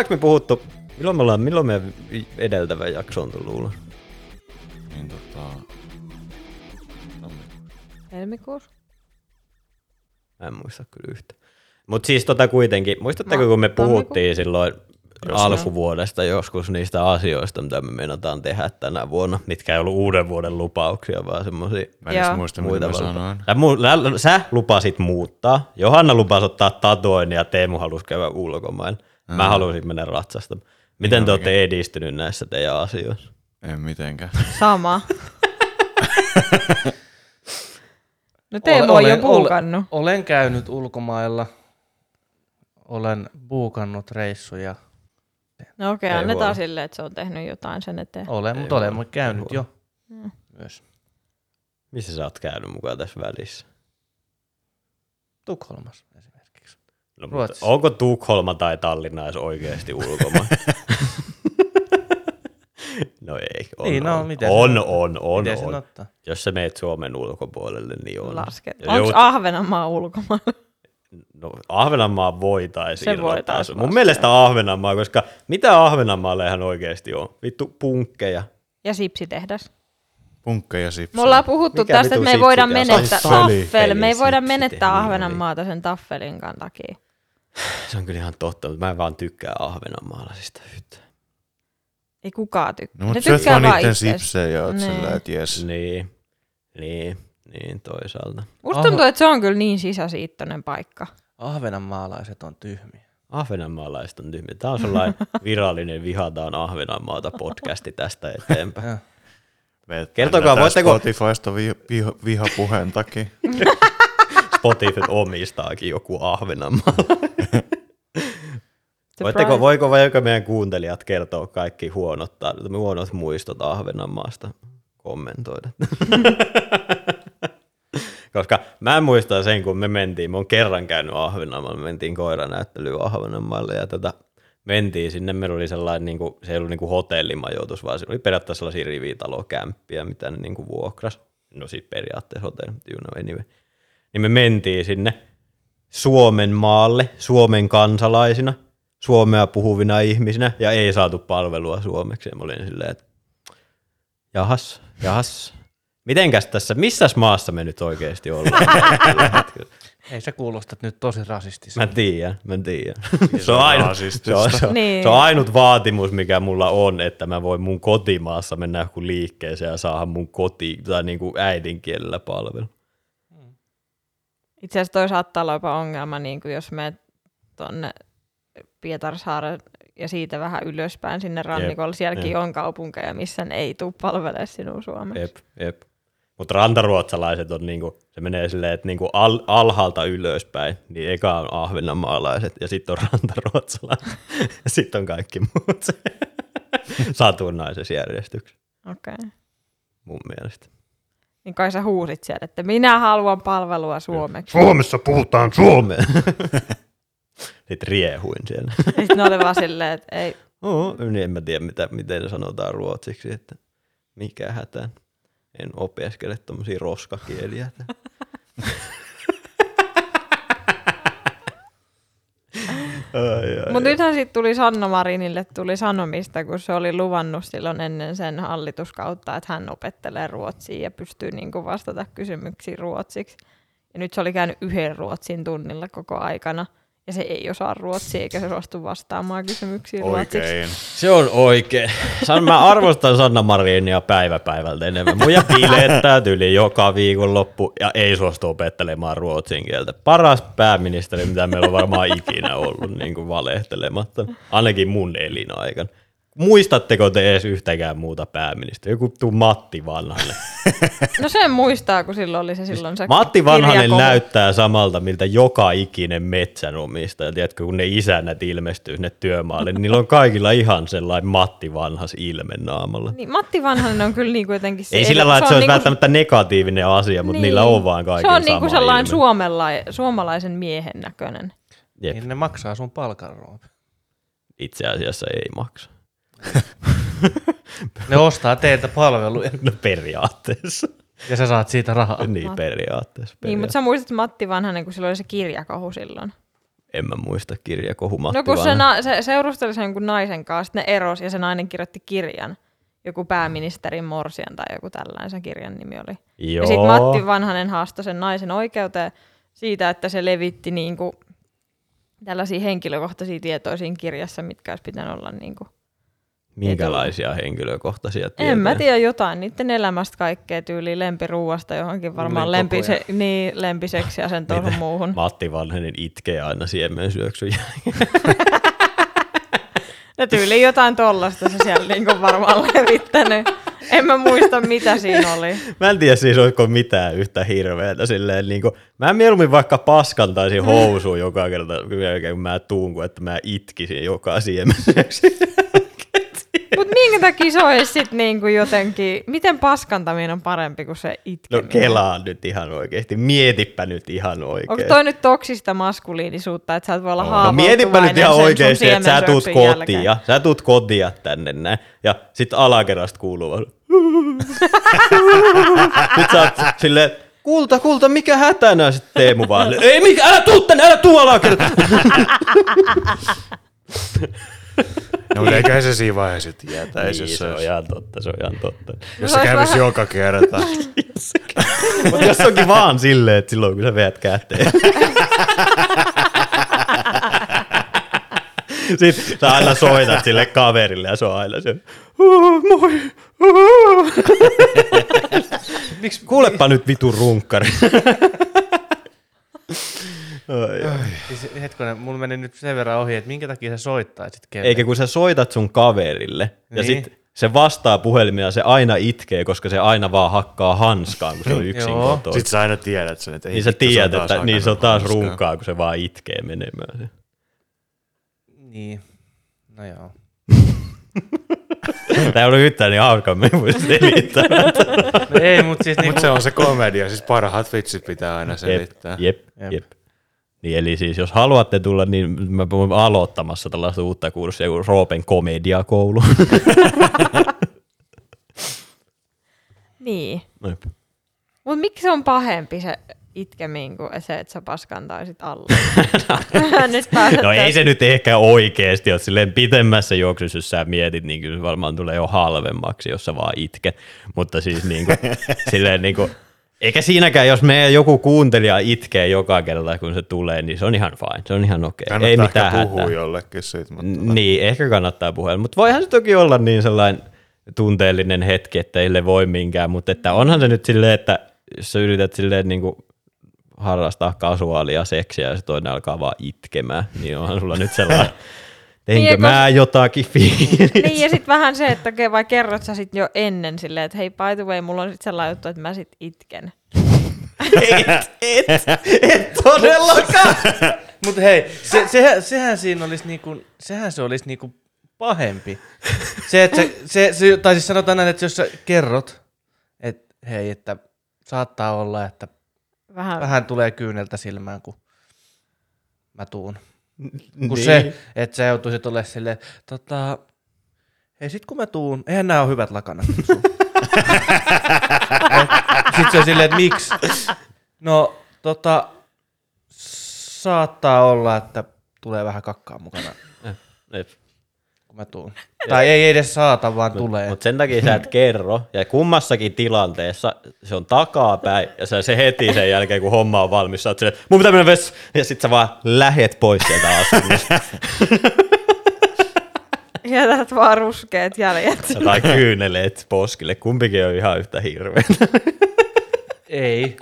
Ollaanko me puhuttu, milloin me ollaan, milloin meidän edeltävä jakso on tullut ulos? Niin tota... Helmikuussa? En muista kyllä yhtä. Mutta siis tota kuitenkin, muistatteko kun me puhuttiin silloin Jos alkuvuodesta joskus niistä asioista, mitä me meinataan tehdä tänä vuonna, mitkä ei ollut uuden vuoden lupauksia, vaan semmoisia muista, mitä muita sanoin. Sä, mu- lä- sä lupasit muuttaa, Johanna lupasi ottaa tatoin ja Teemu halusi käydä ulkomailla. Mä halusin mennä ratsastamaan. Miten te olette edistynyt näissä teidän asioissa? En mitenkään. Sama. no Teemu on jo puukannut. olen käynyt ulkomailla. Olen buukannut reissuja. No okei, Ei annetaan voi. silleen, että se on tehnyt jotain sen eteen. Olen, mutta voi, olen käynyt ei jo myös Missä sä oot käynyt mukaan tässä välissä? Tukholmassa. No, mutta Ruotsissa. onko Tukholma tai Tallinna edes oikeasti ulkomaan? no ei, on, Niin, no, on. miten se on, ottaa? on, on, Miten on. ottaa? Jos sä meet Suomen ulkopuolelle, niin on. Lasket. Onko jout- Ahvenanmaa ulkomailla? No, Ahvenanmaa voitaisiin Se irrottaa. voitaisiin Mun laskea. mielestä Ahvenanmaa, koska mitä Ahvenanmaalle ihan oikeasti on? Vittu punkkeja. Ja sipsitehdas. Punkka ja sipsi. Me ollaan puhuttu Mikä tästä, että me ei voida menettää Taffeli. taffel. Me ei voida menettää Ahvenanmaata sen taffelin takia. Se on kyllä ihan totta, mutta mä en vaan tykkää Ahvenanmaalaisista yhtään. Ei kukaan tykkää. No, ne mutta vaan vaan niiden sipsejä ja oot Niin. sillä, että jes. Niin, niin, niin toisaalta. Musta tuntuu, että se on kyllä niin sisäsiittoinen paikka. Ahvenanmaalaiset on tyhmiä. Ahvenanmaalaiset on tyhmiä. Tämä on sellainen virallinen Vihataan Ahvenanmaata podcasti tästä eteenpäin. Kertokaa, voitteko- Spotifysta vi, vi, vihapuheen takia. Spotify omistaakin joku Ahvenanmaa. Surprise. Voitteko, voiko, voiko meidän kuuntelijat kertoa kaikki huonot, huonot muistot Ahvenanmaasta kommentoida? Koska mä muistan sen, kun me mentiin, mä oon kerran käynyt Ahvenanmaalla, me mentiin koiranäyttelyyn Ahvenanmaalle ja tota, mentiin sinne, meillä oli sellainen, niin kuin, se ei ollut niin kuin hotellimajoitus, vaan se oli periaatteessa sellaisia rivitalokämppiä, mitä ne niin kuin vuokras. No siis periaatteessa hotelli, you know anyway. Niin me mentiin sinne Suomen maalle, Suomen kansalaisina, suomea puhuvina ihmisinä, ja ei saatu palvelua suomeksi. Ja mä olin silleen, että jahas, jahas, mitenkäs tässä, missäs maassa me nyt oikeasti ollaan? Ei se kuulosta nyt tosi Mä rasistiselta. tiedän, mä tiedän. se Se on, ainut, se, rasistista. on, se, on, Niin. se on ainut vaatimus, mikä mulla on, että mä voin mun kotimaassa mennä joku liikkeeseen ja saada mun koti tai niin kuin äidinkielellä palvelu. Itse asiassa toi saattaa olla jopa ongelma, niin kuin jos menet tuonne Pietarsaaren ja siitä vähän ylöspäin sinne rannikolle. Sielläkin jep. on kaupunkeja, missä ne ei tule palvelemaan sinun suomeksi. Jep, jep. Mutta rantaruotsalaiset on niinku, se menee silleen, että niinku al, alhaalta ylöspäin, niin eka on ahvenanmaalaiset ja sitten on rantaruotsalaiset ja sitten on kaikki muut se satunnaisessa järjestyksessä Okei. Okay. mun mielestä. Niin kai sä huusit siellä, että minä haluan palvelua suomeksi. Suomessa puhutaan suomea. Sitten riehuin siellä. Sitten ne oli vaan silleen, että ei. Oo, niin en mä tiedä, mitä, miten sanotaan ruotsiksi, että mikä hätään. En opiskele tommosia roskakieliä. ai, ai, Mutta nythän sitten tuli Sanna Marinille tuli sanomista, kun se oli luvannut silloin ennen sen hallituskautta, että hän opettelee ruotsia ja pystyy niinku vastata kysymyksiin ruotsiksi. Ja nyt se oli käynyt yhden ruotsin tunnilla koko aikana. Ja se ei osaa ruotsia eikä se suostu vastaamaan kysymyksiin ruotsiksi. Oikein. Se on oikein. San, mä arvostan Sanna Marinia päivä päivältä enemmän. Muja bilettää yli joka viikonloppu ja ei suostu opettelemaan ruotsin kieltä. Paras pääministeri, mitä meillä on varmaan ikinä ollut, niin kuin valehtelematta. Ainakin mun elinaikana. Muistatteko te edes yhtäkään muuta pääministeriä? Joku tuu Matti Vanhanen. No sen muistaa, kun silloin oli se silloin se Matti Vanhanen kirjakohu. näyttää samalta, miltä joka ikinen metsänomistaja. Tiedätkö, kun ne isännät ilmestyy sinne työmaalle, niin niillä on kaikilla ihan sellainen Matti Vanhas ilme naamalla. Niin, Matti Vanhanen on kyllä niinku jotenkin se. Ei sillä lailla, että se on olisi niinku- välttämättä negatiivinen asia, mutta niin, niillä on vaan Se kaikilla on sama niinku sellainen suomala- suomalaisen miehen näköinen. Jep. Niin ne maksaa sun palkan, Roope. Itse asiassa ei maksa. Ne ostaa teiltä palveluja No periaatteessa. ja sä saat siitä rahaa. niin, Mat- periaatteessa. Niin, mutta sä muistat Matti Vanhanen, kun sillä oli se kirjakohu silloin. En mä muista kirjakohu Matti No kun se, na- se seurusteli sen jonkun naisen kanssa, sitten ne eros ja se nainen kirjoitti kirjan. Joku pääministerin morsian tai joku tällainen se kirjan nimi oli. Joo. Ja sitten Matti Vanhanen haastoi sen naisen oikeuteen siitä, että se levitti niinku tällaisia henkilökohtaisia tietoja siinä kirjassa, mitkä olisi pitänyt olla niinku. Minkälaisia henkilökohtaisia tietoja? En mä tiedä jotain niiden elämästä kaikkea tyyliin lempiruuasta johonkin varmaan Oli lempi, koko se, niin, lempiseksi ja sen tuohon muuhun. Matti Vanhanen itkee aina siemen syöksyn jälkeen. Ja tyyliin jotain tollasta se siellä niinku varmaan levittänyt. En mä muista mitä siinä oli. Mä en tiedä siis, olisiko mitään yhtä hirveätä silleen, niin kuin, mä mieluummin vaikka paskantaisin housuun joka kerta, kun mä tuun, kuin että mä itkisin joka siemen Mut minkä takia se olisi sit niinku jotenkin, miten paskantaminen on parempi kuin se No itkeminen? kelaa nyt ihan oikeesti, mietipä nyt ihan oikein. Onko toi nyt toksista maskuliinisuutta, että sä et voi olla No haavoittuvainen mietipä nyt ihan oikeesti, että sä tuut ja sä tuut kotia tänne näin, ja sit alakerrasta kuuluu vaan, Nyt sä oot silleen, kulta, kulta, mikä hätänä? Sitten Teemu vaan, ei mikä, älä tuu tänne, älä tuu alakerrasta. No mutta eiköhän se siinä vaiheessa se, niin, se, se on ihan totta, se on ihan totta. jos Se kävisi joka kerta. Mutta jos onkin vaan silleen, että silloin kun sä veät käteen. Sitten sä aina soitat sille kaverille ja se on aina se, "Oh, moi, oh." Miksi, Kuulepa nyt vitun runkkari. Ai. Siis hetkonen, mulla meni nyt sen verran ohi, että minkä takia sä soittaisit kelle? Eikä kun sä soitat sun kaverille ja Niin. sit se vastaa puhelimia ja se aina itkee, koska se aina vaan hakkaa hanskaan, kun se on yksin Joo. kotona. Sitten sä aina tiedät sen, että ei Niin sä tiedät, taas että niin se on taas runkkaa, kun se vaan itkee menemään. Niin. No joo. Tämä on yhtään niin hauska, me ei voi selittää. No ei, mutta siis niinku, se on se komedia, siis parhaat vitsit pitää aina Jep, selittää. jep, Jep. jep. Niin eli siis jos haluatte tulla, niin mä voin aloittamassa tällaista uutta kurssia kuin Roopen komediakoulu. Niin. Jep. Mut miksi se on pahempi se itkemiin kuin se, että sä paskantaisit alle? nyt pääset No ei se nyt ehkä oikeasti ole silleen pitemmässä juoksussa, jos sä mietit, niin kyllä se varmaan tulee jo halvemmaksi, jos sä vaan itket. Mutta siis niin kuin, silleen niin kuin, eikä siinäkään, jos meidän joku kuuntelija itkee joka kerta, kun se tulee, niin se on ihan fine, se on ihan okei. Kannattaa Ei ehkä mitään puhua hätää. jollekin siitä, mutta N- Niin, ehkä kannattaa puhua. Mutta voihan se toki olla niin sellainen tunteellinen hetki, että ei voi minkään, mutta että onhan se nyt silleen, että jos sä yrität silleen niin kuin harrastaa kasuaalia seksiä ja se toinen alkaa vaan itkemään, niin onhan sulla nyt sellainen, teinkö Niin, ja mä jotakin fiilistä. Niin ja sitten vähän se, että okei, vai kerrot sä sit jo ennen silleen, että hei by the way, mulla on sit sellainen juttu, että mä sit itken. et, et, et todellakaan. mut hei, se, sehän, sehän siinä olisi niinku, sehän se olisi niinku pahempi. Se, että se, se, se, tai siis sanotaan näin, että jos sä kerrot, että hei, että saattaa olla, että Vähän, vähän tulee kyyneltä silmään, kun mä tuun. Kun Niin. se, että sä joutuisit olemaan silleen, tota, hei sit kun mä tuun, eihän nämä ole hyvät lakanat. Sitten se on silleen, että miksi? No, tota, saattaa olla, että tulee vähän kakkaa mukana. Kun mä tuun. Tai ei edes saata, vaan tulee. Mutta sen takia sä et kerro, ja kummassakin tilanteessa se on takapäin, ja sä se heti sen jälkeen, kun homma on valmis, sä oot silleen, mun pitää mennä vessa, ja sit sä vaan lähet pois sieltä asunnosta, jätät vaan ruskeat jäljet. tai kyyneleet poskille, kumpikin on ihan yhtä hirveä. Ei.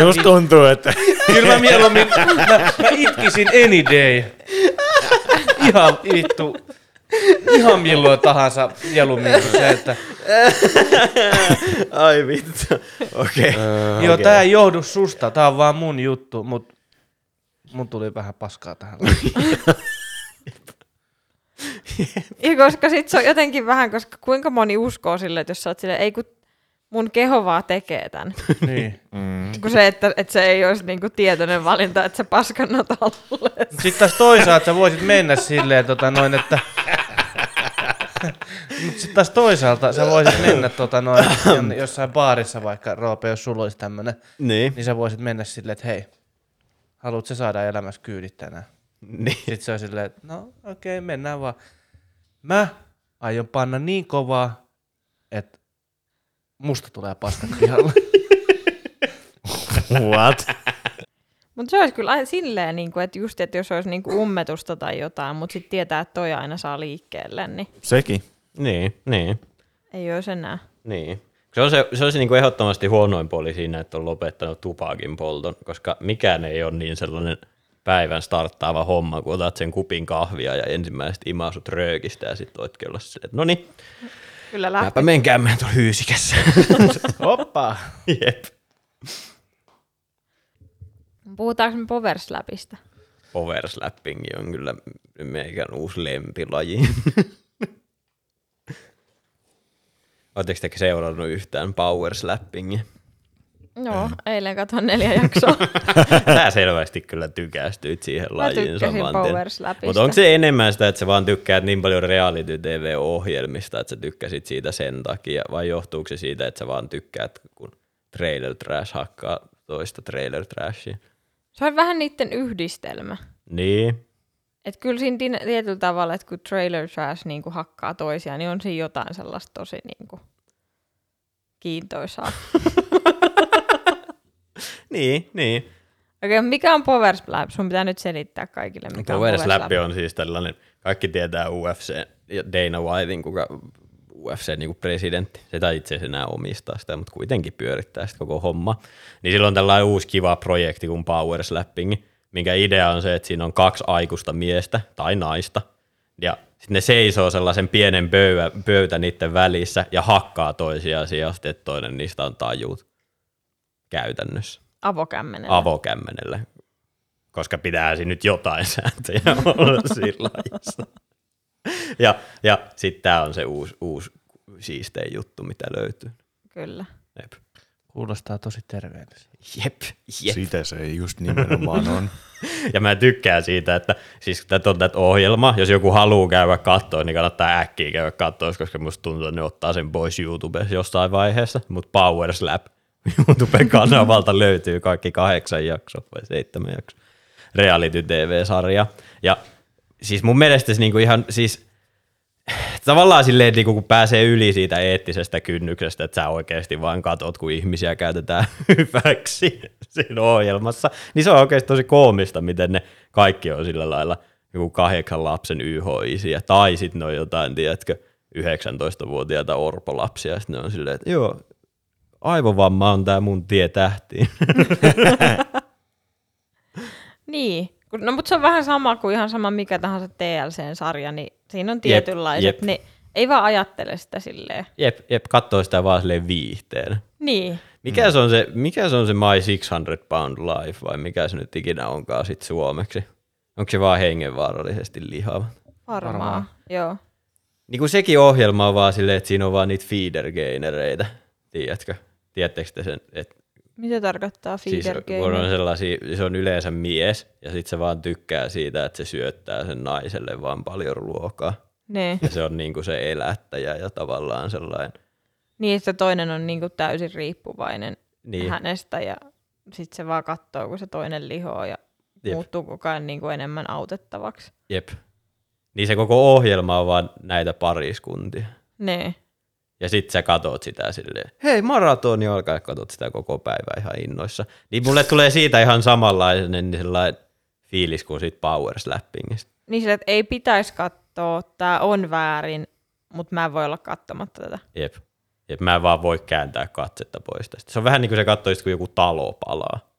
Just tuntuu, että Kyllä mä mieluummin, mä, mä itkisin any day. Ihan vittu. Ihan milloin tahansa mieluummin kuin se, että Ai vittu, okei. Okay. joo, tää ei johdu susta, tää on vaan mun juttu, mut mun tuli vähän paskaa tähän. Ja koska sit se on jotenkin vähän, koska kuinka moni uskoo sille, että jos sä oot silleen, ei kun mun keho vaan tekee tämän. niin. mm, Kun se, että, että se ei olisi niinku tietoinen valinta, että se paskannat alle. Sitten taas toisaalta sä voisit mennä silleen, tota noin, että... Mutta sitten taas toisaalta sä voisit mennä tota noin, jossain baarissa vaikka, Roope, jos sulla olisi tämmönen, Niin. niin sä voisit mennä silleen, että hei, haluatko sä saada elämässä kyydit tänään? Niin. Sitten se on silleen, että no okei, okay, mennään vaan. Mä aion panna niin kovaa, että musta tulee paskat pihalle. What? Mutta se olisi kyllä aina silleen, niin kuin, että just, että jos olisi niin kuin ummetusta tai jotain, mutta sitten tietää, että toi aina saa liikkeelle, niin Sekin. Niin, niin, ei olisi enää. niin. Se on se, se, on se niin kuin ehdottomasti huonoin puoli siinä, että on lopettanut tupakin polton, koska mikään ei ole niin sellainen päivän starttaava homma, kun otat sen kupin kahvia ja ensimmäiset imasut röökistä ja sitten voit olla silleen, että no niin, Kyllä mäpä lähti. menen käymään tuolla hyysikässä. Hoppa! Jep. Puhutaanko me Power Slapista? Power slapping on kyllä meikän uusi lempilaji. Oletteko te seurannut yhtään power slappingia? Joo, eilen katsoin neljä jaksoa. Sä selvästi kyllä tykästyit siihen Mä lajiin saman. Mutta onko se enemmän sitä, että sä vaan tykkäät niin paljon reality TV-ohjelmista, että sä tykkäsit siitä sen takia, vai johtuuko se siitä, että sä vaan tykkäät, kun trailer trash hakkaa toista trailer trashia? Se on vähän niiden yhdistelmä. Niin, Et kyllä siinä tietyllä tavalla, että kun trailer trash niin kuin hakkaa toisiaan, niin on siinä jotain sellaista tosi niin kuin kiintoisaa. niin, niin. Okei, mikä on Power Slap? Sun pitää nyt selittää kaikille, mikä Power on Slap on siis tällainen, kaikki tietää UFC ja Dana Whitein, kuka UFC niin presidentti, se tai itse asiassa enää omistaa sitä, mutta kuitenkin pyörittää sitä koko homma. Niin silloin on tällainen uusi kiva projekti kuin Power Slapping, minkä idea on se, että siinä on kaksi aikuista miestä tai naista, ja sitten ne seisoo sellaisen pienen pöyä, pöytä niiden välissä ja hakkaa toisiaan sijasta, että toinen niistä on tajuut käytännössä Avokämmenellä. avokämmenellä, koska pitää siinä nyt jotain sääntöjä olla siinä lajissa. Ja, ja sitten tämä on se uusi, uusi siistein juttu, mitä löytyy. Kyllä. Jep. Kuulostaa tosi terveelliseltä. Jep, jep. Sitä se just nimenomaan on. Ja mä tykkään siitä, että siis tätä on tätä ohjelma, jos joku haluaa käydä katsoa, niin kannattaa äkkiä käydä katsoa, koska musta tuntuu, että ne ottaa sen pois YouTubessa jossain vaiheessa. Mutta Power Slap YouTuben kanavalta löytyy kaikki kahdeksan jaksoa vai seitsemän jaksoa reality TV-sarja. Ja siis mun mielestä se niinku ihan siis tavallaan silleen, niinku kun pääsee yli siitä eettisestä kynnyksestä, että sä oikeasti vaan katot, kun ihmisiä käytetään hyväksi siinä ohjelmassa, niin se on oikeasti tosi koomista, miten ne kaikki on sillä lailla joku kahdeksan lapsen YH-isiä, tai sitten ne on jotain, tiedätkö, 19-vuotiaita orpolapsia, ja sitten ne on silleen, että joo, aivovamma on tämä mun tie tähtiin. Niin. No mutta se on vähän sama kuin ihan sama mikä tahansa TLC-sarja, niin siinä on tietynlaiset, jep. ne ei vaan ajattele sitä silleen. jep, jep, katsoo sitä vaan silleen viihteen. Niin. Mikä, se on se, mikä se on se My 600 Pound Life vai mikä se nyt ikinä onkaan sit suomeksi? Onko se vaan hengenvaarallisesti lihava? Varmaan. Varmaan. Joo. Niin kuin sekin ohjelma on vaan silleen, että siinä on vaan niitä feeder gainereitä, tiedätkö? Tiedättekö te sen, että Mitä tarkoittaa siis feeder kun on sellaisia, se on yleensä mies ja sitten se vaan tykkää siitä, että se syöttää sen naiselle vaan paljon ruokaa. Niin. Ja se on niin kuin se elättäjä ja tavallaan sellainen, niin, että toinen on niinku täysin riippuvainen Niin. hänestä ja sitten se vaan katsoo, kun se toinen lihoo ja Jep. Muuttuu koko ajan niinku enemmän autettavaksi. jep. Niin se koko ohjelma on vaan näitä pariskuntia. Niin. Ja sit sä katot sitä silleen, hei maratoni alkaa ja katot sitä koko päivää ihan innoissa. Niin mulle tulee siitä ihan samanlainen niin sellainen fiilis kuin siitä power slappingista. Niin sille, että ei pitäisi katsoa, tämä on väärin, mutta mä en voi olla katsomatta tätä. Jep. Jep, mä en vaan voi kääntää katsetta pois tästä. Se on vähän niin kuin se katsoisit, kun joku talo palaa.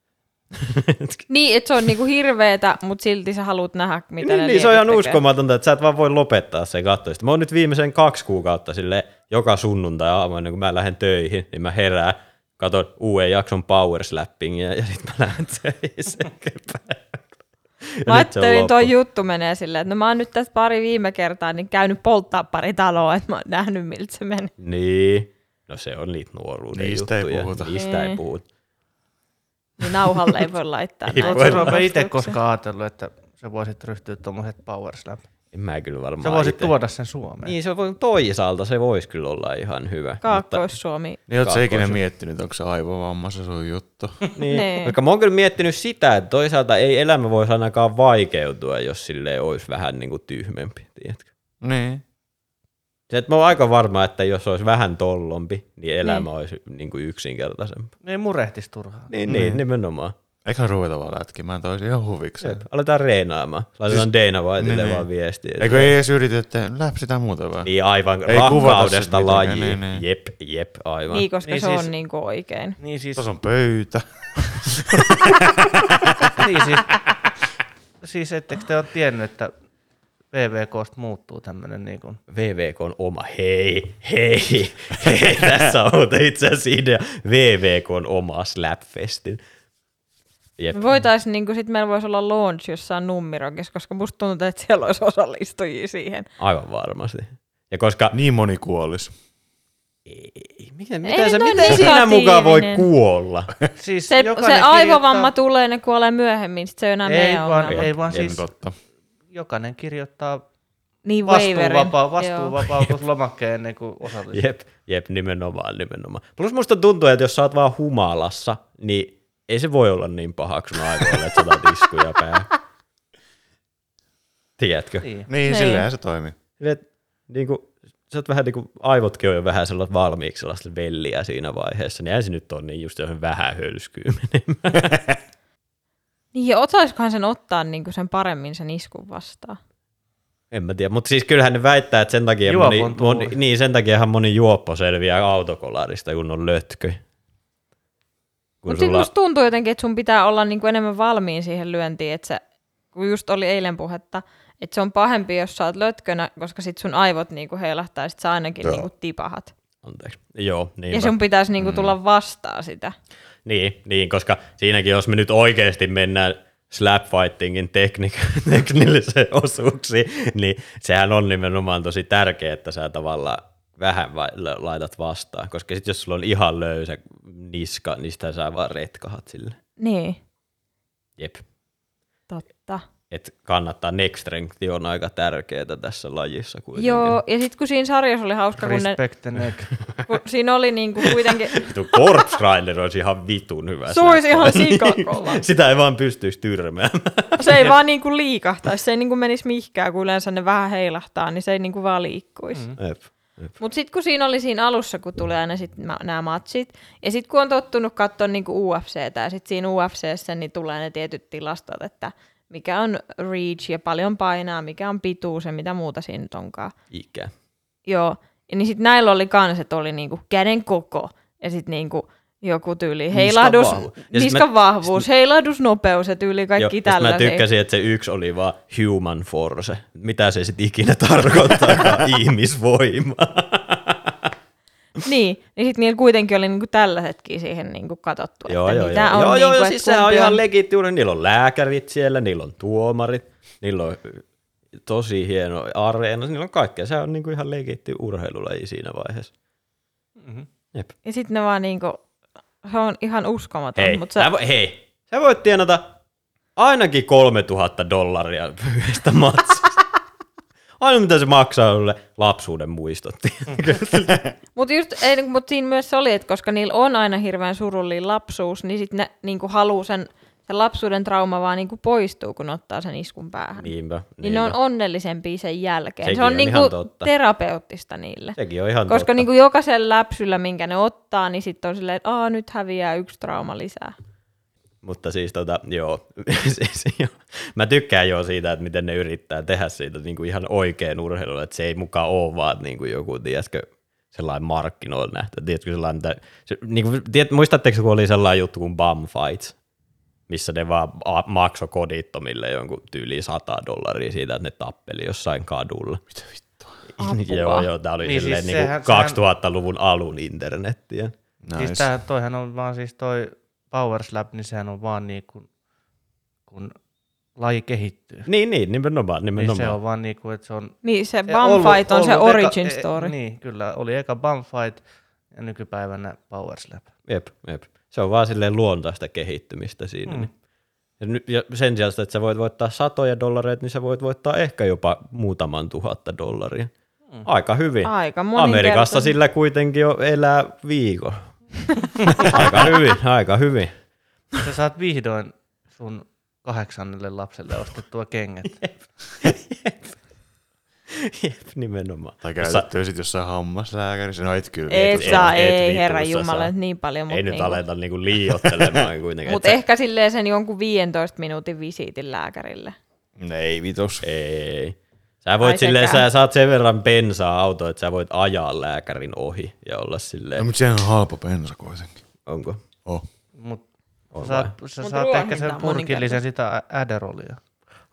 Niin, että se on niinku hirveetä, mutta silti sä haluat nähdä, mitä niin, ne niin, se on ihan tekee. uskomatonta, että sä et vaan voi lopettaa sen katsoista. Mä oon nyt viimeisen kaksi kuukautta sille joka sunnuntai aamu, ennen kuin mä lähden töihin, niin mä herään, katon uuden jakson power slappingia ja sitten mä lähden töihin Mä ajattelin, tuo juttu menee silleen, että no mä oon nyt tästä pari viime kertaa niin käynyt polttaa pari taloa, että mä oon nähnyt, miltä se meni. Niin. No se on niitä nuoruuden Niistä ei juttuja. puhuta. Niistä ei Niin. puhuta. Niin nauhalle ei voi laittaa Ei näitä. Oletko itse koskaan ajatellut, että sä voisit ryhtyä tuommoiset power slam En mä kyllä varmaan Sä voisit ite. tuoda sen Suomeen. Niin, se voi, toisaalta se voisi kyllä olla ihan hyvä. Mutta, Kaakkois-Suomi. Niin oot sä ikinä miettinyt, onko se aivovamma se sun juttu? niin, Nee. koska mä oon kyllä miettinyt sitä, että toisaalta ei elämä voisi ainakaan vaikeutua, jos sille olisi vähän niin kuin tyhmempi, tiedätkö? niin. Se, että mä oon aika varma, että jos olisi vähän tollompi, niin elämä Niin. olisi niin kuin yksinkertaisempi. Ne ei murehtis turhaan. Niin, niin, nimenomaan. Eikä ruveta vaan lätkimään toisi ihan huvikseen. Jep, aletaan reenaamaan. Laitetaan Siis- Dana Whiteille niin, vaan niin. viestiä. Eikö ei edes yritetä, että läpsitään muuta vaan. Niin aivan Ei rakkaudesta lajiin. niin, niin. Jep, jep, aivan. Niin, koska Niin se siis- on niinku oikein. Niin siis, Tuossa on pöytä. niin siis, siis ettekö te ole tiennyt, että VVKsta muuttuu tämmönen niin kuin, VVK on oma. Hei, hei, hei. Tässä on muuten itse asiassa idea. VVK on oma Slapfestin. Jep. Me voitais, niinku, sit meillä voisi olla launch jossain Nummirokissa, koska musta tuntuu, että siellä olisi osallistujia siihen. Aivan varmasti. Ja koska... Niin moni kuolis. Ei, miten, Ei miten, se, noin miten siinä mukaan voi kuolla? siis Se, se aivovamma kirjoittaa- tulee, ne kuolee myöhemmin, sit se ei enää Ei meidän vaan, ongelma. ei vaan siis Totta. Jokainen kirjoittaa Niin vastuuvapaa, vastuuvapautuslomakkeen ennen kuin osallistuu. Jep, jep, nimenomaan, nimenomaan. Plus musta tuntuu, että jos sä oot vaan humalassa, niin ei se voi olla niin pahaksi sun aivoille, että sä otat iskuja päähän. Tiedätkö? Niin. Niin, Niin. silleen se toimii. Et, niin kuin, sä oot vähän niin kuin, aivotkin on jo vähän sellaista valmiiksi sellaista velliä siinä vaiheessa, niin ei se nyt ole niin just johon vähän hölskyy menemään. Niin, ja osaisikohan sen ottaa niinku sen paremmin sen iskun vastaan? En mä tiedä, mutta siis kyllähän ne väittää, että sen takia moni, moni, niin sen takiahan moni juoppo selviää autokolarista, kun on lötkö. Mutta sulla... musta tuntuu jotenkin, että sun pitää olla niinku enemmän valmiin siihen lyöntiin, että se, kun just oli eilen puhetta, että se on pahempi, jos sä oot lötkönä, koska sit sun aivot niinku heilahtaa ja sit sä ainakin Joo. niinku tipahat. Anteeksi. Joo, niin. Ja sun pitäisi niinku tulla vastaan sitä. Niin, niin, koska siinäkin jos me nyt oikeasti mennään slapfightingin teknik- teknilliseen osuuksiin, niin sehän on nimenomaan tosi tärkeää, että sä tavallaan vähän la- laitat vastaan, koska sitten jos sulla on ihan löysä niska, niin sitä sä vaan retkahat sille. Niin, Jep. Totta. Et kannattaa, next strength on aika tärkeää tässä lajissa kuitenkin. Joo, ja sitten kun siinä sarjassa oli hauska, kun, ne, Respect the neck. kun siinä oli niinku kuitenkin, Tuo Corpse Rider olisi ihan vitun hyvä. se olisi ihan sikakova. Sitä ei vaan pystyisi tyrmäämään. Se ei vaan niinku liikahtaisi, se ei niinku menisi mihkään, kun yleensä ne vähän heilahtaa, niin se ei niinku vaan liikkuisi. Mm. Mutta sitten kun siinä oli siinä alussa, kun tuli aina sit nämä matsit, ja sitten kun on tottunut katsoa niinku UFCtä, ja sitten siinä UFCssä niin tulee ne tietyt tilastot, että mikä on reach ja paljon painaa, mikä on pituus ja mitä muuta siinä nyt onkaan. Ikä. Joo, ja niin sitten näillä oli kans, että oli niinku käden koko, ja sitten niinku joku tyyli heilahdus, sit niskan mä- vahvuus, heilahdusnopeus ja tyyli kaikki sit mä tykkäsin, että se yksi oli vaan human force. Mitä se sitten ikinä tarkoittaa, ihmisvoima. Niin, niin sitten niillä kuitenkin oli niinku tällaisetkin siihen niinku katsottu, joo, että joo, mitä joo. on joo, niinku, joo, siis sehän on ihan legitiiminen. Niillä on lääkärit siellä, niillä on tuomarit, niillä on tosi hieno areena, niillä on kaikkea. Se on niinku ihan legitti urheilulaji siinä vaiheessa. Mm-hmm. Jep. Ja sitten ne vaan niinku, se on ihan uskomaton. Hei, Mutta sä, se, vo, hei, sä voit tienata ainakin 3000 dollaria yhdestä matsista. Aina mitä se maksaa sulle lapsuuden muistot. mutta just, mut siinä myös oli, että koska niillä on aina hirveän surullinen lapsuus, niin sitten ne niinku haluu sen, sen lapsuuden trauma vaan niinku poistuu, kun ottaa sen iskun päähän. Niin, Niinpä. niin ne on onnellisempia sen jälkeen. Sekin se on, on niinku ihan totta. terapeuttista niille. Sekin on ihan Koska totta. niinku jokaisen läpsyllä, minkä ne ottaa, niin sitten on silleen, että nyt häviää yksi trauma lisää. Mutta siis tota, joo. siis, joo. Mä tykkään jo siitä, että miten ne yrittää tehdä siitä niin kuin ihan oikein urheilulla, että se ei mukaan ole vaan niin kuin joku, tiedätkö, sellainen markkinoilla nähty. Tiedätkö, sellainen, että, se, niin kuin, tiedät, muistatteko, kun oli sellainen juttu kuin Bum Fights, missä ne vaan maksoi kodittomille jonkun tyyliin 100 dollaria siitä, että ne tappeli jossain kadulla. Mitä vittua? Apua. joo, joo, tämä oli Niin niin, silleen, siis niin kuin sehän- 2000-luvun alun internettiä. Nice. Siis tämähän, toihan on vaan siis toi Power Slap, niin sehän on vaan niin kuin, kun laji kehittyy. Niin, niin, nimenomaan, Niin nimenomaan. se on vaan niin kuin, että se on... Niin se e- bum ollut- fight on se origin eka, story. E, niin, kyllä. Oli eka bum fight ja nykypäivänä Power Slap. Jep, jep. Se on vaan silleen luontaista kehittymistä siinä. Mm. Mm. Niin. Ja, nyt, ja sen sijaan, että sä voit voittaa satoja dollareita, niin sä voit voittaa ehkä jopa muutaman tuhatta dollaria. Aika hyvin. Aika Amerikassa sillä kuitenkin jo elää viikon. Aika hyvin, aika hyvin. Sä saat vihdoin sun kahdeksannelle lapselle ostettua kengät. Jep, nimenomaan. Tai Jos käytettyä sit jossain hammaslääkärissä. No et kyllä. Et et- saa, et ei herra jumala, saa. niin paljon. Ei mut nyt niinku, aleta niinku liiottelemaan kuitenkaan. Mutta ehkä silleen sen jonkun 15 minuutin visiitin lääkärille. Ei vitos. Ei. Sä voit Ai silleen, sä saat sen verran bensaa autoa, että sä voit ajaa lääkärin ohi ja olla silleen, No, mutta sehän on halpa bensa kuitenkin. onko? Oh. Mut On sä saat, sä Mut saat ehkä sen purkillisen sitä Adderolia.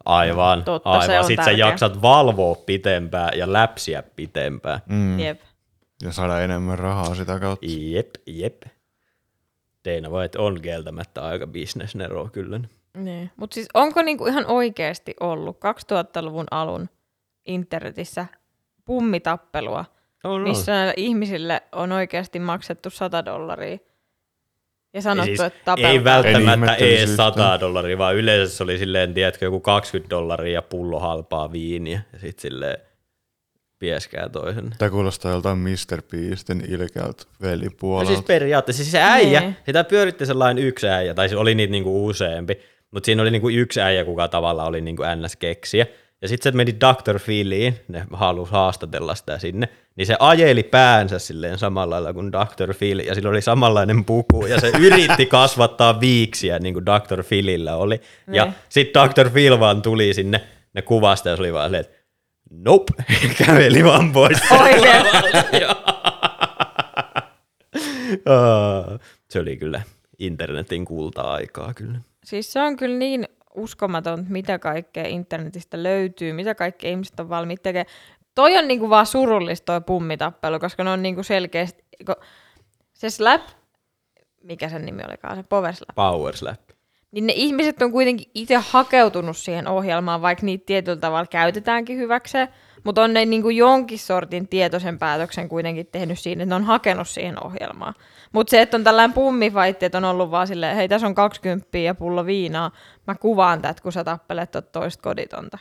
Aivan, Totta, se aivan. on Sitten sä tärkeä. jaksat valvoa pitempään ja läpsiä pitempään. Mm. Jep. Ja saada enemmän rahaa sitä kautta. Jep, jep. Teina voit on kieltämättä aika bisnesnero kyllä. Niin. Mutta siis onko niinku ihan oikeasti ollut 2000-luvun alun internetissä pummitappelua, On, missä näille ihmisille on oikeasti maksettu 100 dollaria ja sanottu, siis että tapelkaa. ei välttämättä ihmettelisi ees 100 yhtään. dollaria, vaan yleensä se oli silleen, tiedätkö, joku 20 dollaria ja pullo halpaa viiniä. Ja sitten silleen pieskää toisen. Tämä kuulostaa joltain Mr. Beastin ilkeältä No velipuolelta. siis periaatteessa siis se äijä, Niin. sitä pyöritti sellainen yksi äijä, tai siis oli niitä niinku useampi, mutta siinä oli niinku yksi äijä, kuka tavallaan oli niinku NS-keksiä. Ja sitten se meni Dr. Philiin, ne halusi haastatella sitä sinne, niin se ajeli päänsä silleen samalla lailla kuin Dr. Phil, ja sillä oli samanlainen puku, ja se yritti kasvattaa viiksiä, niin kuin Dr. Philillä oli. Ja Niin. sitten Dr. Phil vaan tuli sinne ne kuvasta, ja se oli vaan silleen, että nope, käveli vaan pois. Oikein. Se oli kyllä internetin kulta-aikaa kyllä. Siis se on kyllä niin uskomaton, mitä kaikkea internetistä löytyy, mitä kaikkea ihmiset on valmiit tekemään. Toi on niinku vaan surullista toi pummitappelu, koska ne on niinku selkeästi... Se Slap, mikä sen nimi olikaan, se Power Slap, Power Slap. niin ne ihmiset on kuitenkin itse hakeutunut siihen ohjelmaan, vaikka niitä tietyllä tavalla käytetäänkin hyväkseen, mutta on ne niinku jonkin sortin tietoisen päätöksen kuitenkin tehnyt siinä, että ne on hakenut siihen ohjelmaan. Mutta se, että on tällainen pummifaitti, että on ollut vaan silleen, hei tässä on 20 ja pullo viinaa, mä kuvaan tätä, kun sä tappelet toista koditonta.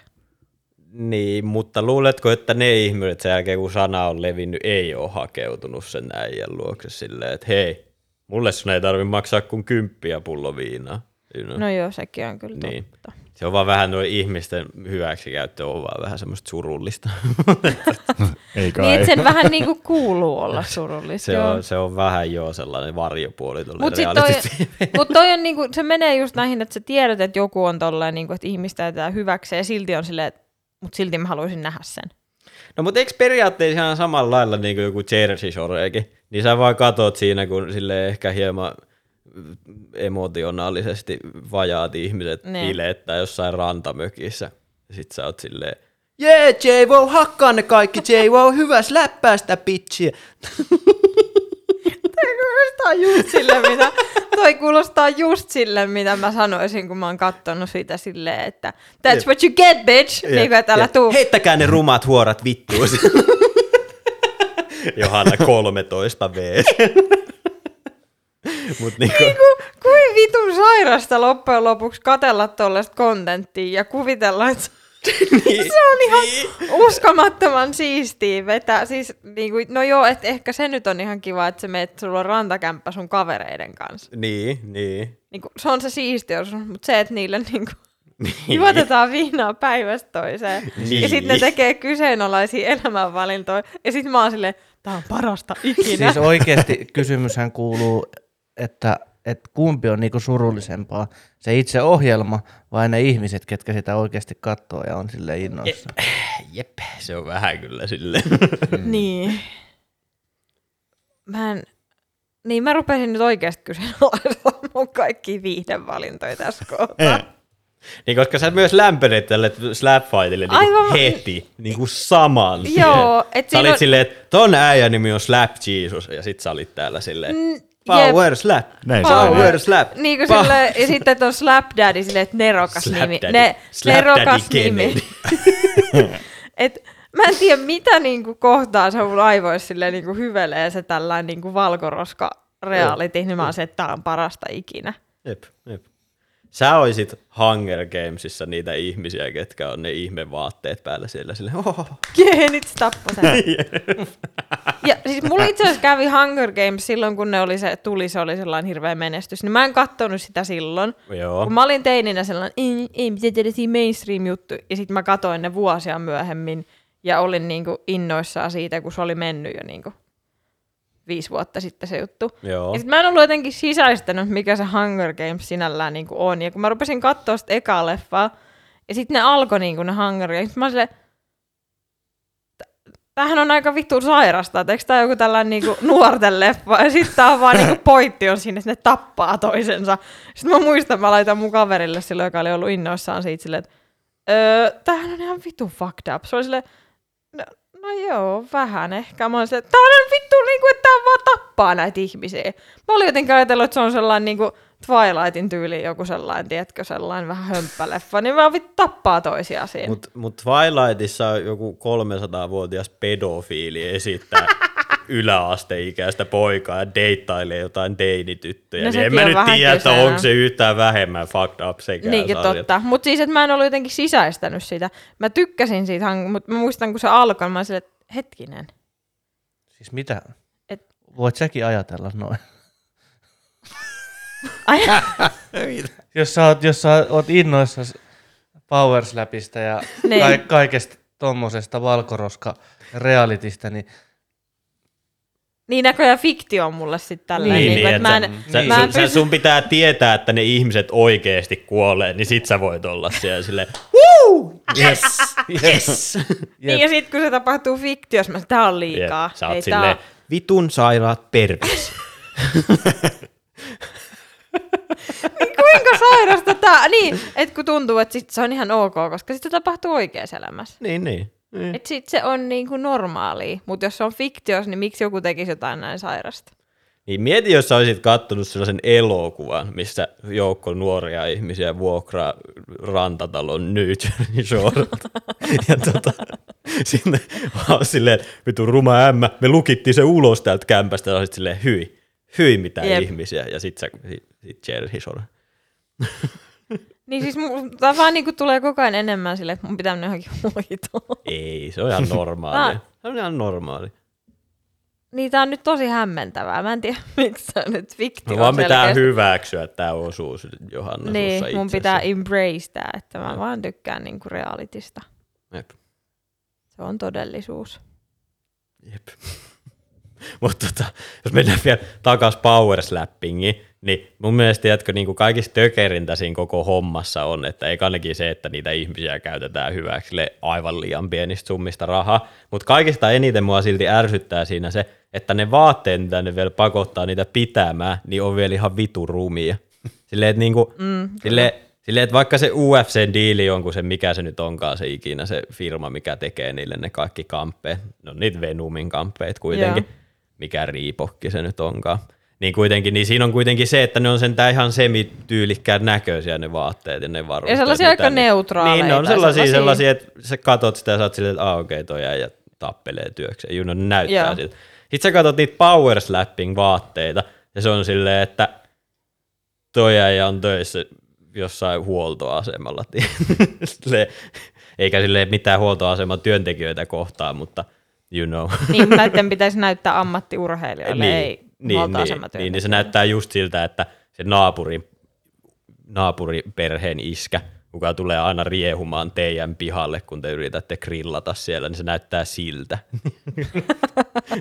Niin, mutta luuletko, että ne ihmiset sen jälkeen, kun sana on levinnyt, ei ole hakeutunut sen äijän luokse silleen, että hei, mulle sun ei tarvi maksaa kuin kymppiä pullo viinaa. You know? No joo, sekin on kyllä Niin. totta. Se on vaan vähän noin ihmisten hyväksikäyttö on vaan vähän semmoista surullista. Ei kai. Niin, sen vähän niinku kuuluu olla surullista. se, on, se on vähän jo sellainen varjopuoli tuolle Mutta toi, mut toi on niinku, se menee just näihin, että sä tiedät, että joku on tolleen, niinku, että ihmistä jätetään hyväksi ja silti on silleen, mutta silti mä haluaisin nähdä sen. No mutta eikö periaatteessa ihan samalla lailla niin kuin joku Jersey Shorekin, niin sä vaan katot siinä, kun sille ehkä hieman emotionaalisesti vajaat ihmiset bilettää jossain rantamökissä. Ja sit sä oot silleen, jee, J-Wo, hakkaa ne kaikki, J-Wo, hyvä, släppää sitä pitchiä. Toi kuulostaa just sille, mitä, toi kuulostaa just sille, mitä mä sanoisin, kun mä oon kattonut sitä silleen, että that's Jep. what you get, bitch! Niin kuin, että älä tuu. Heittäkää ne rumat huorat vittuun. Johanna 13 V. Mut niinku, Ku, kuin vitun sairasta loppujen lopuksi katella tollaista kontenttia ja kuvitella, että niin, se on ihan uskomattoman siistiä vetää. Siis, niin kuin, no joo, että ehkä se nyt on ihan kiva, että sä meet, sulla on rantakämppä sun kavereiden kanssa. niin, niin. Niin kuin, se on se siistiys, mutta se, että niille niin kuin, niin. juotetaan viinaa päivästä toiseen. Niin. Ja sitten ne tekee kyseenalaisia elämänvalintoja. Ja sitten mä oon silleen, tää on parasta ikinä. Siis oikeasti kysymyshän kuuluu, että, että kumpi on niinku surullisempaa, se itse ohjelma vai ne ihmiset, ketkä sitä oikeasti katsoo ja on sille innoissa. Jep, se on vähän kyllä silleen. Niin. Mä en... Niin, mä rupesin nyt oikeasti kyseenalaistamaan mun kaikki viihdevalintoja tässä kohtaa. niin koska sä myös lämpenet tälle slap fightille niin Aivan. heti, niin kuin saman Joo, et Sä olit on- silleen, että ton äijän nimi on Slap Jesus, ja sit sä olit täällä silleen, Mm, Power. Slap, Näin se Power Slap. Niin kuin Pa- sille, ja sitten että on Slap Daddy silleen, että nerokas Slap nimi. Daddy. Ne, Slap nerokas Daddy nimi. Et, mä en tiedä, mitä niinku kohtaa se mun aivoissa silleen niinku hyvelee se tällainen niinku valkoroska reality, niin mä oon se, että tää on parasta ikinä. Jep, jep. Sä oisit Hunger Gamesissa niitä ihmisiä, ketkä on ne ihmevaatteet päällä siellä sille. Oh. Jee, nyt se tappoi sen. ja siis mulla itse asiassa kävi Hunger Games silloin, kun ne oli se, tuli, se oli sellainen hirveä menestys. Niin mä en kattonut sitä silloin. Joo. Kun mä olin teininä sellainen, ei, ei mitään tällaisia mainstream-juttu. Ja sitten mä katoin ne vuosia myöhemmin ja olin niinku innoissaan siitä, kun se oli mennyt jo niinku viisi vuotta sitten se juttu. Joo. Ja sit mä en ollut jotenkin sisäistänyt, mikä se Hunger Games sinällään niinku on. Ja kun mä rupesin katsoa sitä ekaa leffaa, ja sitten ne alkoi niinku ne Hunger Games, mä "Tä- tämähän on aika vittu sairasta, että eikö tämä joku tällainen niinku nuorten leffa, ja sitten tää on vaan niinku pointti on siinä, että ne tappaa toisensa. Sitten mä muistan, mä laitan mun kaverille silloin, joka oli ollut innoissaan siitä silleen, että öö, tämähän on ihan vittu fucked up. Se oli silleen, no, no joo, vähän ehkä. Mä silleen, tää on vittu niinku, että tää vaan tappaa näitä ihmisiä. Mä olin jotenkin ajatellut, että se on sellainen niinku Twilightin tyyli joku sellainen, tiedätkö, sellainen vähän hömppäleffa, niin vaan vittu tappaa toisiaan siinä. Mutta mut Twilightissa on joku 300-vuotias pedofiili esittää yläasteikäistä poikaa ja deittailee jotain teinityttöjä. No niin en mä nyt tiedä, että onko se yhtään vähemmän fucked up sekään Niinkin sarja. totta. Mutta siis, että mä en ollut jotenkin sisäistänyt sitä. Mä tykkäsin siitä, mutta mä muistan, kun se alkoi, mä olin että hetkinen. Siis mitä? Et- Voit säkin ajatella noin. Ai, Jos sä oot, jos sä oot innoissas Power Slapista ja Niin. ka- kaikesta tommosesta valkoroska realitista, niin niin näköjään fiktio on mulle sitten tällä. Niin, Niin, niin, että mä en, että sä, niin. mä en sun, sä, pysty, sun pitää tietää, että ne ihmiset oikeasti kuolee, niin sit sä voit olla siellä silleen, yes, yes. niin, ja sitten kun se tapahtuu fiktiossa, mä tää on liikaa. Jep, sä oot Ei, silleen, tää... vitun sairaat pervis. Kuinka sairasta tää? Niin, että kun tuntuu, että sit se on ihan ok, koska sitten se tapahtuu oikeassa elämässä. niin, niin. Niin. Että sit se on niinku normaalia, mutta jos se on fiktiossa, niin miksi joku tekisi jotain näin sairasta? Niin mieti, jos sä olisit kattonut sellaisen elokuvan, missä joukko nuoria ihmisiä vuokraa rantatalon New Jersey Shorelta. ja tota, sinne vaan silleen, vittu ruma ämmä, me lukittiin se ulos täältä kämpästä, ja silleen, hyi, hyi mitä Jep. ihmisiä, ja sit sä, sit, sit Jersey Shore. Niin siis tää vaan niinku tulee koko ajan enemmän silleen, että mun pitää mennä johonkin hoitoon. Ei, se on ihan normaali. Se on ihan normaali. Niin tää on nyt tosi hämmentävää. Mä en tiedä, miksi se on nyt fiktio. No vaan pitää selkeästi. hyväksyä tämä osuus Johanna Niin, mun itsessä. pitää embrace tää, että mä vaan tykkään niinku realitista. Jep. Se on todellisuus. Jep. Mutta tota, jos mennään vielä takaisin power slappingiin, niin mun mielestä tiedätkö, niin kuin kaikista tökerintä siinä koko hommassa on, että ei ainakin se, että niitä ihmisiä käytetään hyväksi sille aivan liian pienistä summista rahaa, mutta kaikista eniten mua silti ärsyttää siinä se, että ne vaatteet, mitä ne vielä pakottaa niitä pitämään, niin on vielä ihan vitu rumia. Silleen, että niinku, mm, silleen, silleen, että vaikka se UFC-diili on, kun se mikä se nyt onkaan se ikinä, se firma, mikä tekee niille ne kaikki kamppeet, no niitä Venumin kamppeet kuitenkin, Joo. mikä riipokki se nyt onkaan. Niin kuitenkin, niin siinä on kuitenkin se, että ne on sentään ihan semityylikkään näköisiä ne vaatteet ja ne varusteet. sellaisia mitä aika ne- neutraaleita, Niin, ne on sellaisia, sellaisia- sellaisia, että sä katot sitä ja sä oot silleen, että ah, okei, okay, toi äijä tappelee työkseen. Ne näyttää Joo. siltä. Sitten sä katsot niitä power slapping vaatteita ja se on silleen, että toi äijä on töissä jossain huoltoasemalla. Silleen, eikä sille mitään huoltoaseman työntekijöitä kohtaan, mutta you know. Niin, näiden pitäisi näyttää ammattiurheilijoille, ei niin, niin, niin, niin, se näyttää just siltä, että se naapuri, naapuriperheen iskä, kuka tulee aina riehumaan teidän pihalle, kun te yritätte grillata siellä, niin se näyttää siltä.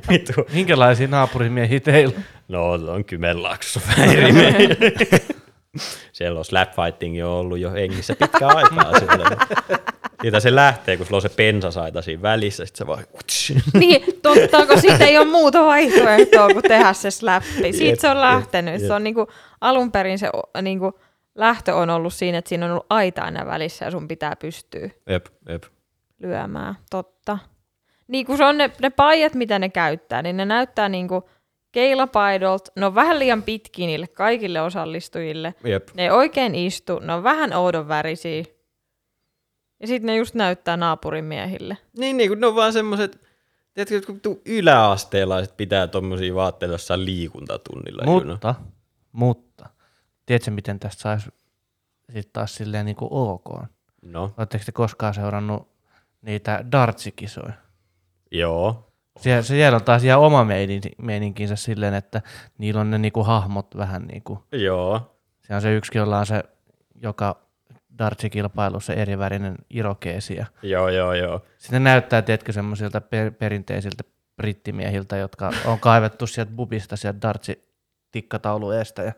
Vitu. minkälaisia naapurimiehiä teillä on? No, on Päirimeeri. Siellä on slapfighting jo ollut jo hengissä pitkä aikaa. Siellä. Siitä se lähtee, kun sulla on se pensasaita siinä välissä, sitten se vaan... Niin, totta, kun siitä ei ole muuta vaihtoehtoa kuin tehdä se slappi. Siitä se on lähtenyt. Se on niinku, alun perin se niinku, lähtö on ollut siinä, että siinä on ollut aita aina välissä ja sun pitää pystyä Jep, jep. lyömään. Totta. Niin kun se on ne, ne paijat, mitä ne käyttää, niin ne näyttää niinku keilapaidolta. Ne on vähän liian pitkiä niille kaikille osallistujille. Jep. Ne ei oikein istu, ne on vähän oudon värisiä. Ja sitten ne just näyttää naapurin miehille. Niin, niin kun ne on vaan semmoiset, tiedätkö, kun tu- yläasteelaiset pitää tommosia vaatteita jossain liikuntatunnilla. you know. Mutta, mutta, tiedätkö miten tästä saisi sitten taas silleen niin kuin ok. No, Oletteko te koskaan seurannut niitä dartsikisoja? joo. Siellä, siellä on taas ihan oma meininki- meininkinsä silleen, että niillä on ne niinku hahmot vähän niin kuin, Joo. se on se yksi, jolla on se, joka dartsikilpailussa erivärinen irokeesi. Ja Joo, joo, joo. sitten näyttää, tiedätkö, semmoisilta per, perinteisiltä brittimiehiltä, jotka on kaivettu sieltä bubista sieltä dartsi-tikkataulu eestä. Ja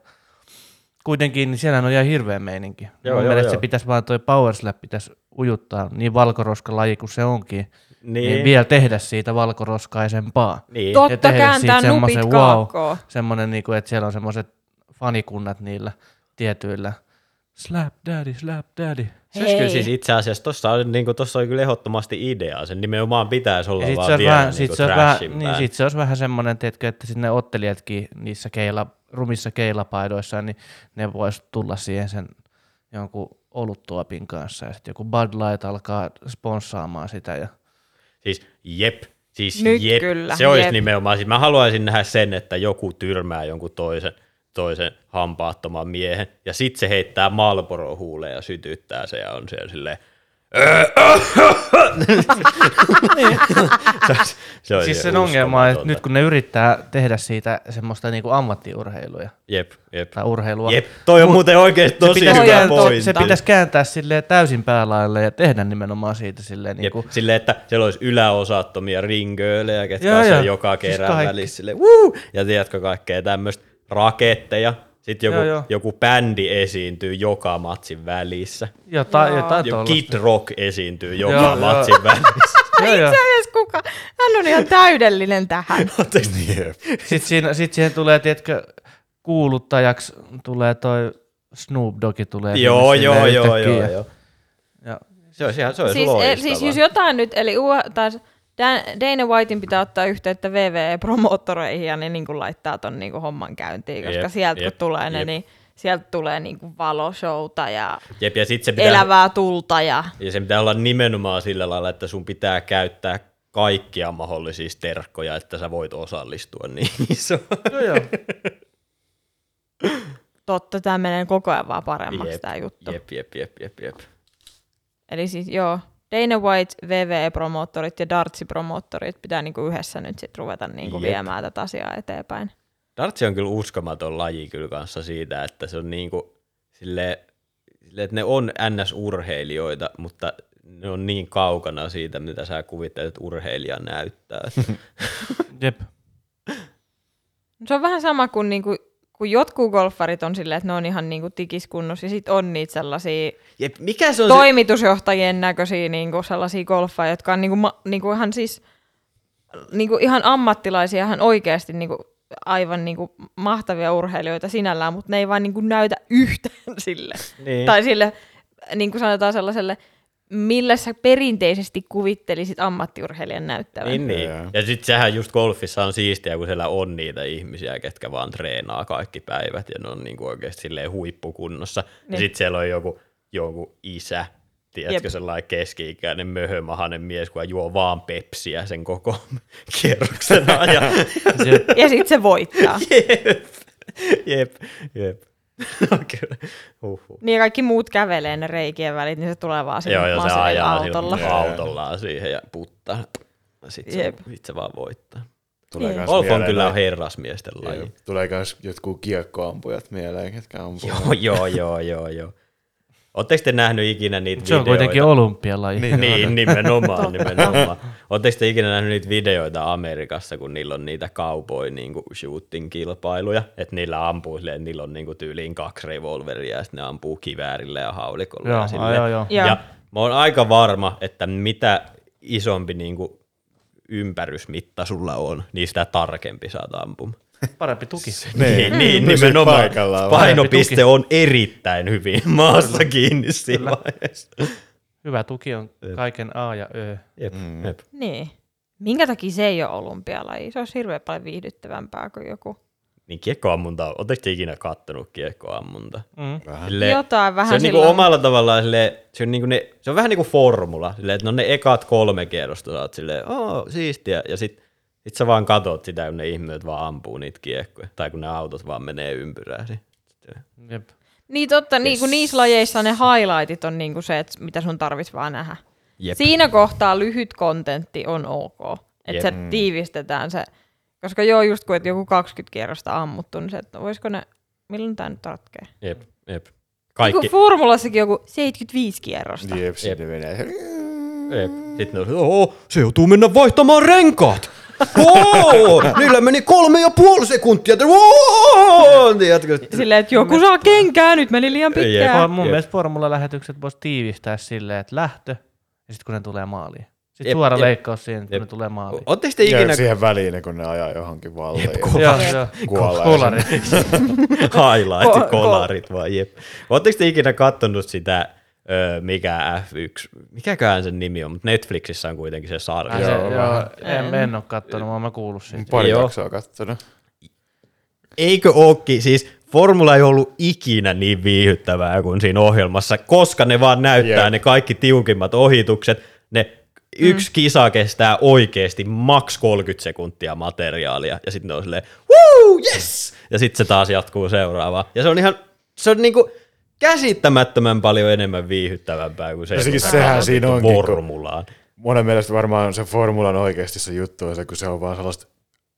kuitenkin niin siellä on ihan hirveä meininki. Joo, Joo, Mun joo, mielestä joo. se pitäisi vaan toi power slap pitäisi ujuttaa niin valkoroskan kuin se onkin. Niin. Niin, vielä tehdä siitä valkoroskaisempaa. niin. Ja Totta tehdä kääntää siitä semmoisen wow. Semmoinen, niin kuin, että siellä on semmoiset fanikunnat niillä tietyillä. Slap daddy, slap daddy. Se olisi kyllä siis itse asiassa, tuossa oli, niin kuin, tossa oli kyllä ehdottomasti idea. Sen nimenomaan pitäisi olla sit vaan se, olisi vielä vähän, niin sit se, vähän, niin, sit se olisi vähän semmoinen, tiedätkö, että sinne ottelijatkin niissä keila, rumissa keilapaidoissa, niin ne vois tulla siihen sen jonkun oluttuopin kanssa. Ja sitten joku Bud Light alkaa sponssaamaan sitä. Ja... Siis jep. Siis Nyt jep. kyllä, se olisi jep. nimenomaan. Siis mä haluaisin nähdä sen, että joku tyrmää jonkun toisen, toisen hampaattoman miehen, ja sitten se heittää Marlboro huuleen ja sytyttää se, ja on siellä silleen, se, olisi- se olisi Siis sen ongelma on, että nyt kun ne yrittää tehdä siitä semmoista niinku ammattiurheiluja. Jep, jep. tai urheilua, Jep, toi on muuten oikeesti tosi pitäisi hyvä kääntää, pointti. se pitäisi kääntää silleen täysin päälaille ja tehdä nimenomaan siitä silleen Jep, niin kuin, silleen, että siellä olisi yläosattomia ringöölejä, ketkä on joka Siis kerran välissä silleen, ja tiedätkö kaikkea tämmöistä raketteja. Sitten joku, Joo, joo. joku bändi esiintyy joka matsin välissä. jotain, Joo. jotain Jo, tollasta. Kid Rock esiintyy joka Joo, matsin välissä. Joo, joo. Itse asiassa kuka? Hän on ihan täydellinen tähän. Jep. Sitten, siinä, sit siihen tulee, tiedätkö, kuuluttajaksi tulee toi Snoop Doggi tulee. joo, joo, joo, joo, joo. Ja, Se olisi ihan se olisi Siis, loistavaa. e, siis jos jotain nyt, eli U, taas Dana Whitein pitää ottaa yhteyttä VVE-promoottoreihin ja ne niin kuin laittaa ton niin kuin homman käyntiin, koska Jep, sieltä kun jep, tulee ne, jep. niin sieltä tulee niin kuin valoshowta ja Jep, ja sit se pitää, elävää tulta ja ja se pitää olla nimenomaan sillä lailla, että sun pitää käyttää kaikkia mahdollisia sterkkoja, että sä voit osallistua niihin. joo, joo. totta, tämä menee koko ajan vaan paremmaksi Jep, tämä juttu. Jep, jep, jep, jep, jep. Eli siis joo, Dana White, VVE-promoottorit ja Dartsi-promoottorit pitää niinku yhdessä nyt sit ruveta niinku Jep. viemään tätä asiaa eteenpäin. Dartsi on kyllä uskomaton laji kyllä kanssa siitä, että se on niinku sille, sille että ne on NS-urheilijoita, mutta ne on niin kaukana siitä, mitä sä kuvittelet, että urheilija näyttää. Jep. Se on vähän sama kuin, niinku, kun jotkut golfarit on silleen, että ne on ihan niinku tikiskunnossa ja sitten on niitä sellaisia Jep, mikä se on se? toimitusjohtajien näköisiä niinku sellaisia golfajia, jotka on niinku, ma, niinku ihan siis niinku ihan ammattilaisia, ihan oikeasti niinku aivan niinku mahtavia urheilijoita sinällään, mutta ne ei vaan niinku näytä yhtään sille. Niin. Tai sille, niin kuin sanotaan sellaiselle, millä sä perinteisesti kuvittelisit ammattiurheilijan näyttävän. Niin, niin. Ja sitten sehän just golfissa on siistiä, kun siellä on niitä ihmisiä, ketkä vaan treenaa kaikki päivät ja ne on niinku oikeasti silleen huippukunnossa. Niin. Ja sitten siellä on joku, joku isä, tiedätkö, Jep. sellainen keski-ikäinen möhömahainen mies, kun juo vaan pepsiä sen koko kierroksen ajan. Ja sitten se voittaa. jep, jep, jep. Kyllä. Uhuh. Niin kaikki muut kävelee ne reikien välit, niin se tulee vaan sinne Joo, joo, se ajaa autolla. autolla. autollaan siihen ja puttaa. Sitten se, sit se vaan voittaa. Tulee Golf on mieleen kyllä herrasmiesten laji. Tulee myös jotkut kiekkoampujat mieleen, ketkä ampuu. Joo, joo, joo, joo, joo. Oletteko te nähnyt ikinä niitä Se on videoita? kuitenkin olympialaji. Niin. Niin, nimenomaan, nimenomaan. Oletteko te ikinä nähnyt niitä videoita Amerikassa, kun niillä on niitä cowboy niin shooting-kilpailuja, että niillä ampuu silleen, että niillä on niin tyyliin kaksi revolveria ja sitten ne ampuu kiväärillä ja haulikolla. Joo, ja, joo. Joo. ja mä oon aika varma, että mitä isompi niin kuin ympärysmitta sulla on, niin sitä tarkempi saat ampumaan. Parempi tuki. Niin, niin Pysyy nimenomaan. paikallaan vaan. Painopiste Tuki. on erittäin hyvin maassa kiinni siinä vaiheessa. Hyvä tuki on kaiken A ja Ö. Jep, Mm. jep. Niin. Minkä takia se ei ole olympialaji? Se olisi hirveän paljon viihdyttävämpää kuin joku. Niin kiekkoammunta, oletteko te ikinä kattonut kiekkoammunta? Mm. Vähän. Silleen- Jotain vähän se on niinku omalla tavallaan silleen, se on, niinku ne, se on vähän niinku formula, silleen, että no ne ekat kolme kierrosta sä oot silleen, oo, siistiä, ja sit, sit sä vaan katot sitä, kun ne ihmiset vaan ampuu niitä kiekkoja, tai kun ne autot vaan menee ympyrää. Sitten- Jep. Niin totta, niin kun niissä lajeissa ne highlightit on niinku se, että mitä sun tarvits vaan nähdä. Jep. Siinä kohtaa lyhyt kontentti on ok. Että Jep. se tiivistetään se. Koska joo, just kun et joku 20 kierrosta ammuttu, niin se, että voisiko ne, milloin tämä nyt ratkee? Jep, jep. Kaikki. Kaikki. Formulassakin joku 75 kierrosta. Jep, sinne menee. Jep. Sitten ne on, se joutuu mennä vaihtamaan renkaat. Oo, niillä meni kolme ja puoli sekuntia. Tiedätkö? Silleen, että joku saa kenkää, nyt meni liian Jep. pitkään. Vaan mun Jep. mielestä formula-lähetykset voisi tiivistää silleen, että lähtö ja sitten kun ne tulee maaliin. Sitten Jep, suora jep. leikkaus siihen, kun Jep. ne tulee maaliin. Ootteko te ikinä Ja siihen väliin, kun ne ajaa johonkin valleen. Joo, joo. Kuolee. Kolari. highlight, Ko- kolarit vaan, jep. Ootteko te ikinä kattonut sitä, ö, mikä F1, mikäköhän sen nimi on, mutta Netflixissä on kuitenkin se sarja. Ai se, Joo, joo, en, en ole kattonut, vaan mä kuullut siitä. Pari Joo. jaksoa kattonut. Eikö ookin, siis Formula ei ollut ikinä niin viihyttävää kuin siinä ohjelmassa, koska ne vaan näyttää Jep. ne kaikki tiukimmat ohitukset. Ne yksi kisa kestää oikeasti maks 30 sekuntia materiaalia, ja sitten ne on silleen, woo, yes! Ja sitten se taas jatkuu seuraavaan. Ja se on ihan, se on niinku käsittämättömän paljon enemmän viihyttävämpää kuin se, siis sä sehän siinä onkin, kun- Formulaan. Monen mielestä varmaan se formulan oikeasti se juttu on se, kun se on vaan sellaista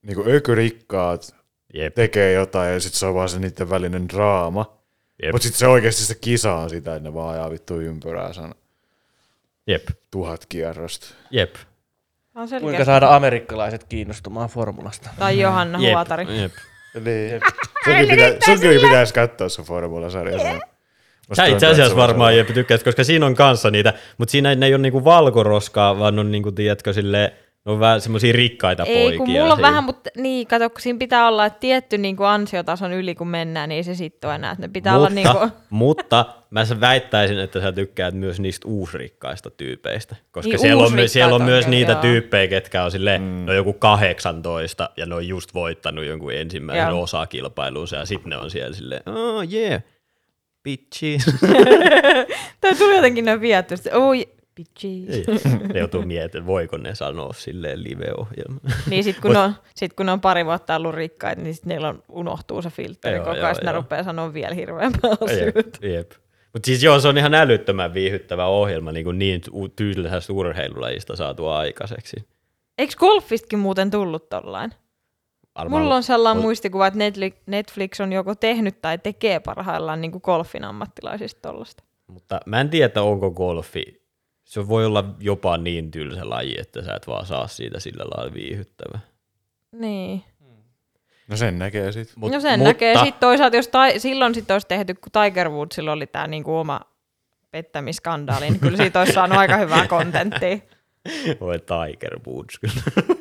niinku ökyrikkaat Jep, tekee jotain ja sitten se on vaan se niiden välinen draama. jep, Mutta sitten se oikeasti se kisa on sitä, että ne vaan ajaa vittu ympyrää sana jep, tuhat kierrosta. jep, On selkeä. Kuinka saada amerikkalaiset kiinnostumaan formulasta? Tai Johanna jep, Huotari. jep. Niin. Sunkin, pitä, sunkin pitäisi katsoa se formulasarja. On- Sä itse asiassa varmaan Jeppe tykkäät, koska siinä on kanssa niitä, mutta siinä ne ei ole niinku valkoroskaa, vaan on niinku, tiedätkö, silleen, ne on vähän semmoisia rikkaita Ei, poikia. kun mulla on siinä. vähän, mutta niin, kato, kun siinä pitää olla että tietty niin kuin ansiotason yli, kun mennään, niin ei se sitten ole enää. että Ne pitää mutta, olla niin kuin, mutta mä väittäisin, että sä tykkäät myös niistä uusrikkaista tyypeistä, koska Niin, siellä, on, siellä on on myös niitä joo. tyyppejä, ketkä on silleen, mm. no joku 18 ja ne on just voittanut jonkun ensimmäisen Joo. osakilpailunsa ja sitten ne on siellä silleen, oh yeah, bitches. tai tuli jotenkin noin vietty, että oi, bitches. Ei. ne joutuu miettimään, voiko ne sanoa silleen live-ohjelma. Niin sit kun, on, sit kun on pari vuotta ollut rikkaita, niin sit niillä on, unohtuu se filtteri koko ajan, ne rupeaa sanoa vielä hirveämpää Jep, asioita. jep. Mutta siis joo, se on ihan älyttömän viihyttävä ohjelma, niin, kuin niin tyylisestä urheilulajista saatu aikaiseksi. Eikö golfistakin muuten tullut tollain? Varmaan- Mulla on sellainen muistikuva, että Netflix on joko tehnyt tai tekee parhaillaan niin kuin golfin ammattilaisista tollasta. Mutta mä en tiedä, että onko golfi, se voi olla jopa niin tylsä laji, että sä et vaan saa siitä sillä lailla viihyttävä. Niin. No sen näkee sit. Mut, no sen mutta... näkee. Sitten toisaalta, jos ta- silloin sit olisi tehty, kun Tiger Woodsilla oli tämä niinku oma pettämiskandaali, niin kyllä siitä olisi saanut aika hyvää kontenttia. Voi Tiger Woods kyllä.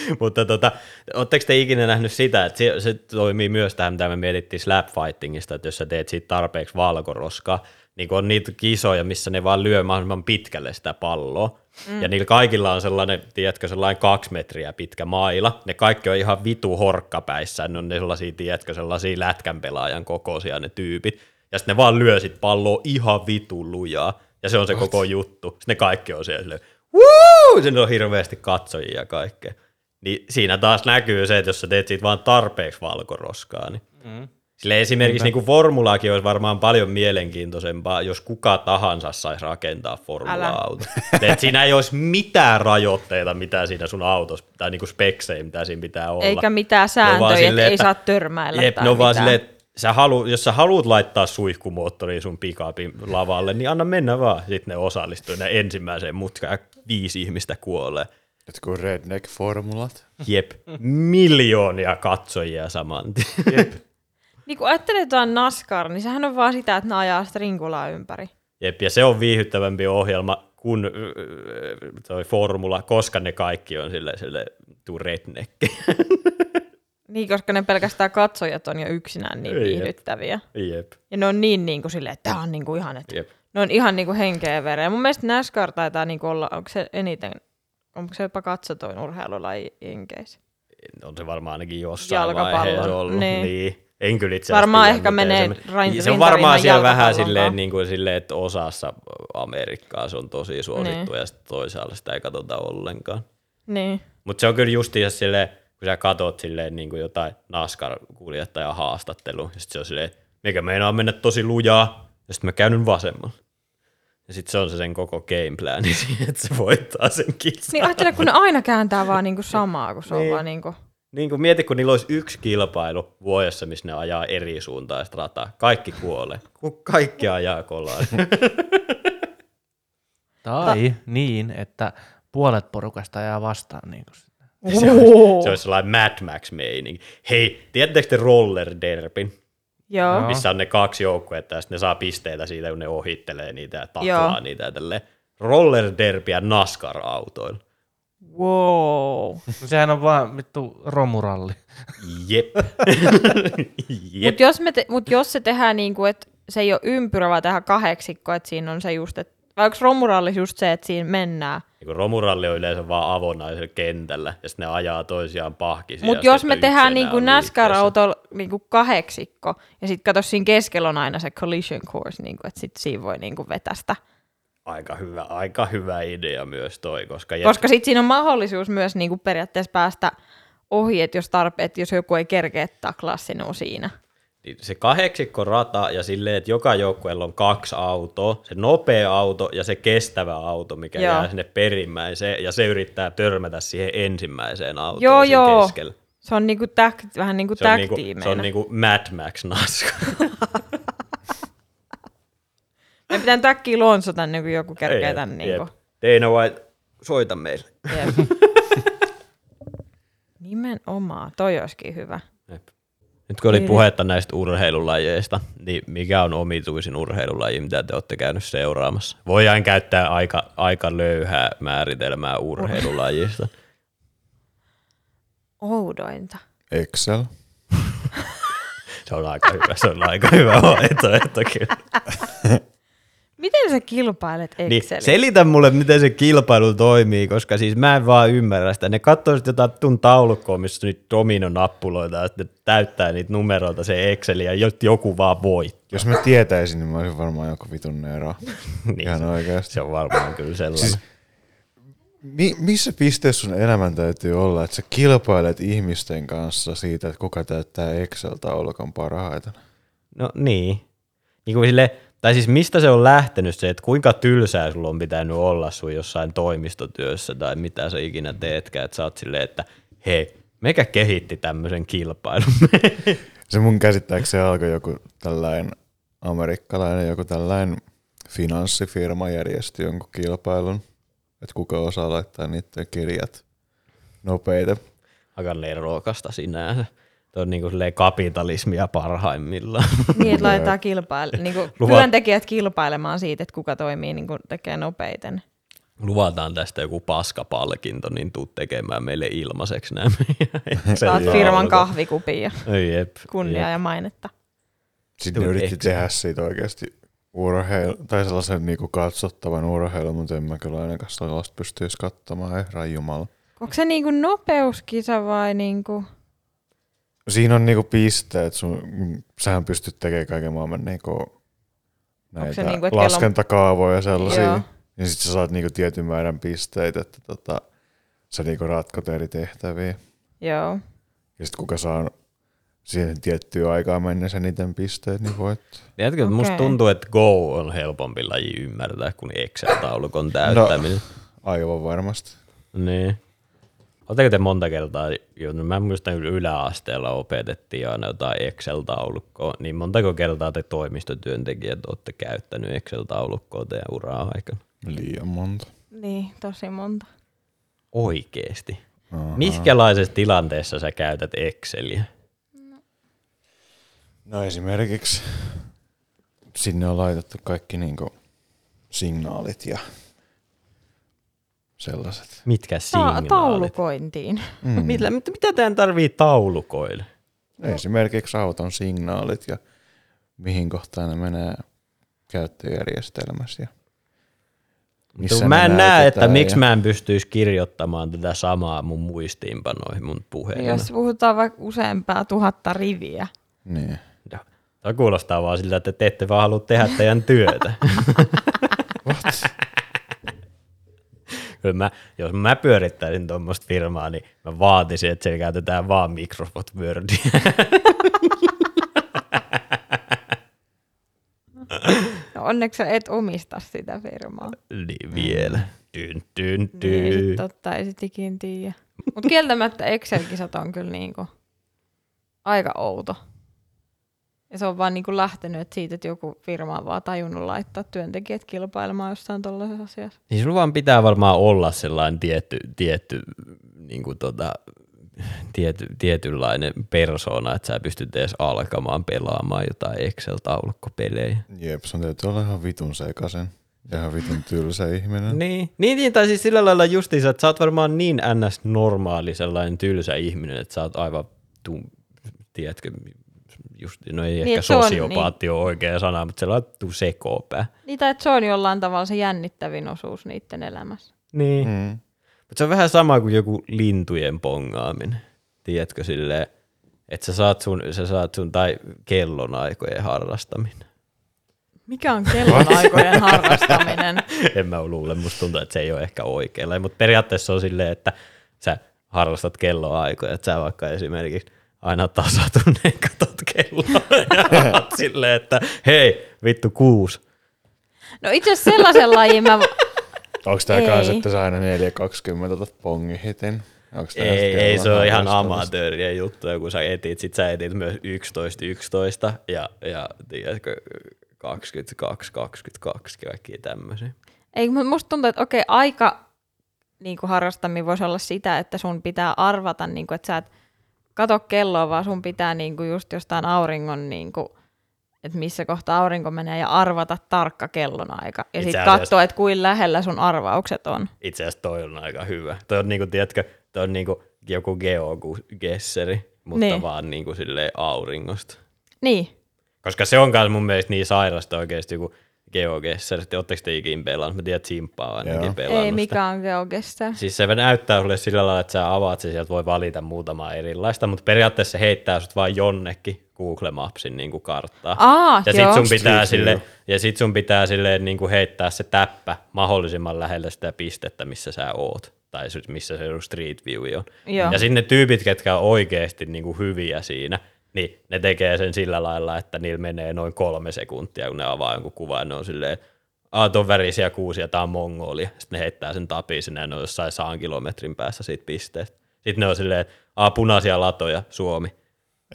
Mutta tota, ootteko te ikinä nähnyt sitä, että se, se toimii myös tähän, mitä me mietittiin slapfightingista, että jos sä teet siitä tarpeeksi valkoroskaa, niin kun on niitä kisoja, missä ne vaan lyö mahdollisimman pitkälle sitä palloa, mm. ja niillä kaikilla on sellainen, tiedätkö, sellainen kaksi metriä pitkä maila, ne kaikki on ihan vitu horkkapäissä, ne on ne sellaisia, tiedätkö, sellaisia lätkän pelaajan kokoisia ne tyypit, ja sitten ne vaan lyö sit palloa ihan vitu lujaa, ja se on se koko juttu. Sitten ne kaikki on siellä silleen, Woo! Siinä on hirveästi katsojia ja kaikkea. Niin siinä taas näkyy se, että jos sä teet siitä vaan tarpeeksi valkoroskaa, niin mm. Sille esimerkiksi niin kuin formulaakin olisi varmaan paljon mielenkiintoisempaa, jos kuka tahansa saisi rakentaa formula-auto. Et siinä ei olisi mitään rajoitteita, mitä siinä sun autossa, tai niin kuin speksejä, mitä siinä pitää olla. Eikä mitään sääntöjä, että silleen, ei saa törmäillä Jep, tai ne on vaan mitään. silleen, että sä halu, jos sä haluat laittaa suihkumoottoriin sun pikapin lavalle, niin anna mennä vaan. Sitten ne osallistuu ne ensimmäiseen mutkaan ja viisi ihmistä kuolee. Jotkut redneck-formulat. Jep, miljoonia katsojia saman tien. Niin kun ajattelee jotain NASCAR, niin sehän on vaan sitä, että ne ajaa stringulaa ympäri. Jep, ja se on viihyttävämpi ohjelma kuin öö, toi formula, koska ne kaikki on sille, sille tuu redneck. Niin, koska ne pelkästään katsojat on jo yksinään niin jep. viihdyttäviä. Jep, Ja ne on niin, niin kuin silleen, että tämä on niin kuin ihan, että jep. ne on ihan niin kuin henkeä ja vereä. Mun mielestä NASCAR taitaa niin kuin olla, onko se eniten, onko se jopa katsotoin urheilulaji Jenkeissä? On se varmaan ainakin jossain Jalkapallo, vaiheessa ollut. niin. Niin. En kyllä itse Varmaan ehkä menee se, rain- se on varmaan siellä vähän silleen, niin kuin, silleen, että osassa Amerikkaa se on tosi suosittu Niin. ja sitten toisaalla sitä ei katsota ollenkaan. Niin. Mutta se on kyllä justiinsa silleen, kun sä katot silleen niin kuin jotain NASCAR-kuljettajan haastattelua, ja sitten se on silleen, mikä meinaa mennä tosi lujaa, ja sitten mä käyn vasemmalla. Ja sitten se on se sen koko gameplani siihen, että se voittaa sen kilsan. Niin ajattele, kun ne aina kääntää vaan niinku samaa, kun se on Niin. vaan niinku... Niin kuin mieti, kun niillä olisi yksi kilpailu vuodessa, missä ne ajaa eri suuntaista rataa. Kaikki kuolee. Kun kaikki ajaa kolaan. Tai niin, että puolet porukasta jää vastaan. Niin kuin. sitä. Se olisi, se olisi sellainen Mad Max-meininki. Hei, tiedättekö te roller derbin? Joo. Missä on ne kaksi joukkuetta ja sitten ne saa pisteitä siitä, kun ne ohittelee niitä ja taklaa Joo. niitä ja tälleen. Roller derbiä NASCAR-autoilla. Wow. No Sehän on vaan vittu romuralli. Jep. Jep. Mutta jos, me te, mut jos se tehdään niin kuin, että se ei ole ympyrä, vaan tehdään kahdeksikko, että siinä on se just, että vai onko romurallis just se, että siinä mennään? Niin romuralli on yleensä vaan avonaisella kentällä ja sitten ne ajaa toisiaan pahkisia. Mutta jos me tehdään niin kuin. NASCAR-autolla niin kuin kahdeksikko, ja sitten kato siinä keskellä on aina se collision course, niin kuin, että sitten siinä voi niin kuin vetästä. Aika hyvä, aika hyvä idea myös toi, koska, jep, Koska sitten siinä on mahdollisuus myös niin kuin periaatteessa päästä ohi, että jos tarpeet, jos joku ei kerkeä taklaa sinua siinä. Niin se kahdeksikko rata ja silleen, että joka joukkueella on kaksi autoa, se nopea auto ja se kestävä auto, mikä Joo. jää sinne perimmäiseen, ja se yrittää törmätä siihen ensimmäiseen autoon Joo, joo. keskellä. Se on niin kuin tag, vähän niin kuin Se on, niinku, se on niinku Mad Max NASCAR. Me pitää nyt äkkiä lonsota, niin kuin joku kerkee tän. Niin kuin. Dana White, soita meille. Nimenomaan, toi olisikin hyvä. Nyt kun oli Kyllä. puhetta näistä urheilulajeista, niin mikä on omituisin urheilulaji, mitä te olette käynyt seuraamassa? Voidaan käyttää aika, aika löyhää määritelmää urheilulajista. Oudointa. Excel. Se on aika hyvä, se on aika hyvä vaihtoehto kyllä. Miten sä kilpailet Niin, Excelissä? selitä mulle, miten se kilpailu toimii, koska siis mä en vaan ymmärrä sitä. Ne katsoo sitten jotain tun taulukkoa, missä on niitä dominonappuloita ja sitten täyttää niitä numeroita se Excel ja joku vaan voi. Jos mä tietäisin, niin mä olisin varmaan joku vitun Nero. Niin, Ihan se, oikeasti. se on varmaan kyllä sellainen. Siis, mi- missä pisteessä sun elämän täytyy olla, että sä kilpailet ihmisten kanssa siitä, että kuka täyttää Excel-taulukon parhaiten? No niin. niin kuin sille, tai siis mistä se on lähtenyt se, että kuinka tylsää sulla on pitänyt olla sun jossain toimistotyössä tai mitä sä ikinä teetkään, että sä oot silleen, että hei, mekä kehitti tämmöisen kilpailun. Se mun käsittääkseni alkoi joku tällainen amerikkalainen, joku tällainen finanssifirma järjesti jonkun kilpailun, että kuka osaa laittaa niiden kirjat nopeita. Aika nerokasta sinänsä. Tuo on niin kuin kapitalismia parhaimmillaan. Niin, että laitetaan kilpaile- niin kuin Luvat- työntekijät kilpailemaan siitä, että kuka toimii niin kuin tekee nopeiten. Luvataan tästä joku paskapalkinto, niin tuu tekemään meille ilmaiseksi nämä meidän Saat firman kahvikupia, Ei, Jep, kunniaa jep. ja mainetta. Sitten yritti tehdä siitä oikeasti urheilu, tai sellaisen niinku katsottavan urheilun, mutta en mä kyllä ainakaan sellaista pystyisi katsomaan, herran jumala. Onko se niin kuin nopeuskisa vai niin kuin... Siinä on niinku pisteet, sun, sähän pystyt tekemään kaiken maailman niinku näitä niinku, on- laskentakaavoja ja sellaisia. Joo. Ja sitten sä saat niinku tietyn määrän pisteitä, että tota, sä niinku ratkot eri tehtäviä. Joo. Ja sitten kuka saa siihen tiettyyn aikaan mennessä eniten pisteet, niin voit. Tiedätkö, että musta tuntuu, että Go on helpompi laji ymmärtää kuin Excel-taulukon täyttäminen. Aivan varmasti. Niin. Oletteko te monta kertaa, jo- no mä muistan kyllä yläasteella opetettiin aina jotain Excel-taulukkoa, niin montako kertaa te toimistotyöntekijät olette käyttänyt Excel-taulukkoa teidän uraa aikana? Liian monta. Niin, tosi monta. Oikeesti. Aha. Miskälaisessa tilanteessa sä käytät Exceliä? No esimerkiksi sinne on laitettu kaikki niinku signaalit ja sellaiset. Mitkä Ta- signaalit? taulukointiin. Mm. Mitä, mitä, mitä teidän tarvii taulukoille? Esimerkiksi auton signaalit ja mihin kohtaan ne menee käyttöjärjestelmässä. Ja Missä mä en näe, että näytetään miksi ja- mä en pystyisi kirjoittamaan tätä samaa mun muistiinpanoihin mun puhelimella. Jos puhutaan vaikka useampaa tuhatta riviä. Niin. Tämä kuulostaa vaan siltä, että te ette vaan halua tehdä teidän työtä. Kyllä mä, jos mä pyörittäisin tuommoista firmaa, niin mä vaatisin, että siellä käytetään vaan Microsoft Wordia. No onneksi sä et omista sitä firmaa. Niin vielä. Tyn, tyn, Niin, tyn. sit totta, ei sit ikin tiedä. Mutta kieltämättä Excel-kisat on kyllä niinku aika outo. Ja se on vaan niinku lähtenyt että siitä, että joku firma on vaan tajunnut laittaa työntekijät kilpailemaan jossain tuollaisessa asiassa. Niin sulla vaan pitää varmaan olla sellainen tietty, tietty niin kuin tota, tiety, tietynlainen persona, että sä pystyt edes alkamaan pelaamaan jotain Excel-taulukkopelejä. Jep, sun täytyy olla ihan vitun sekasen. Ja ihan vitun tylsä ihminen. Niin, niin, niin tai siis sillä lailla justiinsa, että sä oot varmaan niin ns-normaali sellainen tylsä ihminen, että sä oot aivan, tu, tiedätkö, just, no ei Niin, ehkä se on sosiopaatti ole oikea sana, mutta sellainen tu sekopää. Niin, tai että se on jollain tavalla se jännittävin osuus niiden elämässä. Niin. Mm. Mutta se on vähän sama kuin joku lintujen pongaaminen. Tiedätkö silleen, että sä saat sun, sä saat sun tai kellonaikojen harrastaminen. Mikä on kellonaikojen harrastaminen? en mä luule, musta tuntuu, että se ei ole ehkä oikealla. Mutta periaatteessa se on silleen, että sä harrastat kelloaikoja, että sä vaikka esimerkiksi aina tasatunneen katot kelloa ja oot silleen, että hei, vittu kuusi. No itse asiassa sellaisen lajin mä... Onks tää Ei. kans, että sä aina 4.20 otat pongihitin? Onks tää Ei, ei, se on ihan amatöörien juttu, kun sä etit, sit sä etit myös 11, 11 ja, ja tiedätkö, 22, 22, kaikkia tämmöisiä. Ei, mutta musta tuntuu, että okei, aika niin kuin harrastaminen voisi olla sitä, että sun pitää arvata, niin kuin, että sä et kato kelloa, vaan sun pitää niin kuin just jostain auringon, niin kuin, että missä kohtaa aurinko menee ja arvata tarkka kellonaika. Ja sitten katsoa, että kuin lähellä sun arvaukset on. Itse asiassa toi on aika hyvä. Toi on niinku, tiedätkö, toi on niinku joku geogesseri, mutta Niin. vaan niinku silleen auringosta. Niin. Koska se on myös mun mielestä niin sairasta oikeasti joku geogesseri. Oletteko te ikinä pelannut? Mä tiedän, että Simppa on ainakin Joo. pelannut Ei sitä. mikä on geogessa. Siis se näyttää sulle sillä lailla, että sä avaat sen, sieltä voi valita muutamaa erilaista, mutta periaatteessa se heittää sut vaan jonnekin Google Mapsin niin kuin karttaa. Aa, ja joo. sit sun pitää Street sille, ja sit sun pitää silleen niin kuin heittää se täppä mahdollisimman lähellä sitä pistettä, missä sä oot. Tai missä se Street View on. Joo. Ja sitten ne tyypit, ketkä on oikeasti niin kuin hyviä siinä, niin ne tekee sen sillä lailla, että niillä menee noin kolme sekuntia, kun ne avaa jonkun kuvan, ja ne on silleen, Aa, ton värisiä kuusia, tää on Mongolia. Sitten ne heittää sen tapiin sinne, ja ne on jossain saan kilometrin päässä siitä pisteestä. Sitten ne on silleen, aa, punaisia latoja, Suomi.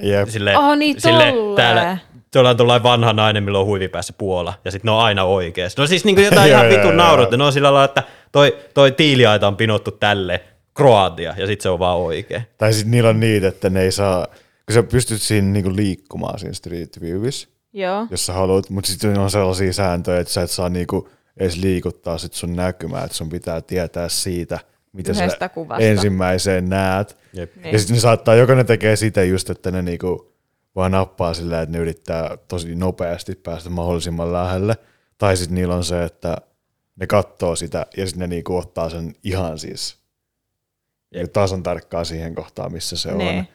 Jep. Silleen, Oh, niin tolleen. täällä, tuolla on tuollainen vanha nainen, millä on huivi päässä Puola, ja sitten ne on aina oikeassa. No siis niin kuin jotain ihan vitun naurut, ne on sillä lailla, että toi, toi tiiliaita on pinottu tälle, Kroatia, ja sitten se on vaan oikein. Tai sitten niillä on niitä, että ne ei saa, kun sä pystyt siinä niinku liikkumaan siinä Street Viewissa, Joo. jos sä haluat, mutta sitten on sellaisia sääntöjä, että sä et saa niinku edes liikuttaa sit sun näkymää, että sun pitää tietää siitä, mitä Yhdestä sä kuvasta. ensimmäiseen näet. Jep. Niin. Ja sitten ne saattaa, joko ne tekee sitä just, että ne niinku vaan nappaa sillä, että ne yrittää tosi nopeasti päästä mahdollisimman lähelle, tai sitten niillä on se, että ne katsoo sitä ja sitten ne niinku ottaa sen ihan siis niinku tasan tarkkaan siihen kohtaan, missä se Niin. on,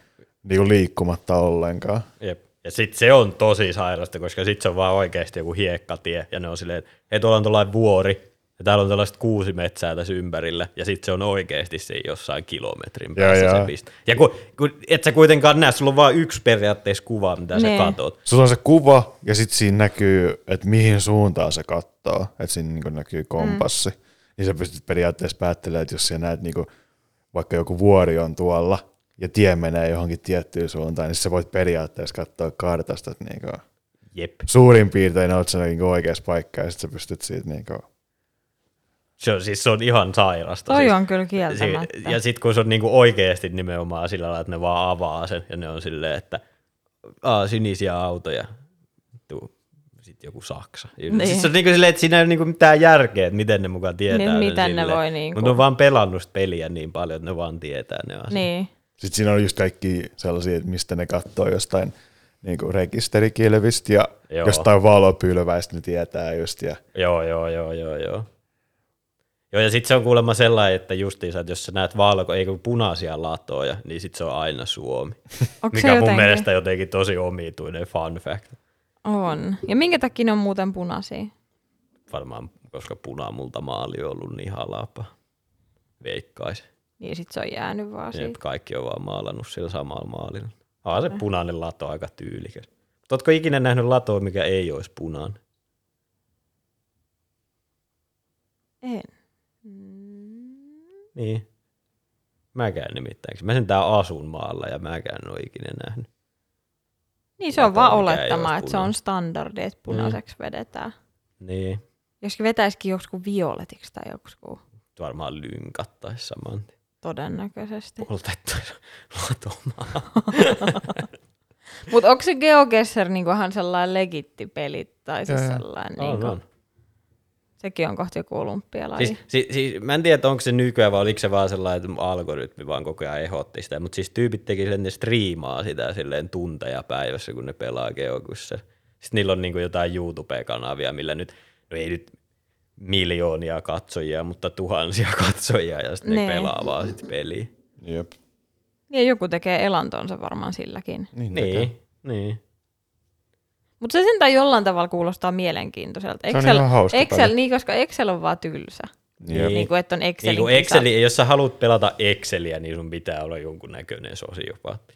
niinku liikkumatta ollenkaan. Jep. Ja sitten se on tosi sairasta, koska sitten se on vaan oikeasti joku hiekkatie, ja ne on silleen, että hei, tuolla on tuollainen vuori, ja täällä on tällaiset kuusi metsää tässä ympärillä, ja sitten se on oikeasti se jossain kilometrin päässä Joo, se piste. Ja kun, kun et sä kuitenkaan näe, sulla on vain yksi periaatteessa kuva, mitä sä Niin. katot. Sulla on se kuva ja sitten siinä näkyy, että mihin suuntaan se katsoo, että siinä niinku näkyy kompassi. Mm. Niin sä pystyt periaatteessa päättelemään, että jos sä näet niinku, vaikka joku vuori on tuolla ja tie menee johonkin tiettyyn suuntaan, niin sä voit periaatteessa katsoa kartasta, että niinku, Jep. suurin piirtein oot sä niinku oikeassa paikkaa ja sitten sä pystyt siitä niinku, Se on, siis se on ihan sairasta. Toi siis. on kyllä kieltämättä. ja sitten kun se on niinku oikeasti nimenomaan sillä lailla, että ne vaan avaa sen ja ne on silleen, että Aa, sinisiä autoja, sitten joku Saksa. Niin. Siis se on niinku silleen, että siinä ei ole niinku mitään järkeä, että miten ne mukaan tietää. Niin, sen miten ne silleen. voi niinku- Mutta ne on vaan pelannut peliä niin paljon, että ne vaan tietää ne asiat. Niin. Sitten siinä on just kaikki sellaisia, mistä ne katsoo jostain niinku rekisterikilvistä ja Joo. Jostain valopylväistä ne tietää just. Ja Joo, joo, joo, joo, joo. Joo, ja sitten se on kuulemma sellainen, että justiinsa, että jos sä näet valko, ei kun punaisia latoja, niin sitten se on aina Suomi. Onko Mikä se on mun mielestä jotenkin tosi omituinen fun fact. On. Ja minkä takia ne on muuten punaisia? Varmaan, koska punamulta maali on ollut niin halapa. Veikkaisin. Niin sit se on jäänyt vaan Jep, siitä. kaikki on vaan maalannut sillä samalla maalilla. Ah, se punainen lato aika tyylikäs. Mutta ootko ikinä nähnyt latoa, mikä ei olisi punainen? En. Niin. Mäkään nimittäin. Mä sen tää asun maalla ja mäkään en ole ikinä nähnyt. Niin se on vaan olettama, että se on standardi, että punaiseksi vedetään. Niin. Joskin vetäisikin joskus violetiksi tai joku Varmaan lynkattais saman tien. Todennäköisesti. Poltettaisiin latomaa. Mutta onko se GeoGuessr niinku ihan sellainen legitti peli? Tai siis Joo, joo. sellainen, On, niinku, on. sekin on kohti joku olympialaji. Siis, siis, siis, mä en tiedä, onko se nykyään vai oliko se vaan sellainen, että algoritmi vaan koko ajan ehdotti sitä, mutta siis tyypit teki sen, ne striimaa sitä silleen tunteja päivässä, kun ne pelaa Geogussa. Sitten niillä on niinku jotain YouTube-kanavia, millä nyt, no ei nyt miljoonia katsojia, mutta tuhansia katsojia, ja sitten ne Nee. pelaa vaan sit peliä. Jep. Niin joku tekee elantonsa varmaan silläkin. Niin, tekee. Niin, niin. Mutta se sentään jollain tavalla kuulostaa mielenkiintoiselta. Se on Excel, ihan hauska Excel peli. niin, koska Excel on vaan tylsä. Jep. Niin. Niin kuin, että on Excelin Niin kuin. Exceli, jos sä haluat pelata Exceliä, niin sun pitää olla jonkun näköinen sosiopaatti.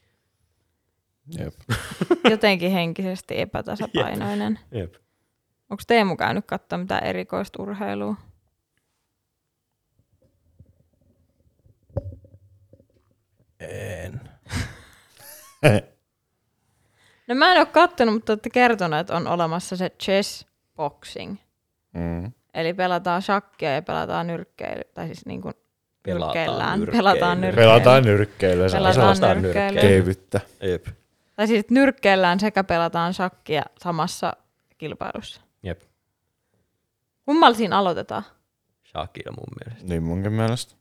Jep. Jotenkin henkisesti epätasapainoinen. Jep. Onko Teemu käynyt katsoa mitään erikoista urheilua? En. No mä en ole kattonut, mutta olette kertonut, että on olemassa se chess boxing. mm. Eli pelataan shakkia ja pelataan nyrkkeily. Tai siis niin kuin Pelataan nyrkkeily. Pelataan nyrkkeily. Pelataan nyrkkeillä. Se on Pelataan kevyttä. Jep. Tai siis nyrkkeillään sekä pelataan shakkia samassa kilpailussa. Kummalla siinä aloitetaan? Shakira mun mielestä. Niin munkin mielestä.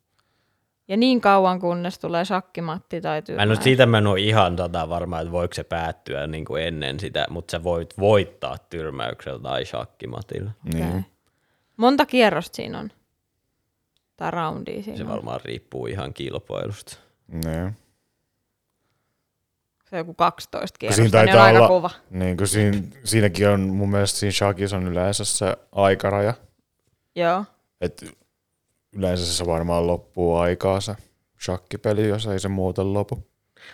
Ja niin kauan kunnes tulee shakkimatti tai Mä en tyrmäys. ole, siitä mä en ole ihan tota varma, että voiko se päättyä niin kuin ennen sitä, mutta sä voit voittaa tyrmäyksellä tai shakkimatilla. Niin. Okei. Monta kierrosta siinä on? Tai roundia siinä Se on? varmaan riippuu ihan kilpailusta. Niin. Se on joku 12 siinä kierrosta, niin on taitaa aika olla- kova. Niin kuin siinä, siinäkin on mun mielestä siinä shakissa on yleensä se aikaraja. Joo. Että yleensä se varmaan loppuu aikaa se shakkipeli, jos ei se muuten lopu.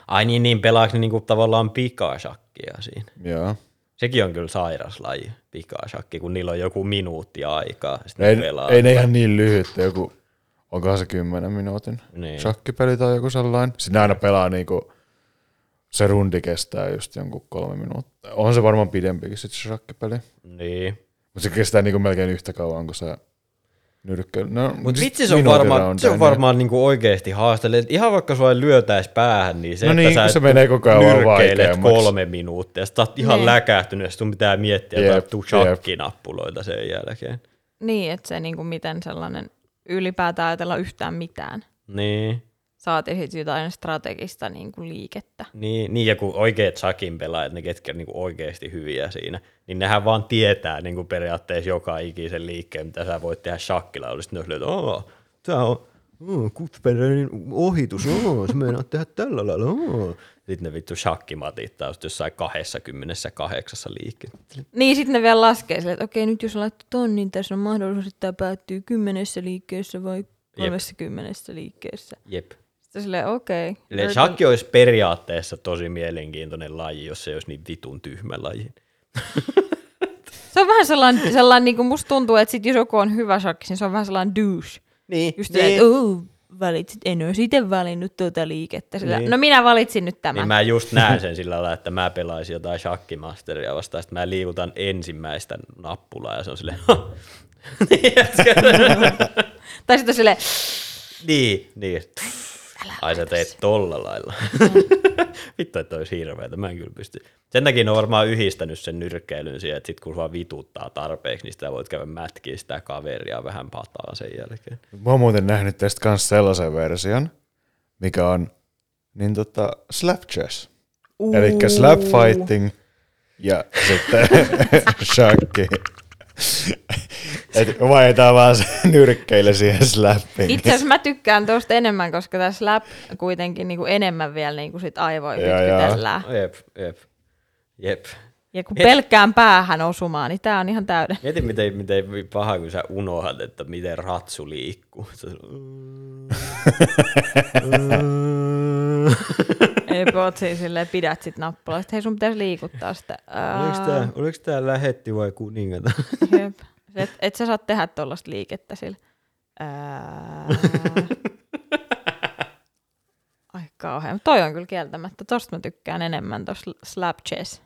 Ai niin, niin pelaako ne niinku tavallaan pikashakkia siinä? Joo. Sekin on kyllä sairas laji, pikashakki, kun niillä on joku minuutti aikaa. Sitten Ei, ne pelaa. ei ne ihan niin lyhyt, joku, onkohan se 10 minuutin Niin. shakkipeli tai joku sellainen. Sitten ne aina pelaa niinku, se rundi kestää just jonkun kolme minuuttia. On se varmaan pidempikin sit se shakkipeli. Niin. Mutta se kestää niinku melkein yhtä kauan kuin se nyrkkeily. No, Mutta vitsi, se on varmaan, se on niin- varmaan niinku oikeasti haasteellinen. Ihan vaikka sua lyötäis päähän, niin se, No että niin, sä kun se et menee koko ajan nyrkkeilet vaikeammaksi. kolme minuuttia, sä oot ihan Niin. läkähtynyt, ja sun pitää miettiä Jep, jotain tuu jep. shakkinappuloita sen jälkeen. Niin, että se niinku miten sellainen ylipäätään ajatella yhtään mitään. Niin. Saati sitten jotain strategista niinku liikettä. Niin, niin, ja kun oikeat sakin pelaajat, ne ketkä niinku oikeasti hyviä siinä, niin nehän vaan tietää niinku periaatteessa joka ikisen liikkeen, mitä sä voit tehdä shakkilla. Sitten ne on että "Aa, tää on oh, ohitus, oh, se meinaat tehdä tällä lailla. Oh. Sitten ne vittu shakkimatit taas jossain 28 liikkeessä. Niin, sitten ne vielä laskee silleen, että okei, nyt jos laittaa ton, niin tässä on mahdollisuus, että tämä päättyy kymmenessä liikkeessä vai kolmessa kymmenessä liikkeessä. Jep. Sitten silleen, okei. Löytän- shakki olisi periaatteessa tosi mielenkiintoinen laji, jos se olisi niin vitun tyhmä laji. Se on vähän sellainen, sellainen niin kuin musta tuntuu, että sit jos joku on hyvä shakki, niin se on vähän sellainen douche. Niin, Just niin. että oh, valitsit, en ole itse valinnut tuota liikettä. Sillä, Niin. No minä valitsin nyt tämän. Niin mä just näen sen sillä lailla, että mä pelaisin jotain shakkimasteria vastaan, sitten mä liikutan ensimmäistä nappulaa ja se on silleen, Tai sitten silleen, niin, niin. Ai sä teet tolla lailla. Vittu, että olisi hirveetä, mä en kyllä pysty. Sen takia ne on varmaan yhdistänyt sen nyrkkeilyn siihen, että sit kun sua vituttaa tarpeeksi, niin sitä voit käydä mätkiä sitä kaveria vähän pataa sen jälkeen. Mä oon muuten nähnyt tästä kanssa sellaisen version, mikä on niin tota, slap chess. Eli slap fighting ja sitten shakki. Et vaihdetaan vaan se nyrkkeille siihen slappiin. itse asiassa mä tykkään tuosta enemmän, koska tässä slap kuitenkin niin kuin enemmän vielä niin kuin sit aivoja pytkytellään. Jep, jep, jep. Ja kun pelkkään päähän osumaan, niin tää on ihan täyden. Mieti, miten, miten paha, kun sä unohdat, että miten ratsu liikkuu. Ei oot siis silleen, pidät sit nappulaa. Sitten hei sun pitäisi liikuttaa sitä. Oliko tää, oliko tää lähetti vai kuningatar? Jep. Et, et sä saa tehdä tuollaista liikettä sillä. Ää... Ai kauhean. Toi on kyllä kieltämättä. Tosta mä tykkään enemmän, tosta slap chess.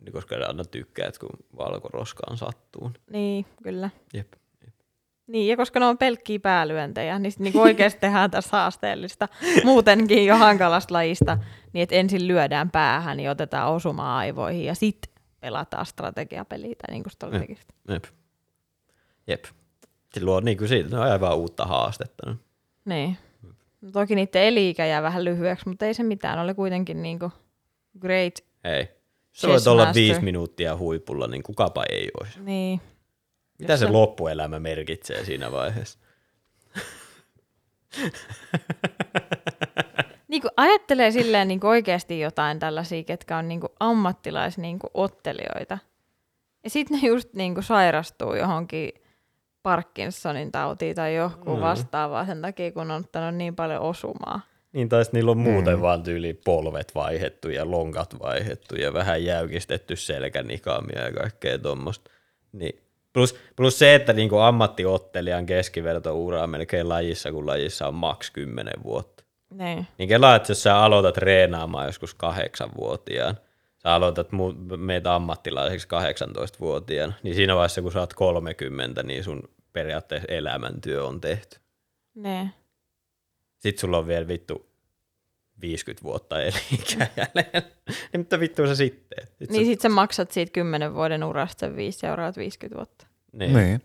Niin koska aina tykkäät, kun valkoroskaan sattuu. Niin, kyllä. Jep. Niin, ja koska ne on pelkkiä päälyöntejä, niin sitten niinku oikeasti tehdään tässä haasteellista, muutenkin jo hankalasta lajista, niin että ensin lyödään päähän, niin otetaan osuma aivoihin ja sitten pelataan strategiapeliä tai niin kuin Mm. tekistä. Jep. Jep. Se luo niin kuin siitä, ne on aivan uutta haastetta. Niin. Toki niiden eli-ikä jää vähän lyhyeksi, mutta ei se mitään, oli kuitenkin niinku great. Ei. Chess voit olla viisi minuuttia huipulla, niin kukapa ei olisi. Niin. Mitä Jos se se- loppuelämä merkitsee siinä vaiheessa? Niin kuin ajattelee silleen niin kuin oikeasti jotain tällaisia, ketkä on niin kuin ammattilais niin kuin ottelijoita. Ja sitten ne just niin kuin sairastuu johonkin Parkinsonin tautiin tai johonkin Mm. vastaavaa sen takia, kun on ottanut niin paljon osumaa. Niin taisi niillä on muuten mm. vaan tyyli polvet vaihettu ja lonkat vaihettu ja vähän jäykistetty selkänikaamia ja kaikkea tuommoista. Niin. Plus, plus se, että niinku ammattiottelijan keskiverto-ura on melkein lajissa, kun lajissa on maks 10 vuotta. Niin. Niin kelaa, että jos sä aloitat treenaamaan joskus kahdeksanvuotiaan, aloitat mu- meitä ammattilaiseksi 18-vuotiaan, niin siinä vaiheessa, kun sä oot 30, niin sun periaatteessa elämäntyö on tehty. Niin. Sitten sulla on vielä vittu 50 vuotta elikää jäljellä. niin mitä vittua sä sitten? Sit Niin sä, sit sä maksat siitä 10 vuoden urasta sen viisi seuraavat 50 vuotta. niin. Niin.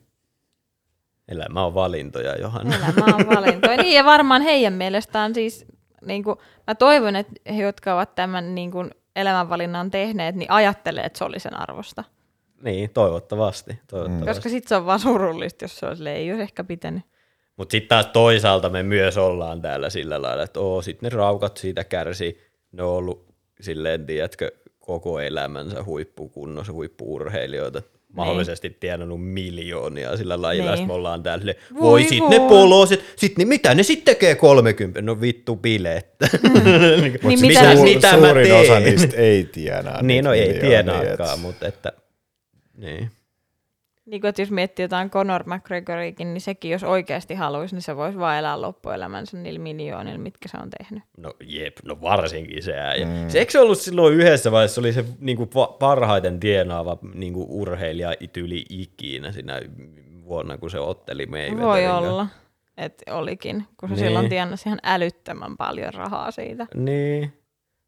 Elämä on valintoja, Johanna. Elämä on valintoja. Niin, ja varmaan heidän mielestään siis, niin kuin, mä toivon, että he, jotka ovat tämän niin kuin, elämänvalinnan tehneet, niin ajattelee, että se oli sen arvosta. Niin, toivottavasti. toivottavasti. Koska sitten se on vaan surullista, jos se olisi, ei olisi ehkä pitänyt. Mutta sitten taas toisaalta me myös ollaan täällä sillä lailla, että oo, sitten ne raukat siitä kärsii. Ne on ollut silleen, tiedätkö, koko elämänsä huippukunnossa, huippuurheilijoita. Mahdollisesti tienannut miljoonia sillä lajilla, Niin. niin. me ollaan täällä, Voi voi sit ne voi. poloset, sit ne, mitä ne sitten tekee 30, no vittu bileettä. niin, Niin mitä, mitä- Suur, mitä mä suurin teen? osa niistä ei tienaa. niin, no ei miljoonia, tienaakaan, mutta että, niin. Niin kuin, että jos miettii jotain Conor McGregoriakin, niin sekin jos oikeasti haluaisi, niin se voisi vaan elää loppuelämänsä niillä miljoonilla, mitkä se on tehnyt. No jep, no varsinkin se äijä. Mm. Se eikö se ollut silloin yhdessä vaiheessa, se oli se niinku, pa- parhaiten tienaava niinku, urheilija tyyli ikinä siinä vuonna, kun se otteli Mayweatherin Voi olla, että olikin, kun se Niin. silloin tienasi ihan älyttömän paljon rahaa siitä. Niin.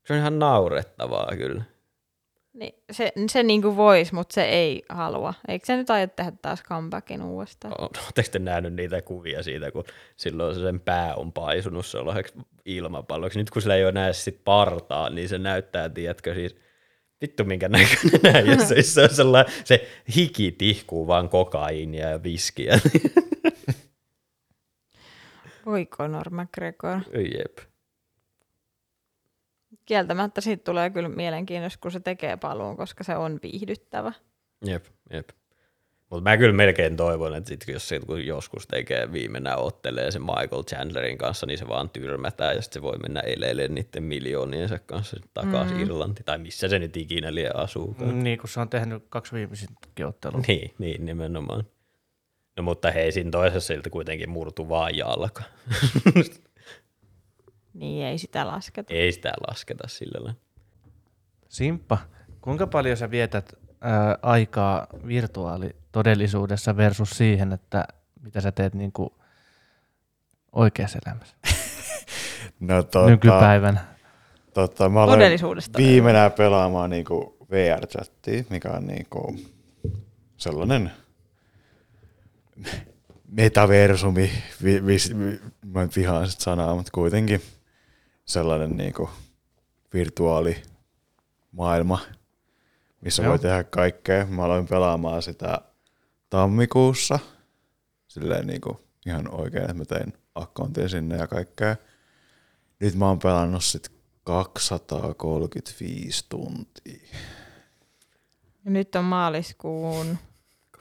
Se on ihan naurettavaa kyllä. Niin, se, se niin kuin voisi, mutta se ei halua. Eikö se nyt aio tehdä taas comebackin uudestaan? Oletteko te nähnyt niitä kuvia siitä, kun silloin se sen pää on paisunut sellaiseksi ilmapalloksi. Nyt kun sillä ei ole enää sit partaa, niin se näyttää, tiedätkö, siis vittu minkä näköinen näin, se, se on sellainen, se hiki tihkuu vaan kokaiinia ja viskiä. Voi Conor McGregor. Jep. Kieltämättä siitä tulee kyllä mielenkiintoista, kun se tekee paluun, koska se on viihdyttävä. Jep, jep. Mutta mä kyllä melkein toivon, että sit, jos sit, kun joskus tekee viimeinen ottelee se Michael Chandlerin kanssa, niin se vaan tyrmätään ja sitten se voi mennä eleilemään niiden miljooniensa kanssa takaisin mm. Irlanti tai missä se nyt ikinä lie asuukaan. Niin, kun se on tehnyt kaksi viimeisintäkin ottelua. Niin, niin, nimenomaan. No mutta hei, siinä toisessa siltä kuitenkin murtu vaan jalka. Niin ei sitä lasketa. Ei sitä lasketa sillä lailla. Simppa, kuinka paljon sä vietät ää, aikaa virtuaalitodellisuudessa versus siihen, että mitä sä teet niin kuin oikeassa elämässä No, tota, nykypäivänä? Tota, mä Todellisuudesta. viimeinen pelaamaan niinku VR-chattia, mikä on niinku sellainen metaversumi, vi, vi, vi, mä vihaan sitä sanaa, mutta kuitenkin sellainen niinku virtuaali maailma, missä Joo. voi tehdä kaikkea. Mä aloin pelaamaan sitä tammikuussa, silleen niinku ihan oikein, että mä tein akkontin sinne ja kaikkea. Nyt mä oon pelannut sit 235 tuntia. Ja Nyt on maaliskuun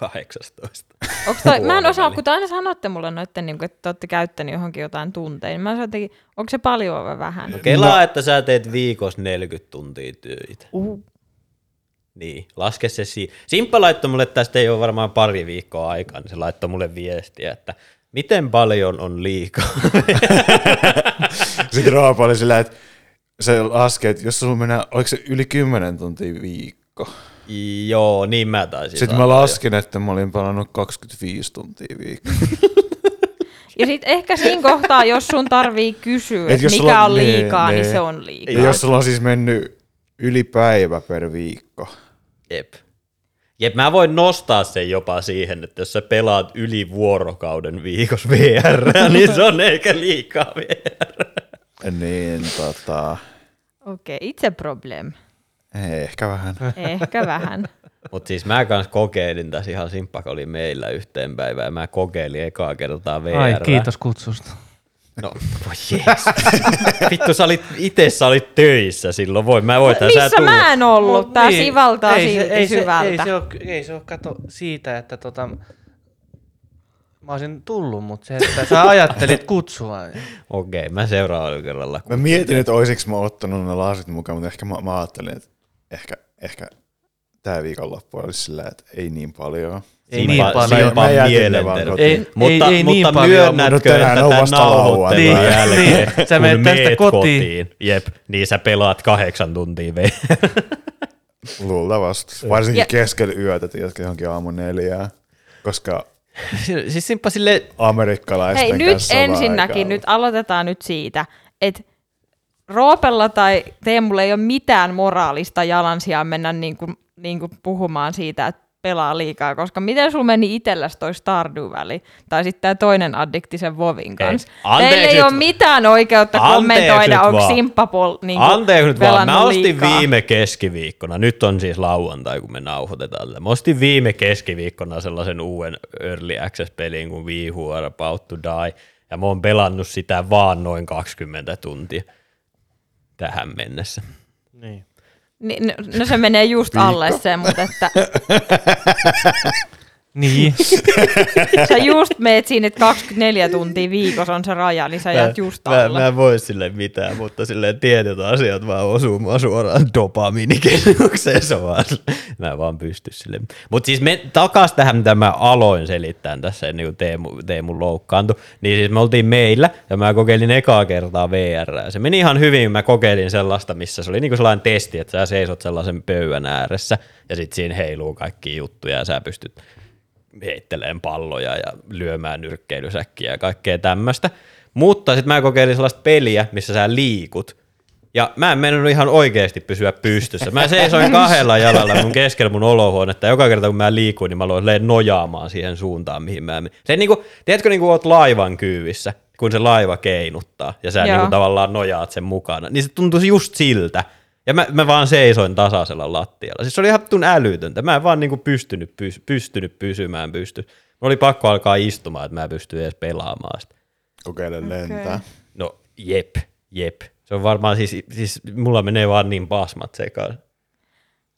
18. Onks toi, mä en osaa, kun te aina sanotte mulle noitten, niin että te olette käyttänyt johonkin jotain tunteja. Mä sanoin, että onko se paljon vai vähän? No kelaa, että sä teet viikossa 40 tuntia töitä. Uh. Niin, laske se si- Simppa laittoi mulle, tästä ei ole varmaan pari viikkoa aikaa, niin se laittoi mulle viestiä, että Miten paljon on liikaa? Sitten Roopa oli sillä, että se laskee, että jos sulla menee, oliko se yli 10 tuntia viikko? Joo, niin mä taisin Sitten mä sanoa jo. laskin, että mä olin palannut 25 tuntia viikko. Ja sitten ehkä siinä kohtaa, jos sun tarvii kysyä, Et mikä sulla- on niin, liikaa, niin, niin. se on liikaa. Ja jos sulla on siis mennyt yli päivä per viikko, Jep. Jep, mä voin nostaa sen jopa siihen, että jos sä pelaat yli vuorokauden viikossa VR, niin se on eikä liikaa VR. niin tota, Okei, okay, itse problem. Ehkä vähän. Ehkä vähän. Mutta siis mä kans kokeilin tässä ihan simppak oli meillä yhteen päivään. Mä kokeilin ekaa kertaa VR. Ai, kiitos kutsusta. No, voi jees. Vittu, sä olit, ite sä olit töissä silloin. Voi, mä voitan sä Missä tulla. mä en ollut? Tää Niin, sivaltaa ei se- silti ei se, syvältä. Ei se, ole, ei se ole kato siitä, että tota, mä olisin tullut, mutta se, että sä ajattelit kutsua. Okei, mä seuraavalla kerralla. Mä mietin, että olisiko mä ottanut ne lasit mukaan, mutta ehkä mä, mä ajattelin, että ehkä, ehkä tää viikonloppu olisi sillä, että ei niin paljon. Ei niin paljon. Simpa Mä jätin ne vaan mielenterveys. kotiin. Ei- mutta, ei mutta niin paljon, myönnätkö, mutta tänään että on tämän vasta nauhoittelun lauantai. jälkeen, Niin, sä kun menet tästä meet kotiin. kotiin, jep, niin sä pelaat kahdeksan tuntia VR. Luultavasti. Varsinkin Ja- keskellä yötä, tiedätkö, johonkin aamu neljää. Koska siis Simppa silleen, amerikkalaisten Hei, nyt ensinnäkin, aikaa. nyt aloitetaan nyt siitä, että Roopella tai Teemulla ei ole mitään moraalista jalansijaa mennä niin kuin, niin kuin puhumaan siitä, että pelaa liikaa, koska miten sulla meni itselläsi toi Stardew Valley, tai sitten tämä toinen addiktisen Vovin kanssa. anteeksi Teillä ei ole mitään oikeutta Anteeksi kommentoida, onko. Simppapol niin Anteeksi nyt vaan, mä ostin liikaa. viime keskiviikkona, nyt on siis lauantai, kun me nauhoitetaan tätä. Mä ostin viime keskiviikkona sellaisen uuden Early Access-pelin kuin We Who Are About to Die, ja mä oon pelannut sitä vaan noin 20 tuntia tähän mennessä. Niin. Niin, no, no se menee just alle se, mutta että Niin. sä just meet siinä, että 24 tuntia viikossa on se raja, niin sä jäät just mä, alle. mä en voi sille mitään, mutta silleen tietyt asiat vaan osuu mua suoraan dopamiinikennukseen, se vaan, mä en vaan pysty sille. Mutta siis me takas tähän, mitä mä aloin selittää tässä ennen kuin Teemu, Teemu loukkaantui, niin siis me oltiin meillä ja mä kokeilin ekaa kertaa VR. Se meni ihan hyvin, mä kokeilin sellaista, missä se oli niinku sellainen testi, että sä seisot sellaisen pöydän ääressä ja sitten siinä heiluu kaikki juttuja ja sä pystyt heitteleen palloja ja lyömään nyrkkeilysäkkiä ja kaikkea tämmöistä. Mutta sitten mä kokeilin sellaista peliä, missä sä liikut. Ja mä en mennyt ihan oikeasti pysyä pystyssä. Mä seisoin kahdella jalalla mun keskellä mun olohuonetta. ja Joka kerta kun mä liikuin, niin mä aloin nojaamaan siihen suuntaan, mihin mä menin. Se niinku, tiedätkö niinku oot laivan kyyvissä, kun se laiva keinuttaa ja sä Joo. niinku tavallaan nojaat sen mukana. Niin se tuntuisi just siltä. Ja mä, mä vaan seisoin tasaisella lattialla. Siis se oli ihan tun älytöntä. Mä en vaan niinku pystynyt, pys, pystynyt pysymään pysty. Mulla oli pakko alkaa istumaan, että mä pystyin edes pelaamaan sitä. Kokeile lentää. No jep, jep. Se on varmaan siis, siis mulla menee vaan niin pasmat sekaan.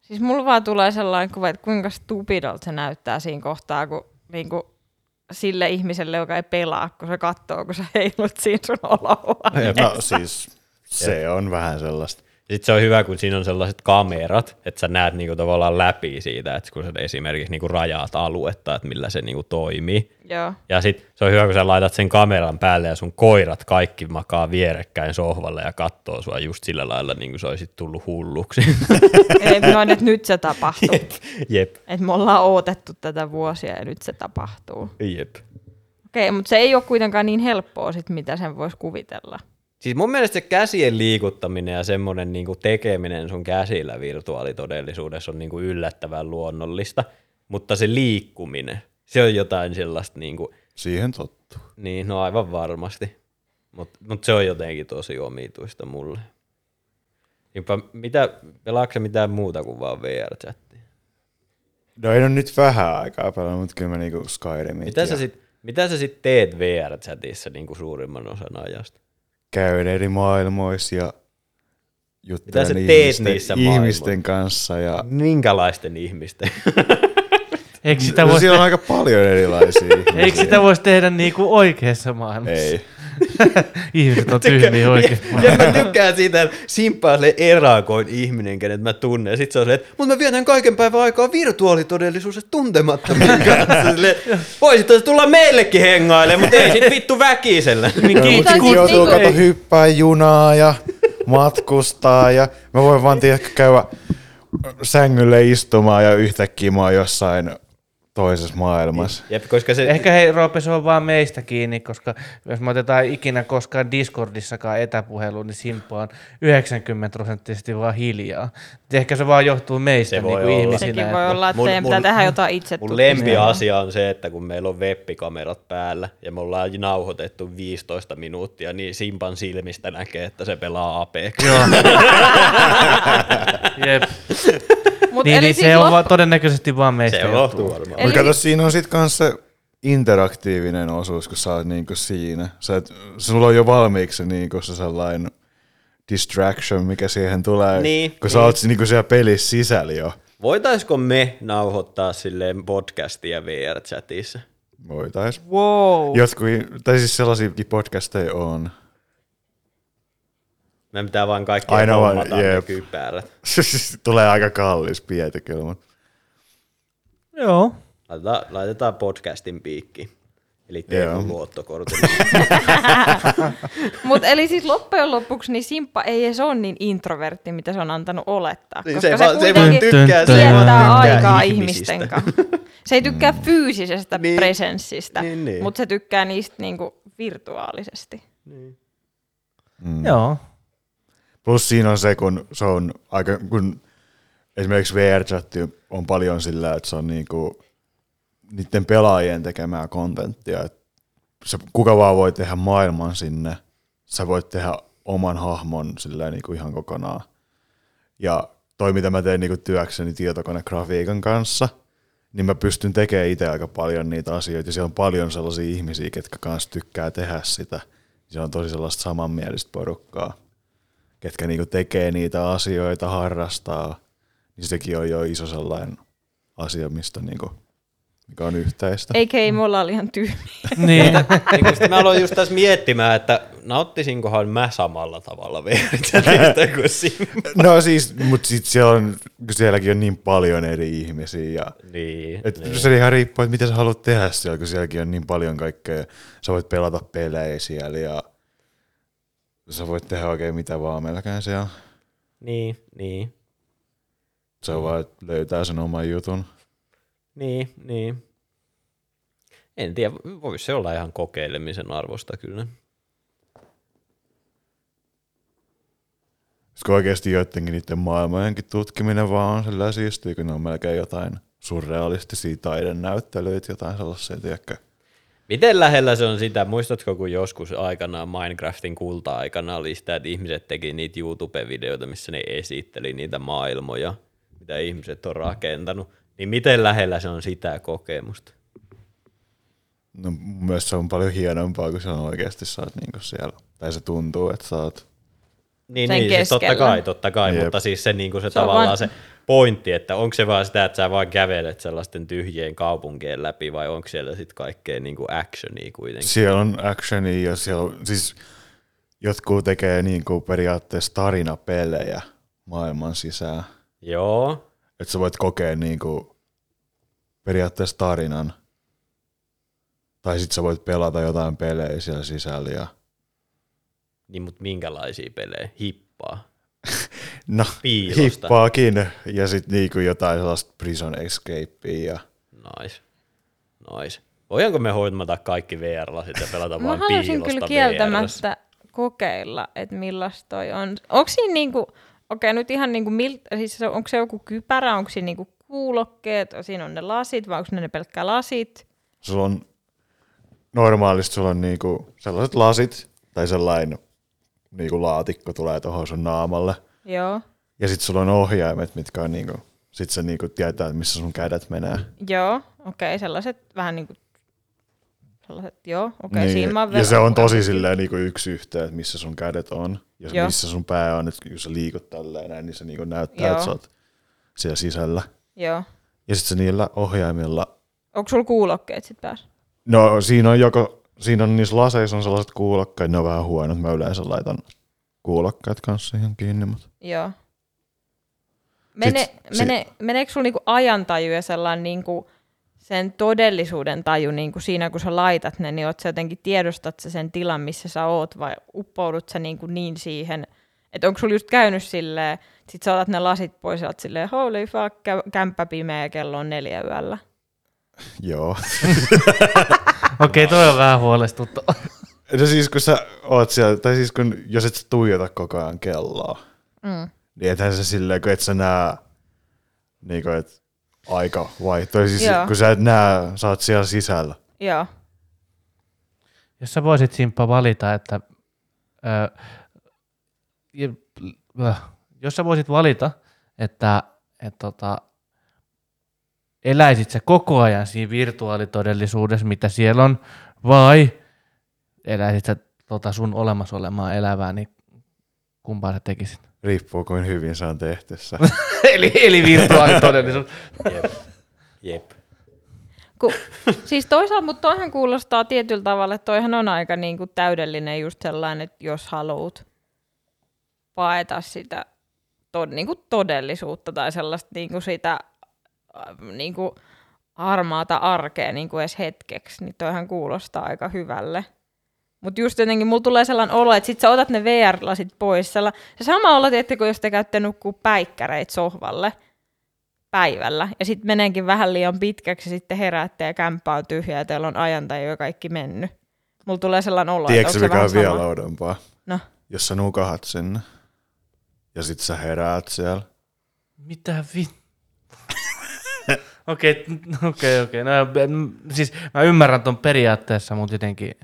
Siis mulla vaan tulee sellainen kuva, että kuinka stupidolta se näyttää siinä kohtaa, kun niinku, sille ihmiselle, joka ei pelaa, kun se katsoo, kun sä heilut siinä sun olohuoneessa. No siis se on vähän sellaista. Sitten se on hyvä, kun siinä on sellaiset kamerat, että sä näet niinku tavallaan läpi siitä, että kun sä esimerkiksi niinku rajaat aluetta, että millä se niinku toimii. Joo. Ja sitten se on hyvä, kun sä laitat sen kameran päälle ja sun koirat kaikki makaa vierekkäin sohvalle ja katsoo sua just sillä lailla, niin kuin se olisit tullut hulluksi. Ei, noin, että nyt se tapahtuu. Jep, Että me ollaan odotettu tätä vuosia ja nyt se tapahtuu. jep. Okei, mutta se ei ole kuitenkaan niin helppoa, sit, mitä sen voisi kuvitella. Siis mun mielestä se käsien liikuttaminen ja semmoinen niinku tekeminen sun käsillä virtuaalitodellisuudessa on niinku yllättävän luonnollista, mutta se liikkuminen, se on jotain sellaista, niinku, Siihen tottuu. niin no aivan varmasti, mutta mut se on jotenkin tosi omituista mulle. Jopa, mitä, pelaatko mitään muuta kuin vaan VR-chattia? No ei ole nyt vähän aikaa pelannut, mutta kyllä mä niinku Skyrimit Mitä ja sä sit, mitä sä sit teet VR-chatissa niinku suurimman osan ajasta? Käyn eri maailmoissa ja juttelen sä teet ihmisten, niissä ihmisten kanssa. Ja... Minkälaisten ihmisten? Eikö sitä No, voisi siellä on aika paljon erilaisia ihmisiä. Eikö sitä voisi tehdä niinku oikeassa maailmassa? Ei. Ihmiset on tyhmiä oikein. Ja mä tykkään siitä, että Simppa on se erakoin ihminen, kenet mä tunnen. Ja sit se on silleen, että mutta mä vietän kaiken päivän aikaa virtuaalitodellisuus tuntemattomien kanssa. Voisit tulla meillekin hengailemaan, mutta ei sit vittu väkisellä. Niin Mutta Tai sit siis joutuu kato hyppää junaa ja matkustaa ja mä voin vaan tiedä, käydä sängylle istumaan ja yhtäkkiä mä oon jossain toisessa maailmassa. Jep, koska se, Ehkä hei Roope, se on vaan meistä kiinni, koska jos me otetaan ikinä koskaan Discordissakaan etäpuhelu, niin Simppa on 90 prosenttisesti vaan hiljaa. Et Ehkä se vaan johtuu meistä Se voi niin olla. ihmisinä. Sekin että- voi olla, että Mun- teidän mun- pitää tehdä jotain itse Mun lempiasia on se, että kun meillä on webbikamerat päällä ja me ollaan nauhoitettu 15 minuuttia, niin Simpan silmistä näkee, että se pelaa Apex. Joo. Jep. Mut Niin, eli niin siis se on va- todennäköisesti vaan meistä Se on johtuu. varmaan. Eli- Mutta kato, siinä on sit kans se interaktiivinen osuus, kun sä oot niinku siinä. Sä et, sulla on jo valmiiksi niinku se sellainen distraction, mikä siihen tulee, Niin, kun sä niin. oot niinku siellä pelissä sisällä jo. Voitaisko me nauhoittaa silleen podcastia VR-chatissa? Voitais. Wow. Jotkut, tai siis sellaisiakin podcasteja on. Me pitää vaan kaikki Aina vaan, ne kypärät. Tulee aika kallis pieti kyllä, mutta Joo. Laitetaan, laitetaan podcastin piikki. Eli. Teemu luottokortin. Mutta eli siis loppujen lopuksi niin Simppa ei edes ole niin introvertti, mitä se on antanut olettaa. Niin koska se, se, vaan, se kuitenkin tykkää, viettää tykkää aikaa ihmisistä. ihmisten kanssa. Se ei tykkää fyysisestä Niin. presenssistä, Niin, niin. mutta se tykkää niistä niinku virtuaalisesti. Joo. Plus siinä on se, kun se on aika, kun esimerkiksi VR-chatti on paljon sillä, että se on niinku niiden pelaajien tekemää kontenttia, se, kuka vaan voi tehdä maailman sinne, sä voit tehdä oman hahmon sillä niinku ihan kokonaan. Ja toi, mitä mä teen niinku työkseni tietokonegrafiikan kanssa, niin mä pystyn tekemään itse aika paljon niitä asioita. Ja siellä on paljon sellaisia ihmisiä, ketkä kanssa tykkää tehdä sitä. Se on tosi sellaista samanmielistä porukkaa, ketkä niinku tekee niitä asioita, harrastaa. Niin sekin on jo iso sellainen asia, mistä niinku, mikä on yhteistä. Eikä ei me ollaan ihan tyhmiä. Niin. niin mä aloin just tässä miettimään, että nauttisinkohan mä samalla tavalla VR-chatista kuin Simpa. No siis, mutta sitten siellä on, sielläkin on niin paljon eri ihmisiä. Ja, Niin, et niin. Se ihan riippuu, että mitä sä haluat tehdä siellä, kun sielläkin on niin paljon kaikkea. Sä voit pelata pelejä siellä ja sä voit tehdä oikein mitä vaan melkein siellä. niin, niin, Se on vaan, että löytää sen oman jutun. niin, niin. En tiedä, voisi se olla ihan kokeilemisen arvosta kyllä. Koska oikeasti joidenkin niiden maailmojenkin tutkiminen vaan on sellainen siistiä, kun ne on melkein jotain surrealistisia taidenäyttelyitä, jotain sellaisia, tiedätkö? Miten lähellä se on sitä, muistatko kun joskus aikanaan Minecraftin kulta-aikana oli sitä, että ihmiset teki niitä YouTube-videoita, missä ne esitteli niitä maailmoja, mitä ihmiset on rakentanut, niin miten lähellä se on sitä kokemusta? No mun mielestä se on paljon hienompaa, kun se on oikeasti sä oot niinku siellä. Tai se tuntuu, että sä oot Niin, Sen niin siis totta kai, totta kai, Jep. mutta siis se, niin kuin se, Se tavallaan vaan- se pointti, että onko se vaan sitä, että sä vaan kävelet sellaisten tyhjien kaupunkien läpi vai onko siellä sitten kaikkea niin kuin actionia kuitenkin? Siellä on actionia ja siellä on, siis jotkut tekee niinku periaatteessa tarinapelejä maailman sisään. Joo, Että sä voit kokea niinku periaatteessa tarinan. Tai sit sä voit pelata jotain pelejä siellä sisällä. Ja... niin mutta minkälaisia pelejä? Hippaa. No, Piilosta. hippaakin. Ja sit niinku jotain sellaista prison escapea. Ja... Nice. Nice. Voidaanko me hoitamata kaikki VR-lasit ja pelata Mä vain haluaisin piilosta kyllä kieltämättä kokeilla, että millaista toi on. Onko siinä niinku, okei nyt ihan niinku, mil, siis onko se joku kypärä, onko siinä niinku kuulokkeet, siinä on ne lasit vai onko ne, ne pelkkää lasit? Sulla on normaalisti sulla on niinku sellaiset lasit tai sellainen niinku laatikko tulee tuohon sun naamalle. Joo, Ja sit sulla on ohjaimet, mitkä on niinku, sit sä niinku tietää, että missä sun kädet menee. joo, okei, sellaiset vähän niinku, sellaiset, joo, okei, niin, siinä mä ja se on tosi silleen niinku yksi yhteen, että missä sun kädet on ja Joo. missä sun pää on. Että jos sä liikut tälleen näin, niin se niinku näyttää, Joo. että sä oot siellä sisällä. Joo. Ja sitten se niillä ohjaimilla, Onko sulla kuulokkeet sit päässä? no siinä on joko siinä on niissä laseissa on sellaiset kuulokkaat, ne on vähän huonot. Mä yleensä laitan kuulokkaat kanssa siihen kiinni, mutta Joo. Mene, Sit- sit- mene, meneekö sulla niinku ajantaju ja sellainen niinku sen todellisuuden taju niinku siinä, kun sä laitat ne, niin oot sä jotenkin tiedostat sä sen tilan, missä sä oot, vai uppoudut sä niinku niin siihen, että onko sulla just käynyt silleen, sit sä otat ne lasit pois ja oot silleen, holy fuck, kä- kämppä pimeä kello on neljä yöllä. Joo. Okei, okay, toi on vähän huolestuttava. No siis kun sä oot siellä, tai siis kun, jos et sä tuijota koko ajan kelloa, Mm. niin ethän se silleen, kun et sä näe, niin kuin, että aika vaihtuu. Siis Joo. kun sä et näe, sä oot siellä sisällä. Joo. Jos sä voisit Simppa valita, että ö, äh, jos sä voisit valita, että et, tota, eläisit sä koko ajan siinä virtuaalitodellisuudessa, mitä siellä on, vai eläisit sä tota sun olemassa olemaa elävää, niin kumpaa sä tekisit? Riippuu kuin hyvin se on tehty se. eli, eli virtuaalitodellisuus. Jep. Jep. Ku, siis toisaalta, mutta toihan kuulostaa tietyllä tavalla, että toihan on aika niinku täydellinen just sellainen, että jos haluat paeta sitä to, niinku todellisuutta tai sellaista niinku sitä äh, niinku harmaata arkea niinku edes hetkeksi, niin toihan kuulostaa aika hyvälle. Mutta just jotenkin mulla tulee sellainen olo, että sit sä otat ne VR-lasit pois. Sella, se sama olo, tiettekö, jos te käytte nukkuu päikkäreitä sohvalle päivällä, ja sitten meneekin vähän liian pitkäksi, ja sitten heräätte ja kämppä on tyhjä, ja teillä on ajan tai jo kaikki mennyt. Mulla tulee sellainen olo, Tiedätkö että mikä se on vähän vielä sama. oudompaa? No. Jos sä nukahat sinne, ja sit sä heräät siellä. Mitä vi... Okei, okei, okei. No, siis mä ymmärrän ton periaatteessa, mutta jotenkin...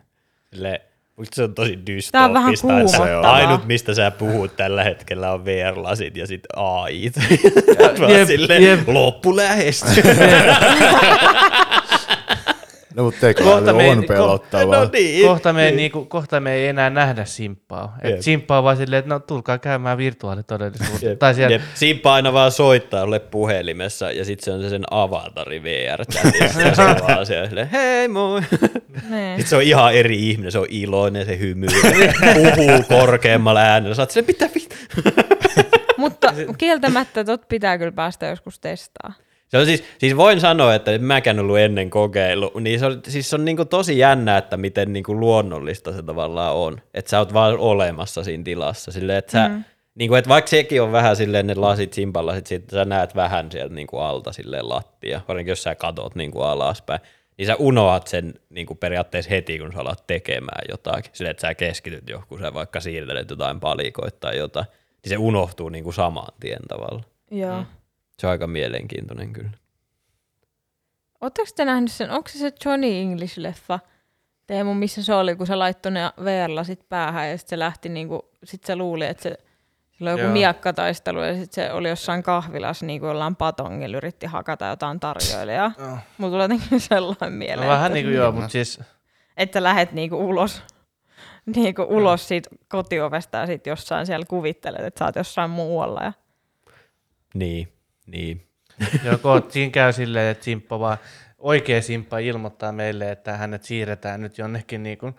Silleen, musta se on tosi Tää on vähän dystopista, että kuumottavaa. ainut mistä sä puhut tällä hetkellä on VR-lasit ja sit AI. Vaan jep, silleen, jep. loppu lähestyy. No, mutta Kohta me- on ko- pelottavaa. no niin. Kohta me, ei, niinku, kohta me ei enää nähdä simppaa. Jep. Et simppaa on vaan silleen, että no tulkaa käymään virtuaalitodellisuutta. Jep, Tai siellä, jep. Simppa aina vaan soittaa jolle puhelimessa ja sitten se on se sen avatari vr ja se on vaan silleen, hei moi. Niin. Sitten se on ihan eri ihminen, se on iloinen, se hymyilee, puhuu korkeammalla äänellä. Sä oot silleen, mitä vittu? Mutta kieltämättä tot pitää kyllä päästä joskus testaa. Se on siis, siis voin sanoa, että en mäkään ollut ennen kokeilu, niin se on, siis se on niinku tosi jännä, että miten niinku luonnollista se tavallaan on. Että sä oot vaan olemassa siinä tilassa. Silleen, että sä, mm. niinku, että vaikka sekin on vähän silleen ne lasit, simpalasit, sitten sä näet vähän sieltä niinku alta silleen lattia, varsinkin jos sä katot niinku alaspäin, niin sä unohat sen niinku periaatteessa heti, kun sä alat tekemään jotakin. Silleen, että sä keskityt johonkin, sä vaikka siirtelet jotain palikoita tai jotain, niin se unohtuu niinku saman tien tavalla. Joo. Mm. Se on aika mielenkiintoinen kyllä. Oletteko te nähnyt sen, onko se se Johnny English-leffa, Teemu, missä se oli, kun se laittoi ne VR-lasit päähän ja sitten se lähti niinku, sit se luuli, että se sillä on joku Joo. miekkataistelu ja sitten se oli jossain kahvilassa niin kuin jollain patongilla yritti hakata jotain tarjoilijaa. Joo. Mulla tulee jotenkin sellainen no mieleen. vähän että- niin kuin joo, mutta siis Että lähet niinku ulos, niinku ulos siitä kotiovesta ja sitten jossain siellä kuvittelet, että sä oot jossain muualla. Ja... Niin, niin. joko siinä käy silleen, että simppa vaan, oikea simppa ilmoittaa meille, että hänet siirretään nyt jonnekin niin kuin,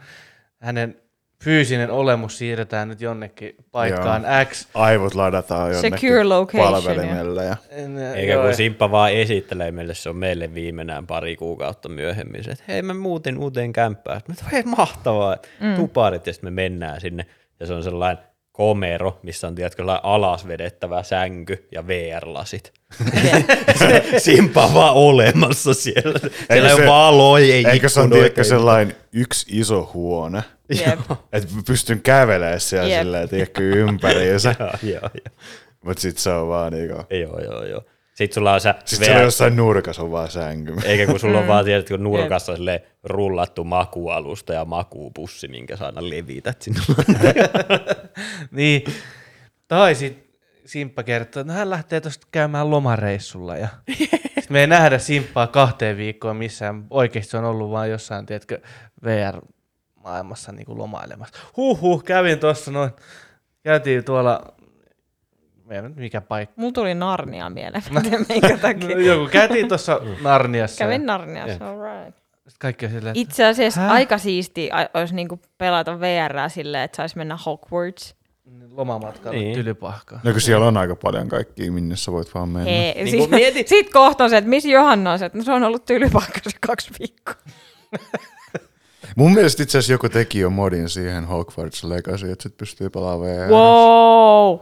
hänen fyysinen olemus siirretään nyt jonnekin paikkaan X. Aivot ladataan jonnekin Secure location, palvelimelle. Ja... Eikä kun Simppa vaan esittelee meille, se on meille viimeinen pari kuukautta myöhemmin, se, että hei mä muutin uuteen kämppään. Mä että hei mahtavaa, mm. tuparit ja sitten me mennään sinne ja se on sellainen komero, missä on tiedätkö, alas vedettävä sänky ja VR-lasit. Simppa on vaan olemassa siellä. Siellä ei se- ole valoja, ei Eikö se on tiedätkö sellainen yksi iso huone? Että pystyn kävelemään siellä Jep. silleen, tiedätkö, ympäriinsä. Mutta sit se on vaan niinku... Joo, joo, joo. Sitten sulla on se Sitten siellä jossain nurkassa on vaan sänky. Eikä kun sulla on vaan tiedätkö, nurkassa sille rullattu makualusta ja makuupussi, minkä sä aina levität sinne. Niin. Tai sitten Simppa kertoo, että no hän lähtee tuosta käymään lomareissulla. Ja sit me ei nähdä Simppaa kahteen viikkoon missään. Oikeasti se on ollut vaan jossain, tiedätkö, VR-maailmassa niin kuin lomailemassa. Huhhuh, kävin tuossa noin. Käytiin tuolla, nyt mikä paikka. Mulla tuli Narnia mieleen, mä en tiedä minkä No, takia. joku, käytiin tuossa Narniassa. Kävin Narniassa, all right. Kaikki silleen, että Itse asiassa Häh? aika siistiä olisi niinku pelata VR silleen, että saisi mennä Hogwarts. lomamatkalla Niin. niin. tylypahkaa. No kun siellä on aika paljon kaikkia, minne sä voit vaan mennä. Hei, Niin siis, kun mietit- Sit kohta on se, että missä Johanna on se, että no se on ollut tylypaikassa kaksi viikkoa. Mun mielestä itse asiassa joku teki jo modin siihen Hogwarts Legacy, että sit pystyy pelaamaan VR. Wow!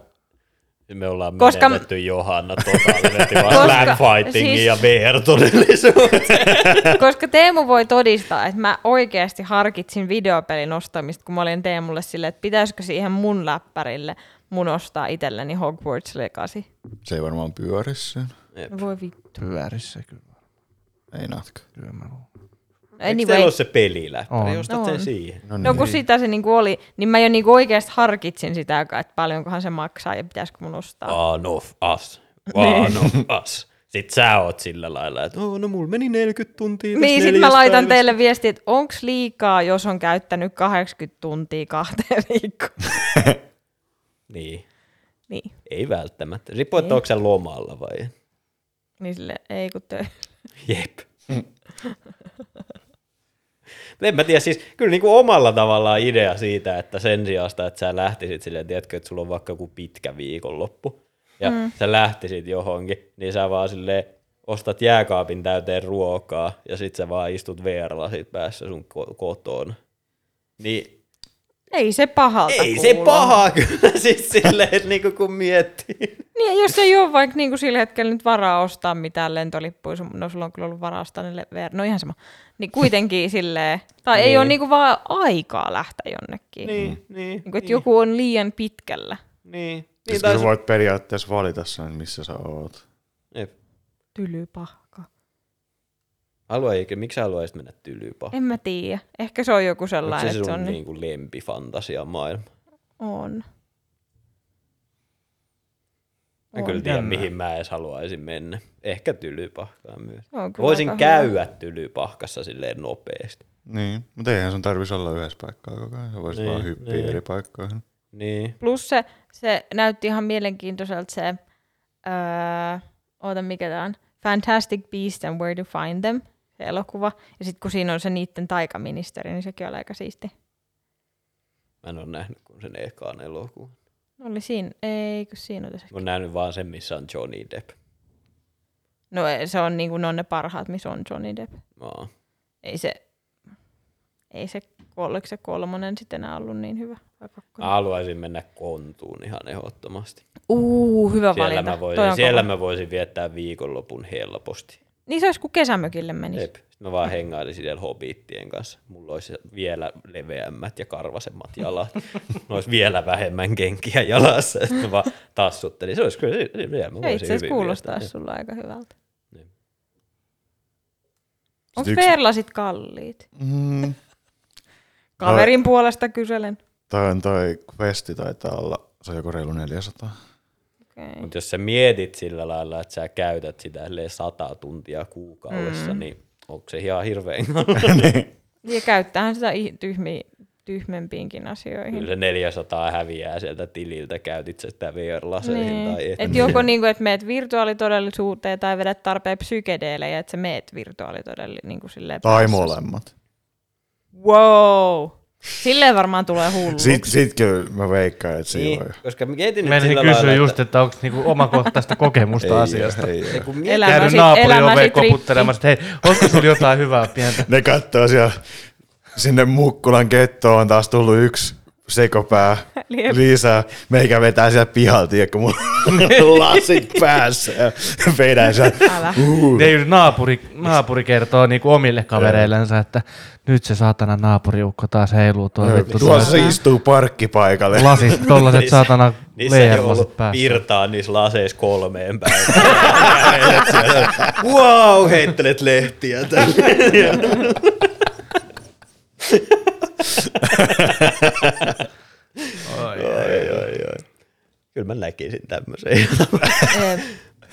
Me ollaan Koska- menetetty Johanna totaalisesti vaan Koska- siis- ja VR-todellisuuteen. Koska Teemu voi todistaa, että mä oikeasti harkitsin videopelin ostamista, kun mä olin Teemulle silleen, että pitäisikö siihen mun läppärille mun ostaa itselleni Hogwarts Legacy. Se ei varmaan pyöri siinä. No voi vittu. Pyörissä kyllä. Ei natka. kyllä mä luulen. Eikö teillä Anyway, ole se peliläppäri? On. Ostat sen On. siihen. No, no kun niin. sitä se niinku oli, niin mä jo niinku oikeasti harkitsin sitä, että paljonkohan se maksaa ja pitäisikö mun ostaa. One of us. One of us. Sitten sä oot sillä lailla, että oh, no mulla meni 40 tuntia. Niin, sit mä laitan päivässä." teille viestiä, että onks liikaa, jos on käyttänyt 80 tuntia kahteen viikkoon. Niin, Niin, ei välttämättä. Riippuu, että onko se lomalla vai? niin sille ei kun töi. Jep. en mä tiedä, siis kyllä niin kuin omalla tavallaan idea siitä, että sen sijasta, että sä lähtisit silleen, tiedätkö, että sulla on vaikka joku pitkä viikonloppu, ja mm. sä lähtisit johonkin, niin sä vaan silleen ostat jääkaapin täyteen ruokaa, ja sit sä vaan istut VR-lasit päässä sun ko- kotoon. Niin Ei se pahalta ei se kuulo. paha kyllä siis silleen, että niinku kun miettii. Niin, jos ei ole vaikka niinku sillä hetkellä nyt varaa ostaa mitään lentolippuja, sun- no sulla on kyllä ollut varaa ostaa ne VR, no ihan sama. Niin kuitenkin silleen, tai ei Niin. ole niinku vaan aikaa lähteä jonnekin. Niin, niin, Niinku, että joku on liian pitkällä. niin. Siis niin taisi- voit periaatteessa valita sen, missä sä oot. Jep. Tylypahka. Haluaisitko, miksi sä haluaisit mennä tylypahkaan? En mä tiedä. Ehkä se on joku Onko sellainen, se että se on. niin kuin lempifantasia maailma? on. Mä On. kyllä tiedä, mihin mä edes haluaisin mennä. Ehkä tylypahkaan myös. Voisin käydä tylypahkassa silleen nopeasti. Niin, mutta eihän sun tarvitsisi olla yhdessä paikkaa koko ajan. Sä voisit Niin, vaan hyppiä niin. eri paikkoihin. Niin. Plus se, se näytti ihan mielenkiintoiselta se, öö, oota mikä tää on, Fantastic Beasts and Where to Find Them, se elokuva. Ja sitten kun siinä on se niiden taikaministeri, niin sekin on aika siisti. Mä en ole nähnyt kuin sen ekaan elokuvan. Oli siinä, eikö siinä ole se? Mä oon nähnyt vaan sen, missä on Johnny Depp. No ei, se on niinku, ne on ne parhaat, missä on Johnny Depp. Aa. Ei se, ei se, oliko se kolmonen sitten enää ollut niin hyvä? Mä haluaisin mennä kontuun ihan ehdottomasti. Uu, hyvä Siellä, valinta. mä voisin, on siellä kova. mä voisin viettää viikonlopun helposti. Niin se olisi kuin kesämökille menisi. Jep. Sitten mä vaan hengailisin siellä hobittien kanssa. Mulla olisi vielä leveämmät ja karvasemmat jalat. Mulla olisi vielä vähemmän kenkiä jalassa. Ja sitten mä vaan tassuttelin. Se olisi kyllä, se- se- vielä mä Se voisin itse asiassa hyvin kuulostaa viettää. sulla aika hyvältä. Niin. Onko yksi- verlasit kalliit? Mm, Kaverin puolesta kyselen. toi on toi Questi taitaa olla, se on joku reilu 400. Okay. Mutta jos sä mietit sillä lailla, että sä käytät sitä sata tuntia kuukaudessa, mm. niin onko se ihan hirveän Ja käyttäähän sitä i- tyhmi, tyhmempiinkin asioihin. Kyllä se 400 häviää sieltä tililtä, käytit sä sitä VR-laseihin tai et. Et joko niinku, että meet virtuaalitodellisuuteen tai vedät tarpeen psykedeelejä, että sä meet virtuaalitodellisuuteen. Niinku silleen Tai päässä. molemmat. Wow! Silleen varmaan tulee hullu. Sit, sit kyllä mä veikkaan, että siinä Niin, voi. koska mietin nyt sillä kysyä lailla, just, että, että onko niinku omakohtaista kokemusta Ei, asiasta. Ei, ei. kun mietin, Elämäsi- Käynyt naapurin elämäsi oveen trippi. koputtelemassa, että hei, onko sulla jotain hyvää pientä? Ne kattoo siellä sinne Mukkulan kettoon on taas tullut yksi sekopää lisää. Meikä vetää sieltä pihalta, tiedätkö, mulla lasit päässä ja vedän sieltä. Älä. Ne naapuri, naapuri kertoo niinku omille kavereillensa, että nyt se saatana naapuriukko taas heiluu tuo vittu. Tuossa tuo- istuu parkkipaikalle. Lasit, tollaset saatana ollut päässä. virtaa niissä laseissa kolmeen päivään. wow, heittelet lehtiä tänne. Oi, Ai, ai, ai. Kyllä mä näkisin tämmöisen.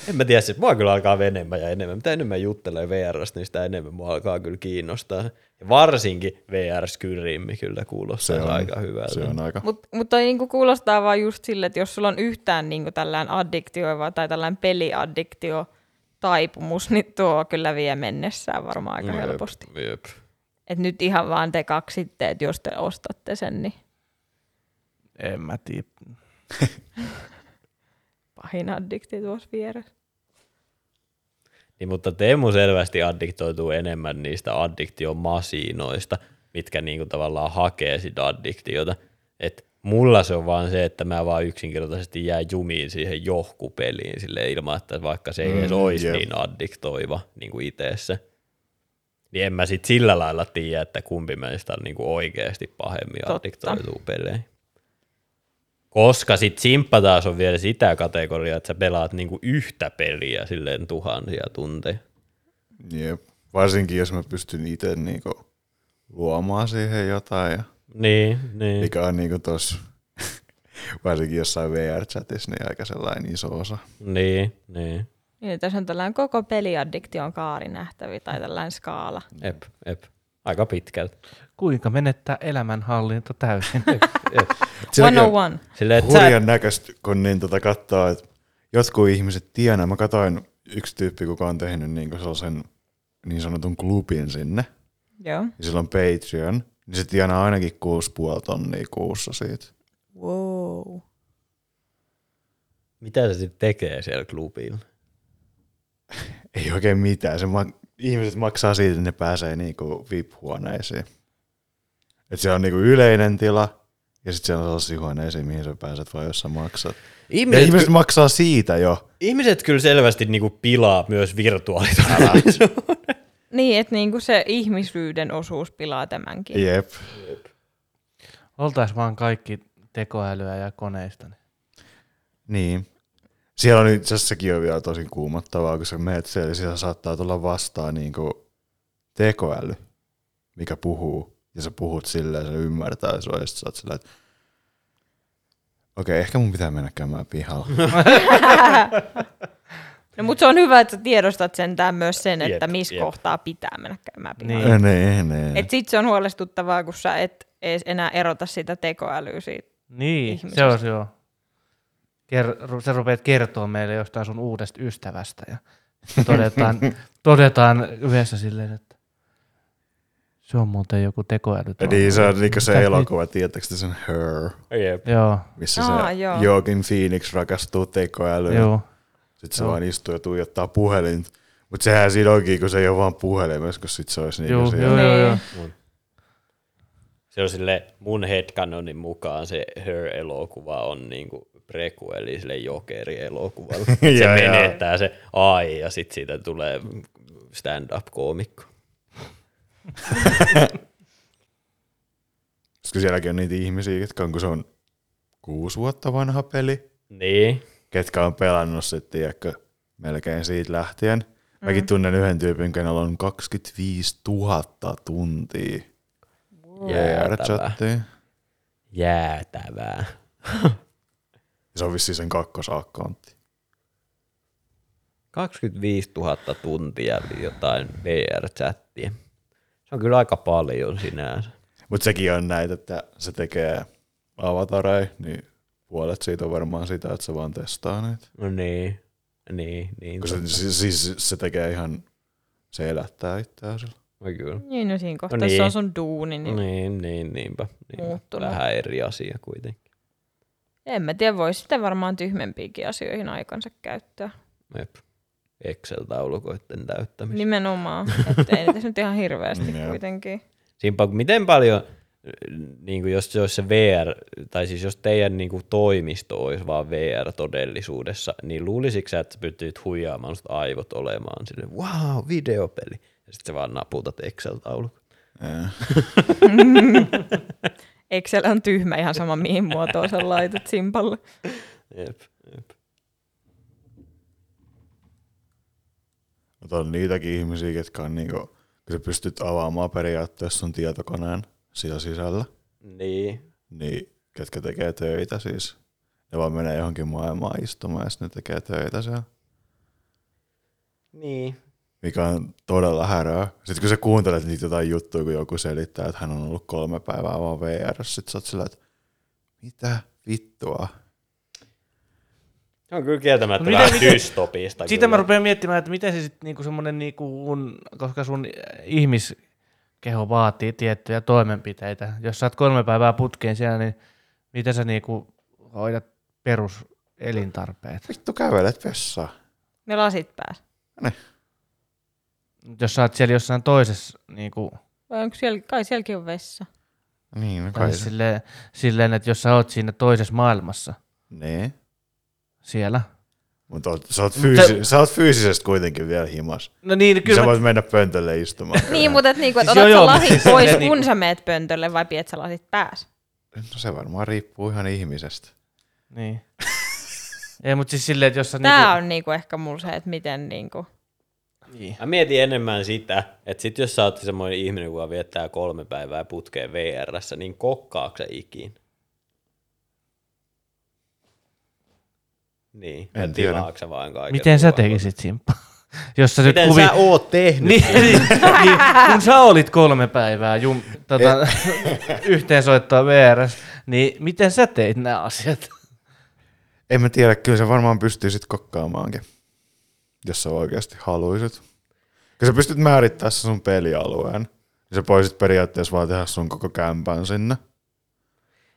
En mä tiedä, siis mua kyllä alkaa enemmän ja enemmän. Mitä enemmän juttelee VRstä, niin sitä enemmän mua alkaa kyllä kiinnostaa. Ja varsinkin VR-skyrimmi kyllä kuulostaa Se on, aika hyvältä. se on aika. Mutta mut toi niinku kuulostaa vaan just sille, että jos sulla on yhtään niinku tällään addiktioiva tai tällään peliaddiktio taipumus, niin tuo kyllä vie mennessään varmaan aika Jep, helposti. Jep. Et nyt ihan vaan te kaksitte, että jos te ostatte sen, niin En mä tiedä. pahin addikti tuossa vieressä. Niin, mutta Teemu selvästi addiktoituu enemmän niistä addiktiomasinoista, mitkä niinku tavallaan hakee sitä addiktiota. Et mulla se on vaan se, että mä vaan yksinkertaisesti jää jumiin siihen johkupeliin sille ilman, että vaikka se ei Mm, edes olisi jep. niin addiktoiva niin kuin itse Niin en mä sit sillä lailla tiedä, että kumpi meistä on niinku oikeasti pahemmin Totta. addiktoituu peleihin. Koska sit simppa taas on vielä sitä kategoriaa, että sä pelaat niinku yhtä peliä silleen tuhansia tunteja. Jep. Varsinkin jos mä pystyn itse niinku luomaan siihen jotain. Ja Niin, niin. mikä on niinku tos, varsinkin jossain VR-chatissa, niin aika sellainen iso osa. Niin, niin. Niin, tässä on tällainen koko peliaddiktion kaari nähtävi tai tällainen skaala. Ep, ep. Aika pitkälti. Kuinka menettää elämänhallinta täysin? Ep. Silläkin on 101. Silleen, että sä, hurjan näköistä, kun niin tota katsoo, että jotkut ihmiset tienaa. Mä katsoin yksi tyyppi, kuka on tehnyt niinku sellaisen niin sanotun klubin sinne. Joo. Ja sillä on Patreon. Niin se tienaa ainakin 6,5 tonnia kuussa siitä. Wow. mitä se sitten tekee siellä klubilla? Ei oikein mitään. Se ma- ihmiset maksaa siitä, että ne pääsee niinku VIP-huoneisiin. Et se on niinku yleinen tila, ja sitten siellä on sellaisia huoneisiin, mihin sä pääset vaan, jos sä maksat. Ja Ihmiset, ihmiset ky- maksaa siitä jo. ihmiset kyllä selvästi niinku pilaa myös virtuaalitodellisuuden. Niin, että niinku se ihmisyyden osuus pilaa tämänkin. Jep. Oltais vaan kaikki tekoälyä ja koneista. niin Niin. Siellä on itse asiassa sekin on vielä tosi kuumottavaa, kun sä meet siellä, siellä saattaa tulla vastaan niinku tekoäly, mikä puhuu. Ja sä puhut silleen, se ymmärtää sua, ja sit sä oot silleen, että okei, ehkä mun pitää mennä käymään pihalla. No, mutta se on hyvä, että sä tiedostat sentään myös sen, että Jep, missä jep. kohtaa pitää mennä käymään pihalla. Niin. ne, ne. Et sit se on huolestuttavaa, kun sä et enää erota sitä tekoälyä siitä. Niin, ihmisestä. se on se joo. Ker- sä rupeat kertoa meille jostain sun uudesta ystävästä ja todetaan, todetaan yhdessä silleen, että se on muuten joku tekoäly. Tuolla. niin se on niinku se Mitä elokuva, tiedättekö te sen Her, Jep. nyt? Joo, missä Aa, se joo. Joaquin Phoenix rakastuu tekoälyyn. joo. Sitten se Joo. vaan istuu ja tuijottaa puhelinta. Mutta sehän siinä onkin, kun se ei ole vaan puhelimessa, kun sit se olisi niinku Joo, siellä. joo, joo, joo. Niin. Se on sille mun headcanonin mukaan se Her-elokuva on niinku preku, eli sille jokeri-elokuvalle. se Joo, menettää se AI ja sitten siitä tulee stand-up-koomikko. Koska sielläkin on niitä ihmisiä, jotka on, kun se on kuusi vuotta vanha peli, Niin. ketkä on pelannut sitten, tiedätkö, melkein siitä lähtien. Mäkin tunnen yhden tyypin, kenellä on 25 000 tuntia Jäätävää. Jäätävää. Se on vissiin sen kakkosakkauntti. 25 000 tuntia jotain VR-chattia. Se on kyllä aika paljon sinänsä. Mutta sekin on näitä, että se tekee avatareja, niin puolet siitä on varmaan sitä, että se vaan testaa niitä. No niin, niin, niin. Kun se, siis, siis se tekee ihan, se elättää itseään sillä. No kyllä. Niin, no siinä kohtaa No no niin. se on sun duuni, niin, Niin, niin, niinpä. niinpä. Vähän eri asia kuitenkin. En mä tiedä, voisi sitten varmaan tyhmempiinkin asioihin aikansa käyttää. Jep. Excel-taulukoiden täyttämistä. Nimenomaan, että ei tässä nyt ihan hirveästi kuitenkin. Simpa, miten paljon, niin kuin jos se olisi se VR, tai siis jos teidän niin kuin toimisto olisi vaan VR-todellisuudessa, niin luulisitko sä, että sä pystyt huijaamaan sut aivot olemaan sille, wow, videopeli, ja sitten sä vaan naputat Excel-taulukon. Excel on tyhmä ihan sama mihin muotoon sä laitat simpalle. Jep, jep. Mutta on niitäkin ihmisiä, ketkä on niinku, kun sä pystyt avaamaan periaatteessa sun tietokoneen siellä sisällä, Niin, niin ketkä tekee töitä siis. Ne vaan menee johonkin maailmaan istumaan ja sitten ne tekee töitä siellä. niin. Mikä on todella häröä. Sitten kun sä kuuntelet niitä jotain juttuja, kun joku selittää, että hän on ollut kolme päivää vaan VR, sit sä oot sillä, että mitä vittua? Se on kyllä kieltämättä Miten- vähän miten- dystopista. Sitä mä rupean miettimään, että miten se sitten niinku semmoinen, niinku, kun- koska sun ihmiskeho vaatii tiettyjä toimenpiteitä. Jos sä oot kolme päivää putkeen siellä, niin miten sä niinku hoidat peruselintarpeet? Vittu kävelet vessaan. Ne lasit pääs. Jos sä oot siellä jossain toisessa, niinku, Vai onko siellä, kai sielläkin on vessa. Niin, no kai siis se. silleen, silleen, että jos sä oot siinä toisessa maailmassa Niin. siellä. Mutta sä, oot Mut fyysi- se- sä oot fyysisesti kuitenkin vielä himas. No niin, Kyllä kyllä sä mä, voit mennä pöntölle istumaan. Niin, mutta et niinku, et Siis otat joo, sä lasit siis pois, silleen kun niinku- sä meet pöntölle, vai piet sä lasit pääs? No se varmaan riippuu ihan ihmisestä. niin. Ei, mutta siis silleen, että jos sä Tää niinku, on niinku ehkä mulla se, että miten niinku... niin. Mä mietin enemmän sitä, että sit jos sä oot semmoinen ihminen, joka viettää kolme päivää putkeen VRssä, niin kokkaako ikin? Niin, En tiedä. vaan kaiken Miten sä tekisit, Simppa? Jos sä nyt Miten kuvi... sä oot tehnyt? niin, niin, niin, kun sä olit kolme päivää jum, tota, yhteensoittoa VRS, niin miten sä teit nämä asiat? En mä tiedä, kyllä sä varmaan pystyisit kokkaamaankin, jos sä oikeasti haluisit. Kun sä pystyt määrittämään sun pelialueen, niin sä voisit periaatteessa vaan tehdä sun koko kämpän sinne.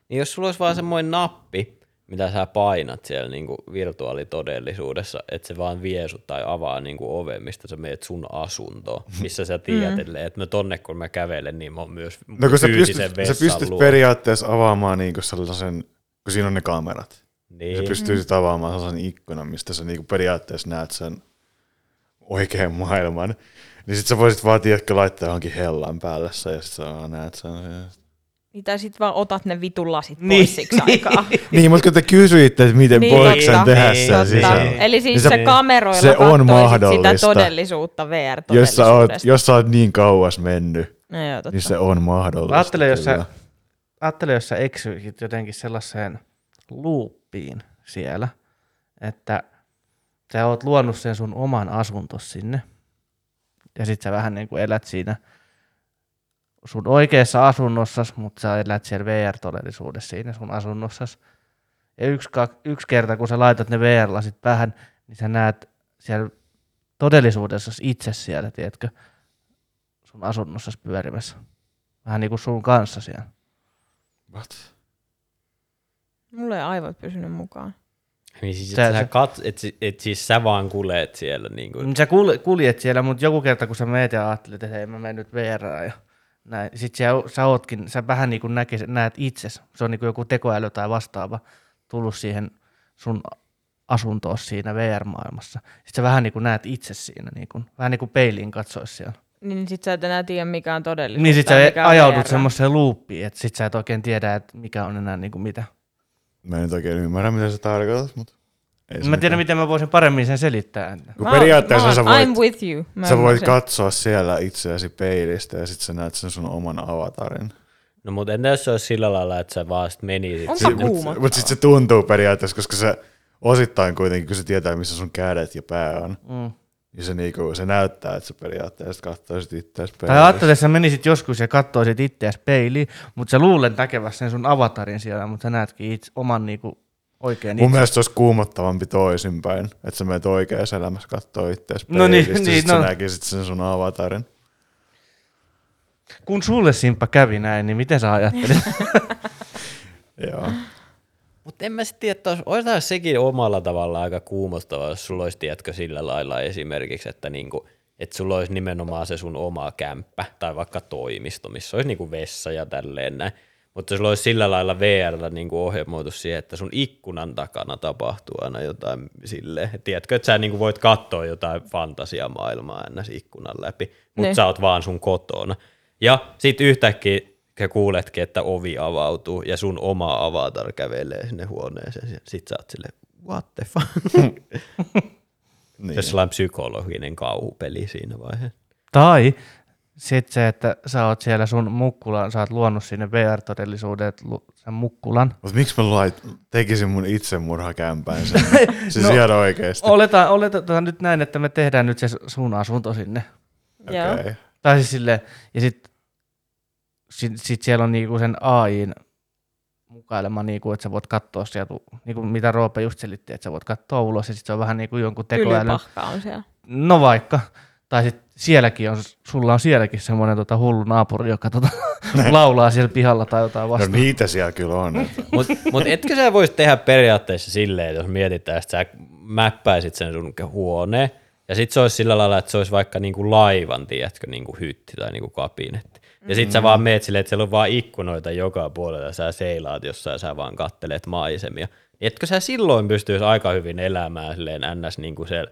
Niin jos sulla olisi vaan semmoinen nappi, mitä sä painat siellä niin kuin virtuaalitodellisuudessa, että se vaan vie sut tai avaa niin kuin oven, mistä sä meet sun asuntoon, missä sä tiedät, mm. että mä tonne kun mä kävelen, niin mä oon myös No kun sä pystyt, sä pystyt luo. periaatteessa avaamaan niinku sellaisen, kun siinä on ne kamerat. Niin. Sä pystyisit avaamaan sellaisen ikkunan, mistä sä niinku periaatteessa näet sen oikean maailman. Niin sit sä voisit vaan, tiedätkö, laittaa johonkin hellan päälle sen, ja sit sä vaan näet sen. Niin, tai sit vaan otat ne vitun lasit pois Niin. siksi aikaa. Niin, mutta kun te kysyitte, että miten Niin, voiko sen tehdä Niin, sen sisällä. Eli siis Niin se, se- sä kameroilla se on mahdollista. sitä todellisuutta vr Jos sä, oot, jos sä oot niin kauas mennyt, No joo, totta. niin se on mahdollista. Ajattele, jos sä, ajattele, jos sä eksyisit jotenkin sellaiseen luuppiin siellä, että sä oot luonut sen sun oman asuntos sinne, ja sit sä vähän niin kuin elät siinä sun oikeassa asunnossas, mutta sä elät siellä VR-todellisuudessa siinä sun asunnossas. Ja yksi, yksi kerta, kun sä laitat ne VR-lasit päähän, niin sä näet siellä todellisuudessa itse siellä, tiedätkö, sun asunnossas pyörimässä. Vähän niin kuin sun kanssa siellä. What? Mulla ei aivot pysynyt mukaan. Niin siis, Sä- et sä sä- kat, et, si- et siis sä vaan kulet siellä. Niin kuin. Niin Sä kul- kuljet siellä, mutta joku kerta kun sä meet ja ajattelet, että hei mä menen nyt VRään ja näin. Sit sä, sä, ootkin, sä vähän niin kuin näkis, näet itses. Se on niin kuin joku tekoäly tai vastaava tullut siihen sun asuntoon siinä VR-maailmassa. Sitten sä vähän niin kuin näet itse siinä, niin kuin, vähän niin kuin peiliin katsois siellä. Niin sit sä et enää tiedä mikä on todellisuus. Niin sit sä ajaudut VR. semmoiseen loopiin, että sit sä et oikein tiedä, että mikä on enää niin kuin mitä. Mä en nyt oikein ymmärrä, mitä sä tarkoitat, mutta... Ei Mä tiedän, mitään. miten mä voisin paremmin sen selittää. Kun Mä- periaatteessa mä, sä voit, I'm with you. Mä sä voit ymmärsin. katsoa siellä itseäsi peilistä ja sit sä näet sen sun oman avatarin. No mutta entä jos se olisi sillä lailla, että sä vaan sit menisit Onpa kuuma. Mutta sit se tuntuu periaatteessa, koska se osittain kuitenkin, kun se tietää, missä sun kädet ja pää on, Mm. Niin se, niinku, se näyttää, että sä periaatteessa katsoisit itseäsi Tai peilistä. ajattelet, että sä menisit joskus ja katsoisit itseäsi peiliin, mutta sä luulet näkevässä sen sun avatarin siellä, mutta sä näetkin itse, oman niinku oikein Mun itse. mielestä se olisi kuumottavampi toisinpäin, että sä menet oikeassa elämässä kattoo itseäsi No niin, peilistä, niin, sit no. sä näkisit sen sun avatarin. Kun sulle Simppa kävi näin, niin miten sä ajattelit? Joo. Mutta en mä sitten tiedä, että olisi, sekin omalla tavalla aika kuumottavaa, jos sulla olisi, tiedätkö, sillä lailla esimerkiksi, että niinku, että sulla olisi nimenomaan se sun oma kämppä tai vaikka toimisto, missä olisi niinku vessa ja tälleen näin. Mutta sulla olisi sillä lailla VRllä niinku ohjelmoitu siihen, että sun ikkunan takana tapahtuu aina jotain silleen. Et tiedätkö, että sä niinku voit katsoa jotain fantasiamaailmaa ennäs ikkunan läpi, mutta Niin. sä oot vaan sun kotona. Ja sit yhtäkkiä sä kuuletkin, että ovi avautuu ja sun oma avatar kävelee sinne huoneeseen. ja Sit sä oot silleen, what the fuck? Niin. Se on sellainen psykologinen kauhupeli siinä vaiheessa. tai sitten se, että sä oot siellä sun mukkulan, sä oot luonut sinne VR-todellisuuden sen mukkulan. Mutta miksi mä lait, tekisin mun itsemurhakämpään sen? siis No, ihan oikeesti. Oletaan, oletetaan nyt näin, että me tehdään nyt se sun asunto sinne. Joo. Okei. Tai siis silleen, ja sit, sit, sit siellä on niinku sen AIin mukaan uhkailema, niin kuin, että sä voit katsoa sieltä, niin kuin mitä Roope just selitti, että sä voit katsoa ulos ja sitten se on vähän niin kuin jonkun tekoälyn. On siellä. No vaikka. Tai sitten sielläkin on, sulla on sielläkin semmoinen tota, hullu naapuri, joka tota, laulaa siellä pihalla tai jotain No vastaan. niitä siellä kyllä on. että- Mutta mut etkö sä voisi tehdä periaatteessa silleen, jos mietitään, että sä mäppäisit sen sun huoneen, ja sitten se olisi sillä lailla, että se olisi vaikka niinku laivan, tiedätkö, niinku hytti tai niinku kabinetti. Ja sit sä vaan meet silleen, että siellä on vaan ikkunoita joka puolella, ja sä seilaat jossain, ja sä vaan kattelet maisemia. Etkö sä silloin pystyisi aika hyvin elämään silleen ns. Niinku siellä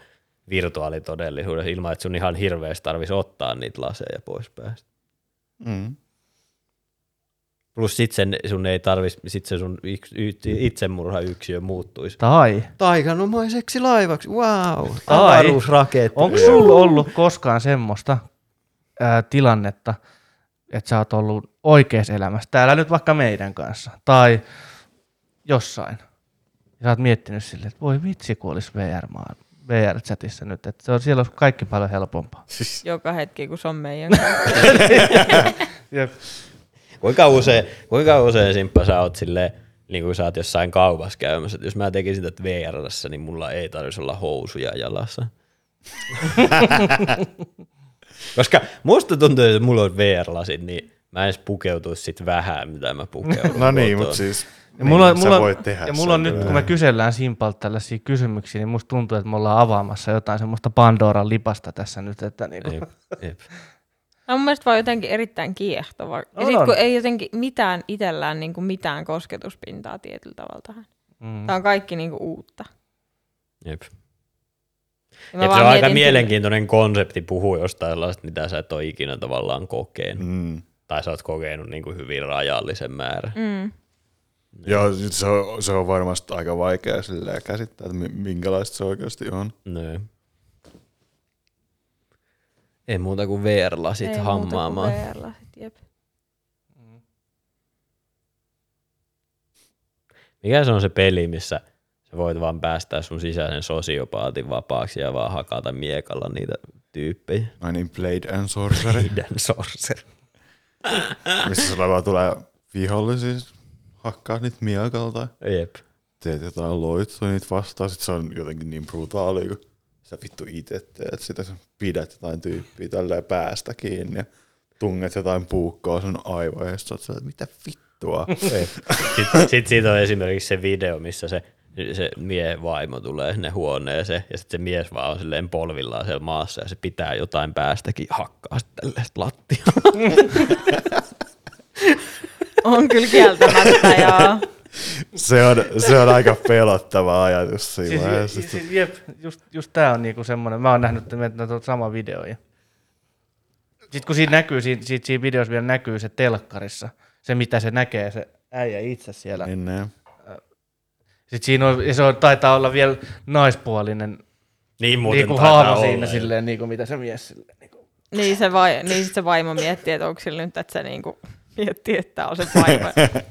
virtuaalitodellisuudessa ilman, että sun ihan hirveästi tarvitsisi ottaa niitä laseja pois päästä. Mm. Plus sit sen sun ei tarvis, sit se sun yks- y- itsemurhayksiö muuttuisi. Tai Taiganomaiseksi laivaksi, wow, Tai- avaruusraketti. onko sulla ollut koskaan semmoista ää, tilannetta, että sä oot ollut oikeassa elämässä, täällä nyt vaikka meidän kanssa, tai jossain, ja sä oot miettinyt silleen, että voi vitsi, kun olisi VR, VR-chatissa nyt, että se on, siellä olisi kaikki paljon helpompaa. Joka hetki, kun se on meidän. Jep. Kuinka usein, kuinka usein Simppa sä oot silleen, niin kuin sä oot jossain kaupassa käymässä, että jos mä tekisin tätä VRssä, niin mulla ei tarvitsisi olla housuja jalassa. Koska musta tuntuu, että mulla on VR-lasit, niin mä en edes pukeutuisi sit vähän, mitä mä pukeudun. No niin, mutta siis Ja mulla, niin, mulla, voit tehdä ja mulla on nyt, kun me kysellään Simpalta tällaisia kysymyksiä, niin musta tuntuu, että me ollaan avaamassa jotain semmoista Pandoran lipasta tässä nyt, että niinku, Jep, jep. No mun mielestä vaan jotenkin erittäin kiehtova. Ja sitten on. kun ei jotenkin mitään itsellään niin kuin mitään kosketuspintaa tietyllä tavalla tähän. mm. Tämä on kaikki niin kuin uutta. Jep. Ja se on aika mietin- mielenkiintoinen konsepti puhua jostain sellaista, mitä sä et ole ikinä tavallaan kokenut. Mm. Tai sä oot kokenut niin kuin hyvin rajallisen määrän. Mm. Joo, se on, se on varmasti aika vaikea silleen käsittää, että mi- minkälaista se oikeasti on. No. Ei muuta kuin VR-lasit Ei muuta kuin hammaamaan. VR-lasit, jep. Mikä se on se peli, missä sä voit vaan päästää sun sisäisen sosiopaatin vapaaksi ja vaan hakata miekalla niitä tyyppejä. Ai niin, Blade and Sorcery, Hidden Sorcerer. missä sulla vaan tulee vihollisia, hakkaa niitä miekalta, Jep. teet jotain loitsuja niitä vastaan, sit se on jotenkin niin brutaali, kun sä vittu itse teet sitä, sä pidät jotain tyyppiä tälleen päästä kiinni ja tunget jotain puukkoa sun aivoihin, ja sit sä oot mitä vittua. Sitten sit siitä on esimerkiksi se video, missä se, se miehen vaimo tulee sinne huoneeseen ja sitten se mies vaan on silleen polvillaan siellä maassa ja se pitää jotain päästäkin hakkaa sitten lattialla. On kyllä kieltämättä, joo. se, on, se on aika pelottava ajatus siinä Siis, vaiheessa. siis, siis, jep, just, just tää on niinku semmoinen, mä oon nähnyt että tuota sama video. Ja... Sitten kun siinä näkyy, siinä, siinä, siinä videossa vielä näkyy se telkkarissa, se mitä se näkee, se äijä itse siellä. Niin, niin. Sitten siinä on, ja se on, taitaa olla vielä naispuolinen Niin muuten niinku taitaa haava olla, siinä silleen, niinku mitä se mies silleen. Niinku. Niin se, vai, niin sit se vaimo miettii, että onko sillä nyt, että se niinku miettii, että on se vaimo.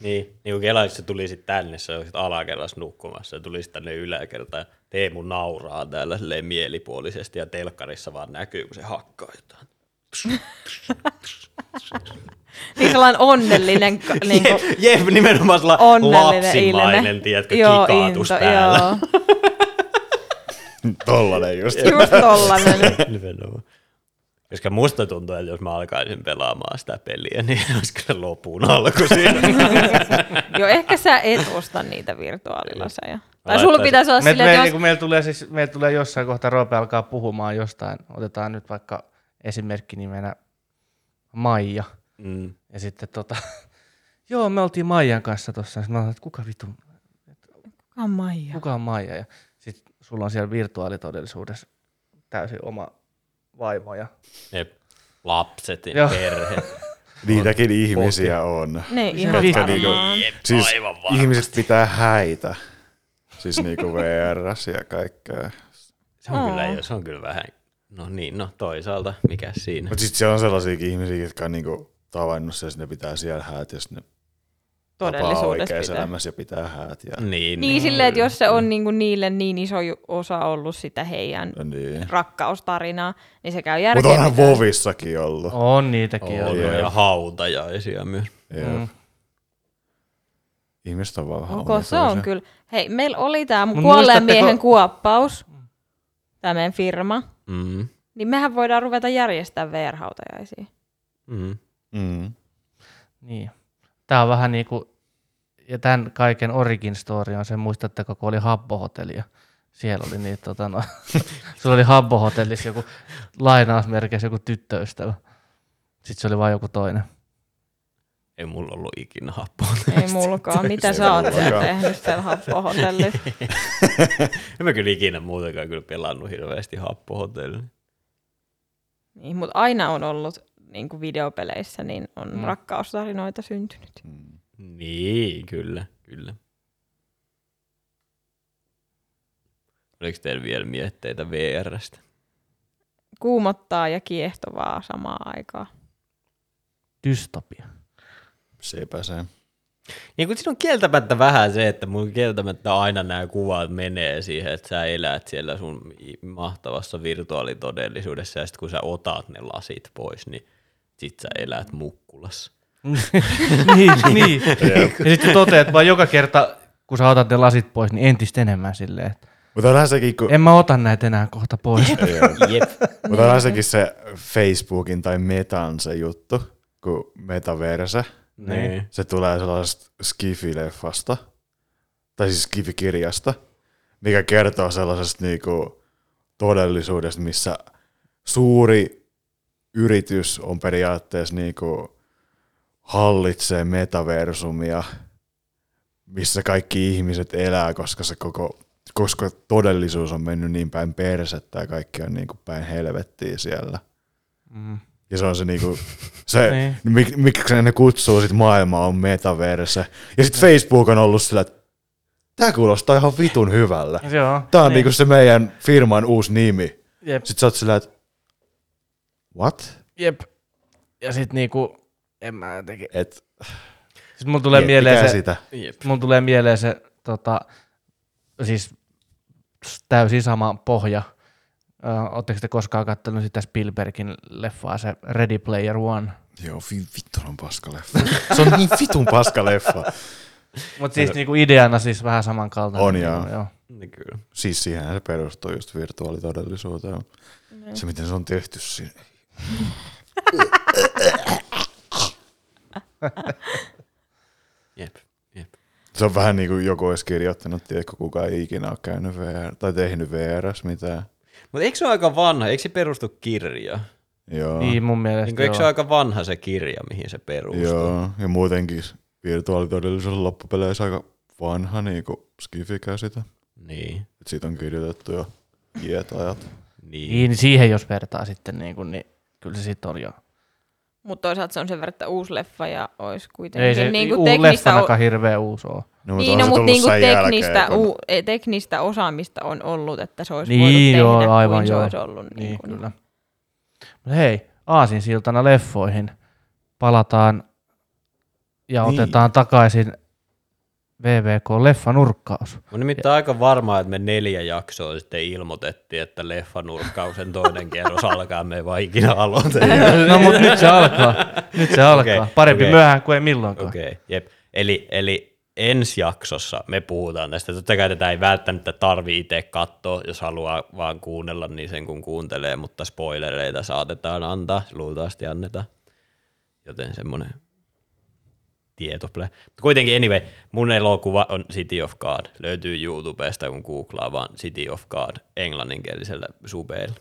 Niin, niin kun Kela, se tuli sitten tänne, se oli sit alakerrassa nukkumassa ja tuli sitten tänne yläkertaan. ja Teemu nauraa täällä silleen mielipuolisesti ja telkkarissa vaan näkyy, kun se hakkaa jotain. niin sellainen onnellinen, ka- niinku, Jep, nimenomaan sellainen onnellinen lapsimainen, ilme. tiedätkö, Joo, kikaatus into, täällä. Joo, Tollanen just. just tollanen. Nimenomaan. Koska musta tuntuu, että jos mä alkaisin pelaamaan sitä peliä, niin olisi kyllä lopun alku siinä. Joo, ehkä sä et osta niitä virtuaalilaseja. Tai sulla pitäisi olla silleen, me, että niin jos... kuin meillä, tulee siis, meillä tulee jossain kohtaa Roope alkaa puhumaan jostain. Otetaan nyt vaikka esimerkki nimenä Maija. Mm. Ja sitten tota, joo, me oltiin Maijan kanssa tuossa. Mä olin, että kuka vittu, Kuka on Maija? kuka on Maija? Ja sitten sulla on siellä virtuaalitodellisuudessa täysin oma vaimo. Ja Ne lapset ja perhe. Niitäkin ihmisiä on. Niin, Se ihan vittu varmaan. Jep, Siis ihmiset pitää häitä. Siis niinku VRS ja kaikkea. Se on, kyllä, Aa. jo- se on kyllä vähän, no niin, no toisaalta, mikä siinä. Mutta sitten siellä on sellaisiakin ihmisiä, jotka on niinku tavannut sen, että ne pitää siellä häät, jos ne tapaa Todellisuudessa oikeassa pitää. elämässä ja pitää häät. Ja, Niin, Niin silleen, että jos se on niinku niille niin iso osa ollut sitä heidän ja niin. rakkaustarinaa, niin se käy Mutta järkeä. onhan pitää. Vovissakin ollut. on niitäkin. on, On. Jep. ja hautajaisia myös. Mm. Ihmiset on vaan vähän Onko se on kyllä. Hei, meillä oli tämä kuolleen miehen kuoppaus, tämä meidän firma. Mm. Niin mehän voidaan ruveta järjestämään VR-hautajaisia. Mm. Mm. Niin. Tämä on vähän niin kuin, ja tämän kaiken origin story on se, muistatteko, kun oli Habbo-hotelli ja siellä oli niitä, tota, no, sulla oli Habbo-hotellissa joku lainausmerkeissä joku tyttöystävä. Sitten se oli vain joku toinen. Ei mulla ollut ikinä happoa. Ei mulkaan. Mitä sä oot tehnyt siellä happohotellissa? en mä kyllä ikinä muutenkaan kyllä pelannut hirveästi happohotellilla. Niin, mutta aina on ollut niin kuin videopeleissä, niin on Mm. mm. rakkaustarinoita syntynyt. Niin, kyllä, kyllä. Oliko teillä vielä mietteitä VRstä? Kuumottaa ja kiehtovaa samaan aikaan. Dystopia. Sepä se. Niin kun siinä on kieltämättä vähän se, että mun kieltämättä aina nämä kuvat menee siihen, että sä elät siellä sun mahtavassa virtuaalitodellisuudessa ja sitten kun sä otat ne lasit pois, niin sit sä elät mukkulassa. niin, niin. Ja sitten toteat vaan joka kerta, kun sä otat ne lasit pois, niin entistä enemmän silleen, että Mutta onhan sekin, kun... en mä ota näitä enää kohta pois. Jep. Mutta onhan sekin se Facebookin tai Metan se juttu, kun metaverse, Niin. se tulee sellaisesta Skifi-leffasta, tai siis Skifi-kirjasta, mikä kertoo sellaisesta niinku todellisuudesta, missä suuri yritys on periaatteessa niinku hallitsee metaversumia, missä kaikki ihmiset elää, koska se koko koska todellisuus on mennyt niin päin persettä ja kaikki on niin kuin päin helvettiä siellä. Mm. Ja se on se niinku, se, Niin. mik, miksi ne kutsuu sit maailmaa on metaverse. Ja sit Facebook on ollut sillä, että tää kuulostaa ihan vitun hyvällä. Joo. Tää on niin. niinku se meidän firman uusi nimi. Jep. Sit sä oot sillä, että what? Jep. Ja sit niinku, en mä jotenkin. Et, Siis mulla tulee mieleen se, sitä. Jep. mulla tulee mieleen se, tota, siis täysin sama pohja. Oletteko te koskaan katsonut sitä Spielbergin leffaa, se Ready Player One? Joo, vi, vittu on paska leffa. Se on niin vitun paska leffa. Mutta siis niinku ideana siis vähän samankaltainen. On, joo. joo. Niin kyllä. Siis siihen se perustuu just virtuaalitodellisuuteen. Se miten se on tehty siinä. Jep. Jep. Se on vähän niin kuin joku olisi kirjoittanut, tiedätkö, kuka ei ikinä ole käynyt VR, tai tehnyt VRS mitään. Mutta eikö se ole aika vanha? Eikö se perustu kirjaan? Joo, Niin mun mielestä Niin, eikö se ole aika vanha se kirja, mihin se perustuu? joo, ja muutenkin virtuaalitodellisuus on loppupeleissä aika vanha niin kuin Skifi-käsite. Niin. Et siitä on kirjoitettu jo iät ajat. Niin. Niin, siihen jos vertaa sitten, niin, kuin, niin kyllä se sitten on jo. Mutta toisaalta se on sen verran, että uusi leffa ja olisi kuitenkin Ei se niin uu, kuin teknistä, leffanakaan hirveä uusi ole. No, niin, on no, se mutta niin sen teknistä, jälkeen, kun- u, e, teknistä osaamista on ollut, että se olisi Niin, voinut joo, tehdä aivan kuin se joo. olisi ollut. Niin, Niin, kyllä. Mutta hei, Aasin siltana leffoihin. Palataan ja Niin. otetaan takaisin VVK-leffanurkkaus. Mä nimittäin aika varma, että me neljä jaksoa sitten ilmoitettiin, että leffanurkkauksen toinen kerros alkaa, me ei vaan ikinä aloita. No mutta nyt se alkaa. Nyt se alkaa. Okei, Parempi okei. myöhään kuin ei milloinkaan. Okei, okay, jep. Eli, eli ensi jaksossa me puhutaan tästä. Totta kai tätä ei välttämättä tarvi itse katsoa, jos haluaa vaan kuunnella, niin sen kun kuuntelee, mutta spoilereita saatetaan antaa, luultavasti annetaan. Joten semmoinen tietople. Mutta kuitenkin anyway, mun elokuva on City of God. Löytyy YouTubesta, kun googlaa vaan City of God englanninkielisellä subeilla.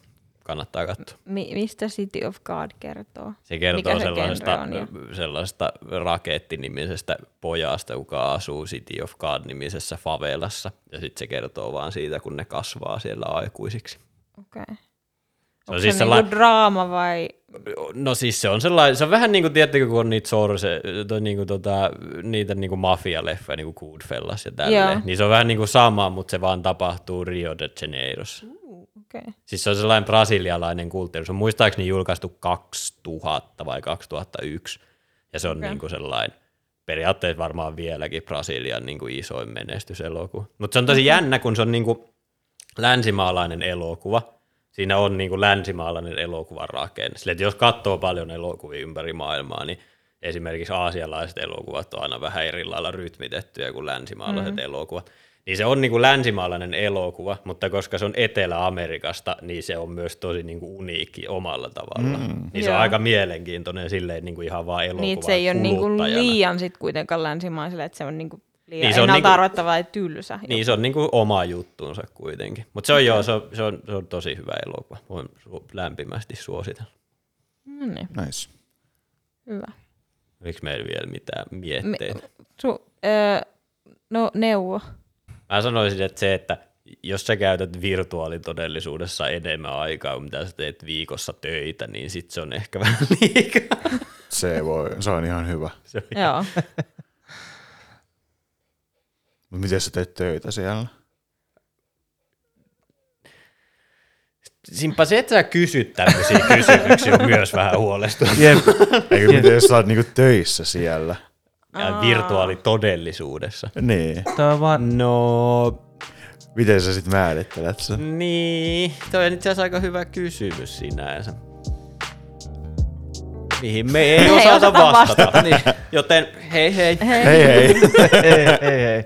Kannattaa katsoa. Mi- mistä City of God kertoo? Se kertoo Mikä se sellaisesta, on sellaisesta rakeettinimisestä pojasta, joka asuu City of God-nimisessä favelassa. Ja sitten se kertoo vaan siitä, kun ne kasvaa siellä aikuisiksi. Okei. Okay. Se on Onko siis se sellainen, niinku draama vai? No siis se on sellainen, se on vähän niin kuin, tiedättekö, kun on niitä sorse, to, niin kuin, tota, niitä niin kuin mafia-leffoja, niin kuin Goodfellas ja Joo. tälleen. Niin se on vähän niin kuin sama, mutta se vaan tapahtuu Rio de Janeirossa. Okay. Siis se on sellainen brasilialainen kulttuuri. Se on muistaakseni julkaistu 2000 vai 2001. Ja se on okay. niinku sellainen, periaatteessa varmaan vieläkin Brasilian niinku isoin menestyselokuva. Mutta se on tosi jännä, kun se on niinku länsimaalainen elokuva. Siinä on niinku länsimaalainen elokuvan rakenne. Sille, että jos katsoo paljon elokuvia ympäri maailmaa, niin esimerkiksi aasialaiset elokuvat on aina vähän eri lailla rytmitettyjä kuin länsimaalaiset mm. elokuvat. Niin se on niin kuin länsimaalainen elokuva, mutta koska se on Etelä-Amerikasta, niin se on myös tosi niin kuin uniikki omalla tavalla. Mm. Niin se on aika mielenkiintoinen silleen niin kuin ihan vaan elokuva Niin, se ei ole niinku kuluttajana. liian sit kuitenkaan länsimaiselle, että se on niinku liian Niin, niin se on ennalta niinku- arvattava ja tylsä. Niin se on niin kuin oma juttuunsa kuitenkin. Mutta se on joo, se on, se, on, se on tosi hyvä elokuva. Voin su- lämpimästi suositella. No niin, Nice. hyvä. Oliko meillä vielä mitään mietteitä? Su, öö, no neuvo. Mä sanoisin, että se, että jos sä käytät virtuaalitodellisuudessa enemmän aikaa kuin mitä sä teet viikossa töitä, niin sit se on ehkä vähän liikaa. Se, voi, se on ihan hyvä. Se on Joo. Miten sä teet töitä siellä? Simpa se, että sä kysyt tämmöisiä kysymyksiä on myös vähän huolestunut. Jep. Eikö miten jos sä oot niinku töissä siellä? Ja virtuaalitodellisuudessa. Niin. Tämä on vaan, No, Miten sä sit määrittelet sen? niin. Toi on itse asiassa aika hyvä kysymys sinänsä. Mihin me ei Ei osata osata vastata. niin. Joten hei hei. Hei. Hei hei. hei, hei, hei.